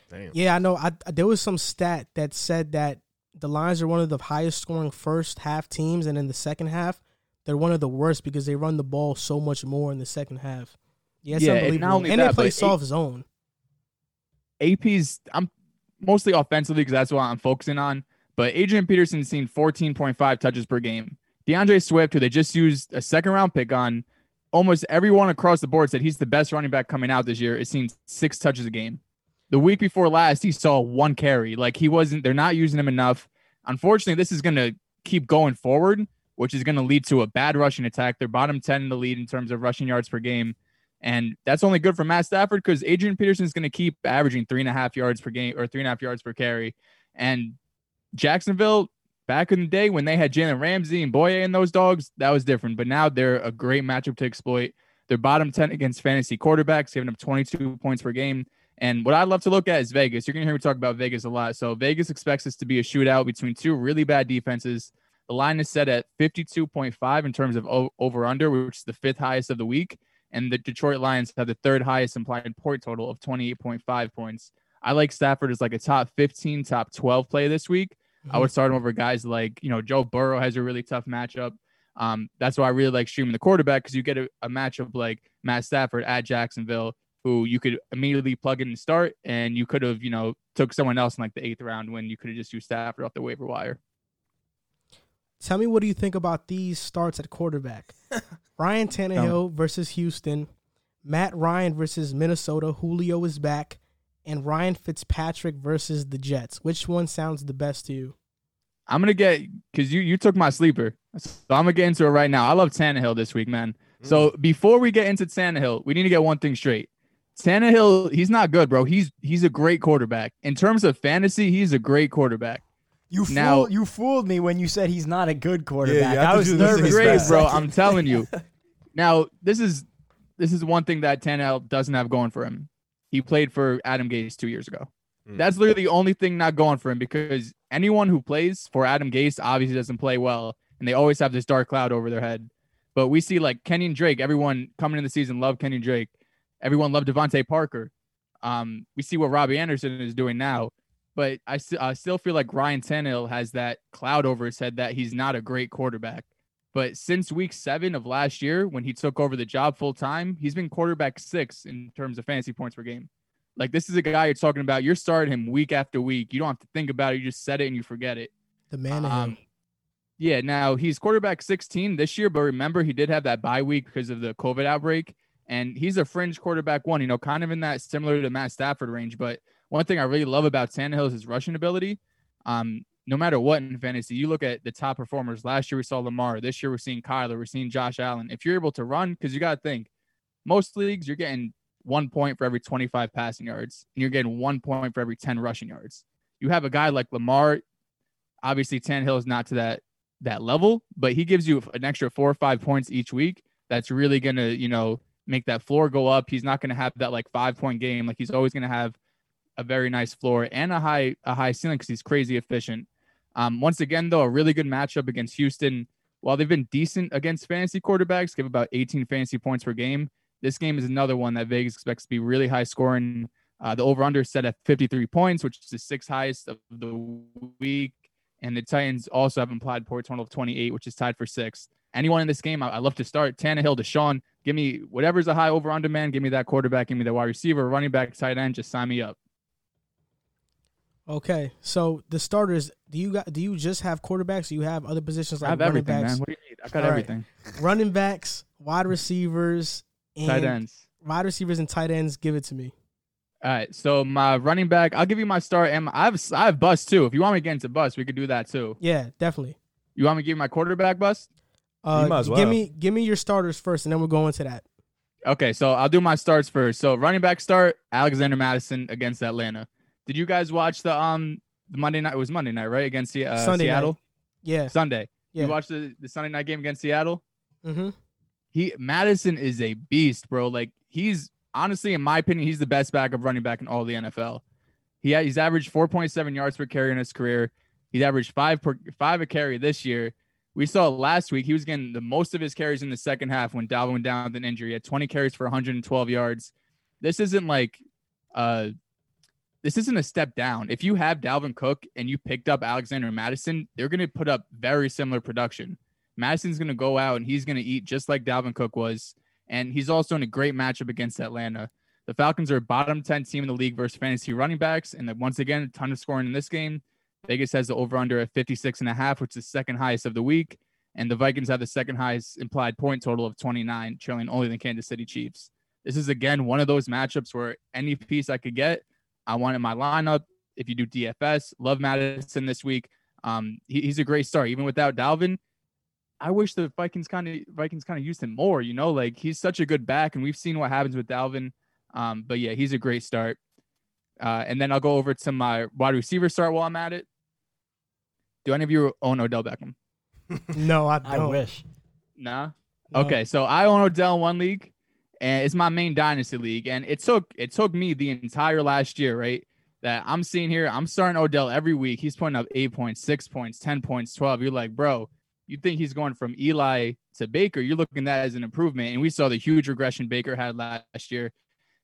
Damn. Yeah, I know. I there was some stat that said that the Lions are one of the highest scoring first half teams, and in the second half, they're one of the worst because they run the ball so much more in the second half. Yeah, it's Yeah, and not unbelievable. only and that, they play but soft zone. AP's I'm mostly offensively because that's what I'm focusing on. But Adrian Peterson's seen 14.5 touches per game. DeAndre Swift, who they just used a second round pick on, almost everyone across the board said he's the best running back coming out this year. Is seen six touches a game. The week before last, he saw one carry. Like he wasn't. They're not using him enough. Unfortunately, this is going to keep going forward, which is going to lead to a bad rushing attack. They're bottom 10 in the lead in terms of rushing yards per game. And that's only good for Matt Stafford because Adrian Peterson is going to keep averaging three and a half yards per game or three and a half yards per carry. And Jacksonville, back in the day when they had Jalen Ramsey and Bouye and those dogs, that was different. But now they're a great matchup to exploit. They're bottom 10 against fantasy quarterbacks, giving up 22 points per game. And what I love to look at is Vegas. You're going to hear me talk about Vegas a lot. So Vegas expects this to be a shootout between two really bad defenses. The line is set at 52.5 in terms of over under, which is the fifth highest of the week. And the Detroit Lions have the third highest implied point total of 28.5 points. I like Stafford as like a top 15, top 12 play this week. I would start him over guys like, you know, Joe Burrow has a really tough matchup. Um, that's why I really like streaming the quarterback because you get a, a matchup like Matt Stafford at Jacksonville, who you could immediately plug in and start, and you could have, you know, took someone else in like the eighth round when you could have just used Stafford off the waiver wire. Tell me what do you think about these starts at quarterback? Ryan Tannehill versus Houston, Matt Ryan versus Minnesota. Julio is back, and Ryan Fitzpatrick versus the Jets. Which one sounds the best to you? I'm gonna get because you you took my sleeper, so I'm gonna get into it right now. I love Tannehill this week, man. Mm. So before we get into Tannehill, we need to get one thing straight. Tannehill, he's not good, bro. He's he's a great quarterback. In terms of fantasy, he's a great quarterback. You fool, Now- you fooled me when you said he's not a good quarterback. yeah, I I was you were nervous. he's great, bro. I'm telling you. Now, this is this is one thing that Tannehill doesn't have going for him. He played for Adam Gase two years ago. Mm. That's literally the only thing not going for him because anyone who plays for Adam Gase obviously doesn't play well, and they always have this dark cloud over their head. But we see like Kenyan Drake. Everyone coming in the season loved Kenyan Drake. Everyone loved DeVante Parker. Um, we see what Robbie Anderson is doing now, but I, st- I still feel like Ryan Tannehill has that cloud over his head that he's not a great quarterback. But since week seven of last year, when he took over the job full time, he's been quarterback six in terms of fantasy points per game. Like this is a guy you're talking about. You're starting him week after week. You don't have to think about it. You just set it and you forget it. The man. Um, yeah. Now he's quarterback 16 this year, but remember he did have that bye week because of the COVID outbreak, and he's a fringe quarterback one. You know, kind of in that similar to Matt Stafford range. But one thing I really love about Tannehill is his rushing ability. Um, no matter what in fantasy, you look at the top performers. Last year we saw Lamar. This year we're seeing Kyler. We're seeing Josh Allen. If you're able to run, because you got to think, most leagues you're getting one point for every 25 passing yards, and you're getting one point for every 10 rushing yards. You have a guy like Lamar. Obviously, Tannehill is not to that that level, but he gives you an extra four or five points each week. That's really gonna, you know, make that floor go up. He's not gonna have that like five point game. Like he's always gonna have a very nice floor and a high a high ceiling because he's crazy efficient. Um, once again, though, a really good matchup against Houston. While they've been decent against fantasy quarterbacks, give about 18 fantasy points per game. This game is another one that Vegas expects to be really high scoring. Uh, the over under set at 53 points, which is the sixth highest of the week. And the Titans also have implied point total of 28, which is tied for sixth. Anyone in this game, I, I love to start. Tannehill, Deshaun, give me whatever's a high over under man. Give me that quarterback. Give me the wide receiver, running back, tight end. Just sign me up. Okay, so the starters, do you got do you just have quarterbacks? Do you have other positions like I have running everything, backs, man. What do you need? I've got All right. everything. running backs, wide receivers, and Tight ends. wide receivers and tight ends? Give it to me. All right. So my running back, I'll give you my start. And my- I have I have bust too. If you want me to get into bust, we could do that too. Yeah, definitely. You want me to give you my quarterback bust? Uh, might as Give me give me your starters first, and then we'll go into that. Okay, so I'll do my starts first. So running back start, Alexander Mattison against Atlanta. Did you guys watch the um the Monday night? It was Monday night, right? Against the uh, Sunday night. Yeah, Sunday. yeah. You watched the, the Sunday night game against Seattle? mm-hmm. He Mattison is a beast, bro. Like he's honestly, in my opinion, he's the best backup running back in all the NFL. He he's averaged 4.7 yards per carry in his career. He's averaged five per five a carry this year. We saw last week he was getting the most of his carries in the second half when Dalvin went down with an injury. He had 20 carries for 112 yards. This isn't like uh this isn't a step down. If you have Dalvin Cook and you picked up Alexander Mattison, they're going to put up very similar production. Mattison's going to go out and he's going to eat just like Dalvin Cook was. And he's also in a great matchup against Atlanta. The Falcons are a bottom 10 team in the league versus fantasy running backs. And once again, a ton of scoring in this game. Vegas has the over under at 56 and a half, which is the second highest of the week. And the Vikings have the second highest implied point total of 29, trailing only the Kansas City Chiefs. This is again one of those matchups where any piece I could get, I want in my lineup. If you do DFS, love Mattison this week. Um, he- he's a great start, even without Dalvin. I wish the Vikings kind of Vikings kind of used him more. You know, like he's such a good back, and we've seen what happens with Dalvin. Um, but yeah, he's a great start. Uh, and then I'll go over to my wide receiver start while I'm at it. Do any of you own Odell Beckham? No, I I don't. wish. Nah. No. Okay, so I own Odell in one league, and it's my main dynasty league, and it took it took me the entire last year, right? That I'm seeing here, I'm starting Odell every week. He's putting up eight points, six points, ten points, twelve. You're like, bro, you think he's going from Eli to Baker? You're looking at that as an improvement, and we saw the huge regression Baker had last year.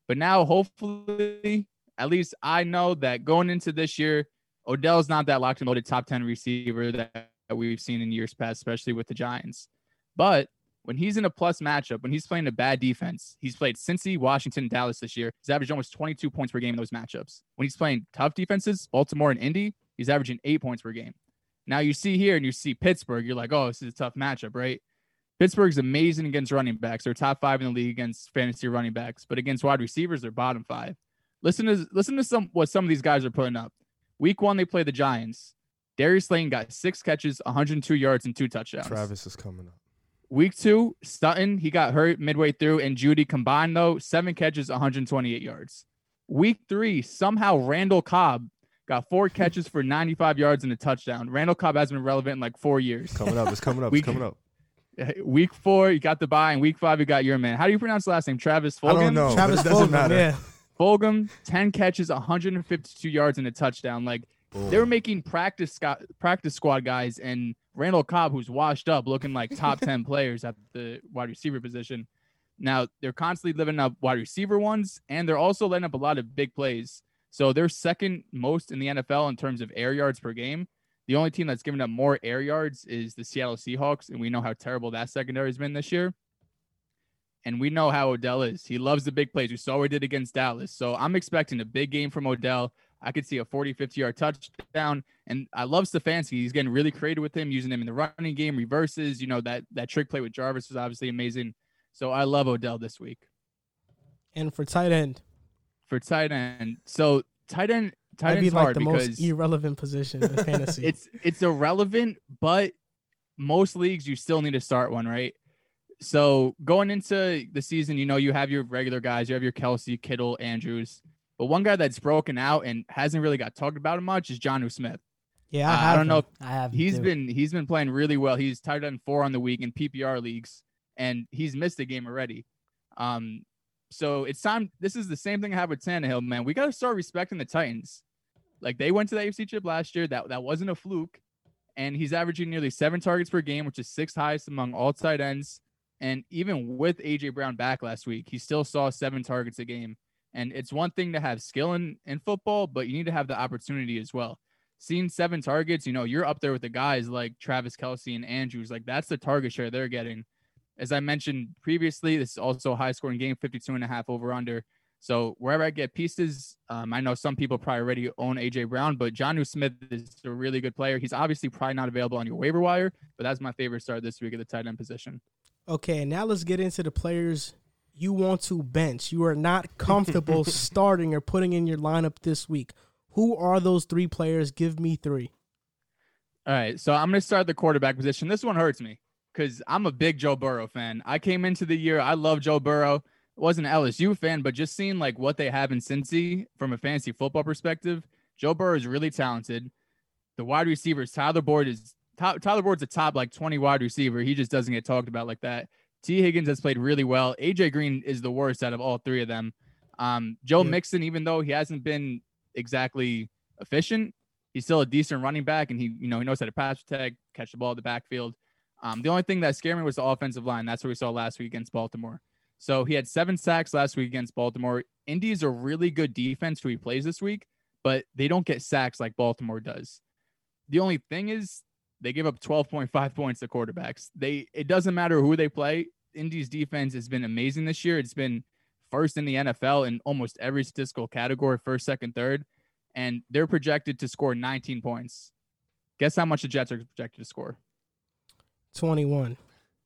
But now, hopefully, at least I know that going into this year, Odell's not that locked and loaded top ten receiver that we've seen in years past, especially with the Giants. But when he's in a plus matchup, when he's playing a bad defense, he's played Cincy, Washington, Dallas this year. He's averaged almost 22 points per game in those matchups. When he's playing tough defenses, Baltimore and Indy, he's averaging eight points per game. Now you see here and you see Pittsburgh, you're like, oh, this is a tough matchup, right? Pittsburgh's amazing against running backs. They're top five in the league against fantasy running backs, but against wide receivers, they're bottom five. Listen to listen to some what some of these guys are putting up. Week one, they play the Giants. Darius Slayton got six catches, 102 yards, and two touchdowns. Travis is coming up. Week two, Sutton, he got hurt midway through, and Jeudy combined, though, seven catches, 128 yards. Week three, somehow Randall Cobb got four catches for 95 yards and a touchdown. Randall Cobb hasn't been relevant in like four years. Coming up. It's coming up. We- It's coming up. Week four, you got the bye, and week five, you got your man. How do you pronounce the last name? Travis Fulgham? I don't know. Travis but it doesn't Fulgham, matter. yeah. Fulgham, 10 catches, 152 yards, and a touchdown. Like, they were making practice sco- practice squad guys and Randall Cobb, who's washed up, looking like top ten players at the wide receiver position. Now they're constantly living up wide receiver ones, and they're also letting up a lot of big plays. So they're second most in the NFL in terms of air yards per game. The only team that's given up more air yards is the Seattle Seahawks, and we know how terrible that secondary has been this year. And we know how Odell is. He loves the big plays. We saw what he did against Dallas. So I'm expecting a big game from Odell. I could see a 40, 50 yard touchdown. And I love Stefanski. He's getting really creative with him, using him in the running game, reverses. You know, that that trick play with Jarvis was obviously amazing. So I love Odell this week. And for tight end, For tight end. So tight end tight might be like hard the because most irrelevant position in fantasy. it's it's irrelevant, but most leagues you still need to start one, right? So going into the season, you know, you have your regular guys, you have your Kelce, Kittle, Andrews. But one guy that's broken out and hasn't really got talked about much is Jonnu Smith. yeah, I- I, I don't know if I have. He's too. been he's been playing really well. He's tied on four on the week in PPR leagues, and he's missed a game already. Um, so it's time. This is the same thing I have with Tannehill, man. We got to start respecting the Titans. Like they went to the AFC Chip last year. That that wasn't a fluke, and he's averaging nearly seven targets per game, which is sixth highest among all tight ends. And even with AJ Brown back last week, he still saw seven targets a game. And it's one thing to have skill in, in football, but you need to have the opportunity as well seeing seven targets, you know, you're up there with the guys like Travis Kelce and Andrews. Like that's the target share they're getting. As I mentioned previously, this is also a high scoring game, 52 and a half over under. So wherever I get pieces, um, I know some people probably already own AJ Brown, but Jonnu Smith is a really good player. He's obviously probably not available on your waiver wire, but that's my favorite start this week at the tight end position. Okay, now let's get into the players you want to bench. You are not comfortable starting or putting in your lineup this week. Who are those three players? Give me three. All right, so I'm going to start the quarterback position. This one hurts me because I'm a big Joe Burrow fan. I came into the year, I love Joe Burrow. Wasn't an LSU fan, but just seeing like what they have in Cincy from a fantasy football perspective, Joe Burrow is really talented. The wide receivers, Tyler Boyd is Tyler Boyd's a top like 20 wide receiver. He just doesn't get talked about like that. Tee Higgins has played really well. AJ Green is the worst out of all three of them. Um, Joe Yeah. Mixon, even though he hasn't been exactly efficient, he's still a decent running back, and he you know he knows how to pass protect, catch the ball at the backfield. Um, the only thing that scared me was the offensive line. That's what we saw last week against Baltimore. So he had seven sacks last week against Baltimore. Indy is a really good defense who he plays this week, but they don't get sacks like Baltimore does. The only thing is they give up 12.5 points to quarterbacks. They it doesn't matter who they play. Indy's defense has been amazing this year. It's been first in the NFL in almost every statistical category, first, second, third, and they're projected to score 19 points. Guess how much the Jets are projected to score? 21.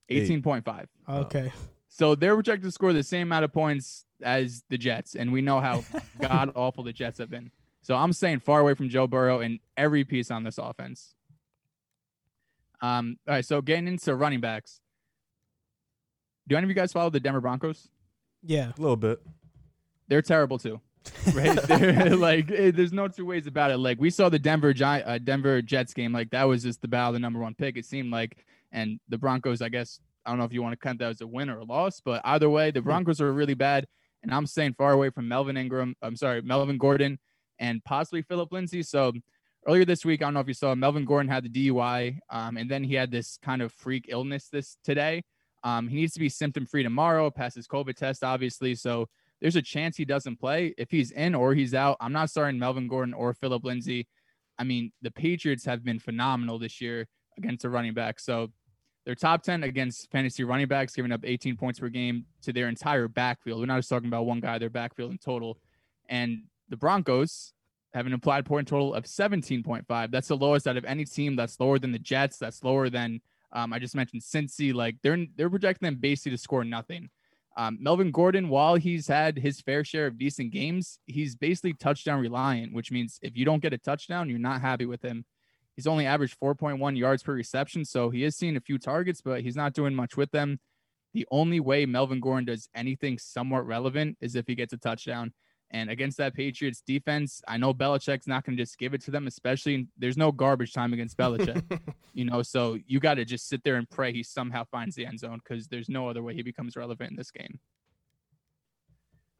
Eight. 18.5. Okay. So they're projected to score the same amount of points as the Jets, and we know how god awful the Jets have been. So I'm saying far away from Joe Burrow and every piece on this offense. Um, all right, so getting into running backs. Do any of you guys follow the Denver Broncos? Yeah. A little bit. They're terrible too. Right? They're like eh, there's no two ways about it. Like we saw the Denver Giant uh, Denver Jets game, like that was just the battle of the number one pick, it seemed like. And the Broncos, I guess, I don't know if you want to count that as a win or a loss, but either way, the Broncos are really bad. And I'm staying far away from Melvin Ingram. I'm sorry, Melvin Gordon and possibly Phillip Lindsay. So earlier this week, I don't know if you saw Melvin Gordon had the DUI, um, and then he had this kind of freak illness this today. Um, he needs to be symptom free tomorrow, pass his COVID test, obviously. So there's a chance he doesn't play. If he's in or he's out, I'm not starting Melvin Gordon or Phillip Lindsay. I mean, the Patriots have been phenomenal this year against the running back. So they're top 10 against fantasy running backs, giving up 18 points per game to their entire backfield. We're not just talking about one guy, their backfield in total. And the Broncos have an implied point total of 17.5. That's the lowest out of any team. That's lower than the Jets. That's lower than um, I just mentioned Cincy. Like they're they're projecting them basically to score nothing. Um, Melvin Gordon, while he's had his fair share of decent games, he's basically touchdown reliant, which means if you don't get a touchdown, you're not happy with him. He's only averaged 4.1 yards per reception, so he is seeing a few targets, but he's not doing much with them. The only way Melvin Gordon does anything somewhat relevant is if he gets a touchdown. And against that Patriots defense, I know Belichick's not going to just give it to them, especially there's no garbage time against Belichick, you know. So you got to just sit there and pray he somehow finds the end zone because there's no other way he becomes relevant in this game.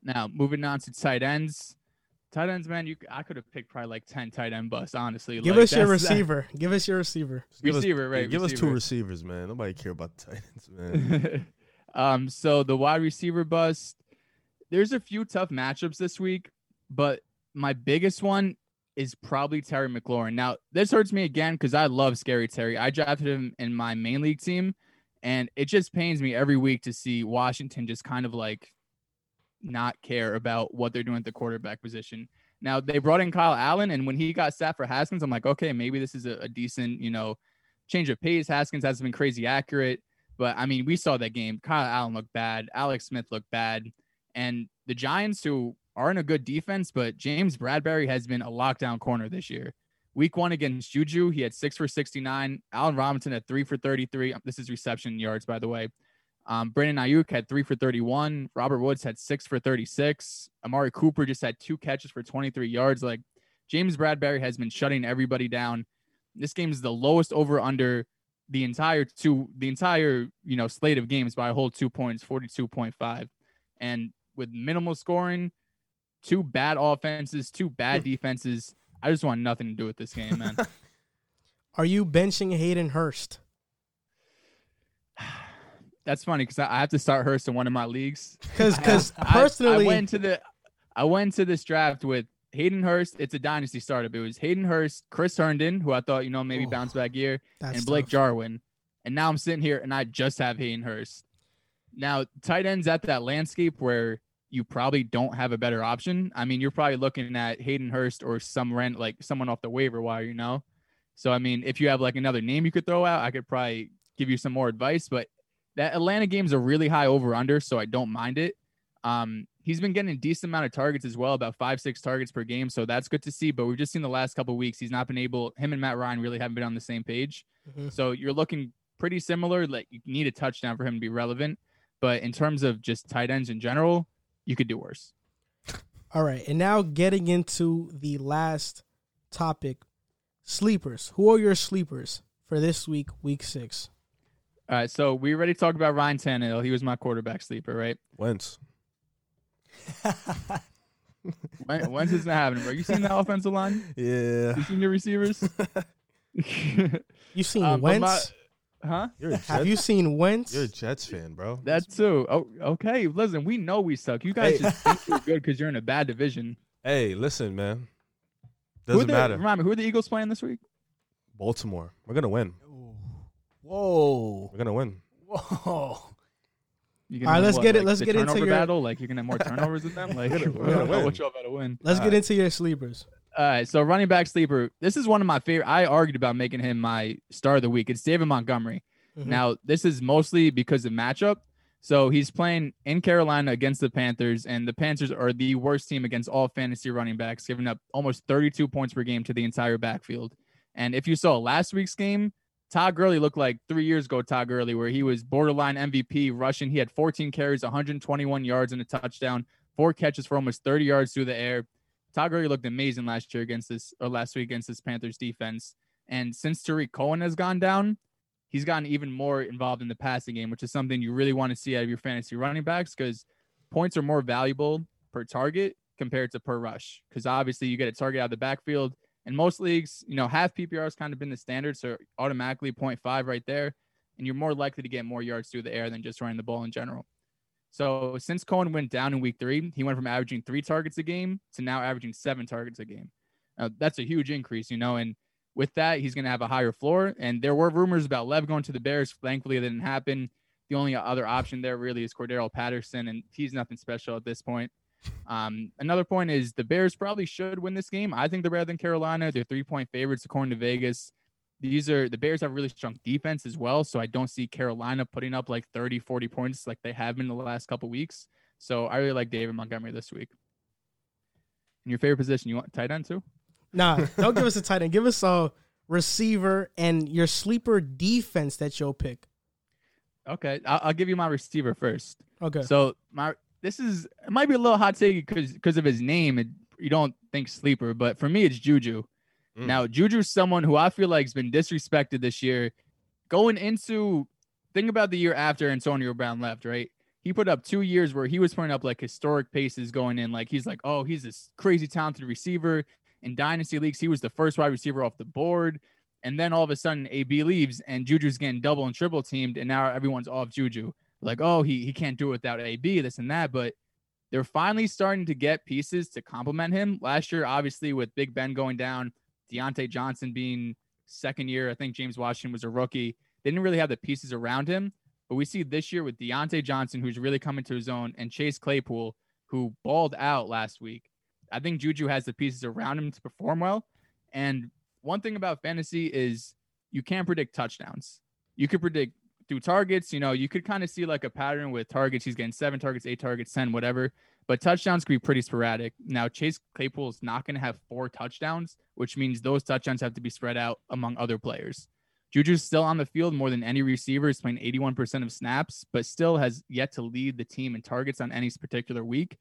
Now, moving on to tight ends. Tight ends, man, you I could have picked probably like 10 tight end busts, honestly. Give Like, us your that's- that- receiver. Give us your receiver. Just give us- Receiver, right, yeah, give us two receivers, man. Nobody care about the ends, man. Um, so the wide receiver bust. There's a few tough matchups this week, but my biggest one is probably Terry McLaurin. Now, this hurts me again because I love Scary Terry. I drafted him in my main league team, and it just pains me every week to see Washington just kind of like not care about what they're doing at the quarterback position. Now they brought in Kyle Allen, and when he got sat for Haskins, I'm like, okay, maybe this is a, a decent, you know, change of pace. Haskins hasn't been crazy accurate, but I mean, we saw that game. Kyle Allen looked bad. Alex Smith looked bad, and the Giants, who aren't a good defense, but James Bradberry has been a lockdown corner this year. Week one against Juju, he had six for 69. Allen Robinson had three for 33. This is reception yards, by the way. Um, Brandon Aiyuk had three for 31. Robert Woods had six for 36. Amari Cooper just had two catches for 23 yards. Like James Bradberry has been shutting everybody down. This game is the lowest over under the entire two, the entire, you know, slate of games by a whole two points, 42.5. And with minimal scoring, two bad offenses, two bad defenses. I just want nothing to do with this game, man. Are you benching Hayden Hurst? That's funny because I I have to start Hurst in one of my leagues. Because because personally, I, went to the I went to this draft with Hayden Hurst. It's a dynasty startup. It was Hayden Hurst, Chris Herndon, who I thought you know maybe bounce back year, and Blake tough. Jarwin. And now I'm sitting here and I just have Hayden Hurst. Now tight ends at that landscape where you probably don't have a better option. I mean, you're probably looking at Hayden Hurst or some rent like someone off the waiver wire, you know. So I mean, if you have like another name you could throw out, I could probably give you some more advice. But that Atlanta game's a really high over under, so I don't mind it. Um, he's been getting a decent amount of targets as well, about five, six targets per game. So that's good to see. But we've just seen the last couple of weeks, he's not been able, him and Matt Ryan really haven't been on the same page. Mhm. So you're looking pretty similar. Like you need a touchdown for him to be relevant. But in terms of just tight ends in general, you could do worse. All right, and now getting into the last topic, sleepers. Who are your sleepers for this week, week six? All right. So we already talked about Ryan Tannehill. He was my quarterback sleeper, right? Wentz. When, when's this not happening, bro? You seen the offensive line? Yeah. You seen your receivers? You seen Um, Wentz? Huh? You're Have you seen Wentz? you're a Jets fan, bro. That too. Oh, okay. Listen, we know we suck. You guys Hey. just think you're good because you're in a bad division. hey, listen, man. Who Doesn't the, matter. Remind me, who are the Eagles playing this week? Baltimore. We're gonna win. Whoa. We're gonna win. Whoa. You All right, let's get it- let's the get into turnover your- battle. Like you're gonna have more turnovers than them. Like We're gonna- I don't know win. what y'all better win. Let's get Alright. into your sleepers. All right, so running back sleeper. This is one of my favorite. I argued about making him my star of the week. It's David Montgomery. Mhm. Now, this is mostly because of matchup. So he's playing in Carolina against the Panthers, and the Panthers are the worst team against all fantasy running backs, giving up almost 32 points per game to the entire backfield. And if you saw last week's game, Todd Gurley looked like three years ago, Todd Gurley, where he was borderline MVP rushing. He had 14 carries, 121 yards, and a touchdown, four catches for almost 30 yards through the air. Todd Gurley looked amazing last year against this, or last week against this Panthers defense. And since Tarik Cohen has gone down, he's gotten even more involved in the passing game, which is something you really want to see out of your fantasy running backs because points are more valuable per target compared to per rush. Because obviously you get a target out of the backfield. And most leagues, you know, half PPR has kind of been the standard, so automatically 0.5 right there, and you're more likely to get more yards through the air than just running the ball in general. So since Cohen went down in week three, he went from averaging three targets a game to now averaging seven targets a game. Now, that's a huge increase, you know, and with that, he's going to have a higher floor. And there were rumors about Lev going to the Bears. Thankfully, that didn't happen. The only other option there really is Cordarrelle Patterson, and he's nothing special at this point. Um, another point is the Bears probably should win this game. I think they're better than Carolina. They're three point favorites according to Vegas. These are the Bears have really strong defense as well. So I don't see Carolina putting up like 30, 40 points like they have been the last couple weeks. So I really like David Montgomery this week. In your favorite position, you want tight end too? Nah, don't give us a tight end. Give us a receiver and your sleeper defense that you'll pick. Okay, I'll, I'll give you my receiver first. Okay. So my this is it might be a little hot take because because of his name. It, you don't think sleeper, but for me it's Juju. Mm. Now Juju's someone who I feel like has been disrespected this year. Going into think about the year after Antonio Brown left, right? He put up two years where he was putting up like historic paces going in. Like he's like, oh, he's this crazy talented receiver. In dynasty leagues, he was the first wide receiver off the board. And then all of a sudden, AB leaves and Juju's getting double and triple teamed, and now everyone's off Juju. like, oh, he he can't do it without AB, this and that. But they're finally starting to get pieces to complement him. Last year, obviously, with Big Ben going down, Diontae Johnson being second year, I think James Washington was a rookie. They didn't really have the pieces around him. But we see this year with Diontae Johnson, who's really coming to his own, and Chase Claypool, who balled out last week. I think Juju has the pieces around him to perform well. And one thing about fantasy is you can't predict touchdowns. You could predict through targets, you know, you could kind of see like a pattern with targets. He's getting seven targets, eight targets, 10, whatever. But touchdowns could be pretty sporadic. Now, Chase Claypool is not going to have four touchdowns, which means those touchdowns have to be spread out among other players. Juju's still on the field more than any receiver, is playing 81% of snaps, but still has yet to lead the team in targets on any particular week.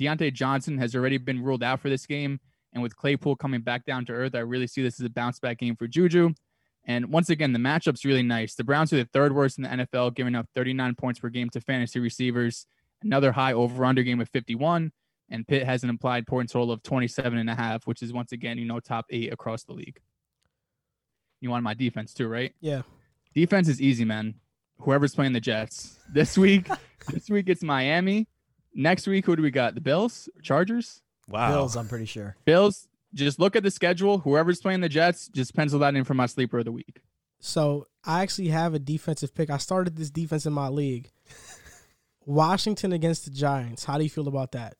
Diontae Johnson has already been ruled out for this game. And with Claypool coming back down to earth, I really see this as a bounce back game for Juju. And once again, the matchup's really nice. The Browns are the third worst in the NFL, giving up 39 points per game to fantasy receivers. Another high over under game of 51. And Pitt has an implied point total of 27 and a half, which is once again, you know, top eight across the league. You want my defense too, right? Yeah. Defense is easy, man. Whoever's playing the Jets. This week, this week it's Miami. Next week, who do we got? The Bills, Chargers, Wow. Bills, I'm pretty sure. Bills. Just look at the schedule. Whoever's playing the Jets, just pencil that in for my sleeper of the week. So I actually have a defensive pick. I started this defense in my league. Washington against the Giants. How do you feel about that?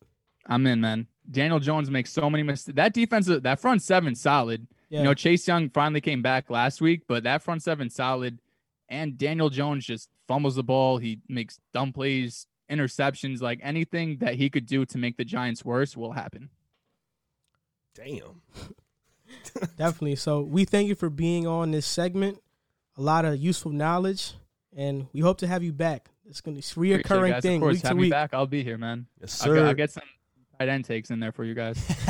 I'm in, man. Daniel Jones makes so many mistakes. That defense, uh, that front seven, solid. Yeah. You know, Chase Young finally came back last week, but that front seven, solid. And Daniel Jones just fumbles the ball. He makes dumb plays, interceptions. Like anything that he could do to make the Giants worse will happen. Damn. Definitely. So we thank you for being on this segment. A lot of useful knowledge, and we hope to have you back. It's gonna be a Appreciate it, reoccurring guys. thing Of course, week to have me week. back. I'll be here, man. Yes, I'll, sir. get- I'll get some tight end takes in there for you guys.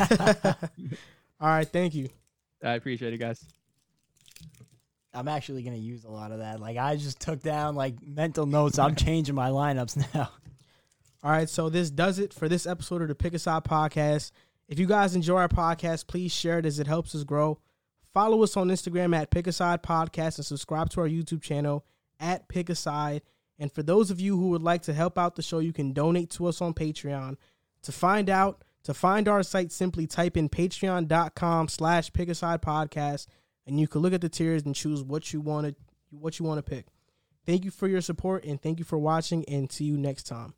All right, thank you. I appreciate it, guys. I'm actually gonna use a lot of that. Like I just took down like mental notes. I'm changing my lineups now. All right, so this does it for this episode of the Pick a Side podcast. If you guys enjoy our podcast, please share it as it helps us grow. Follow us on Instagram at Pick a Side Podcast and subscribe to our YouTube channel at Pick a Side. And for those of you who would like to help out the show, you can donate to us on Patreon. To find out, to find our site, simply type in patreon.com slash pick a side podcast and you can look at the tiers and choose what you want to what you want to pick. Thank you for your support and thank you for watching and see you next time.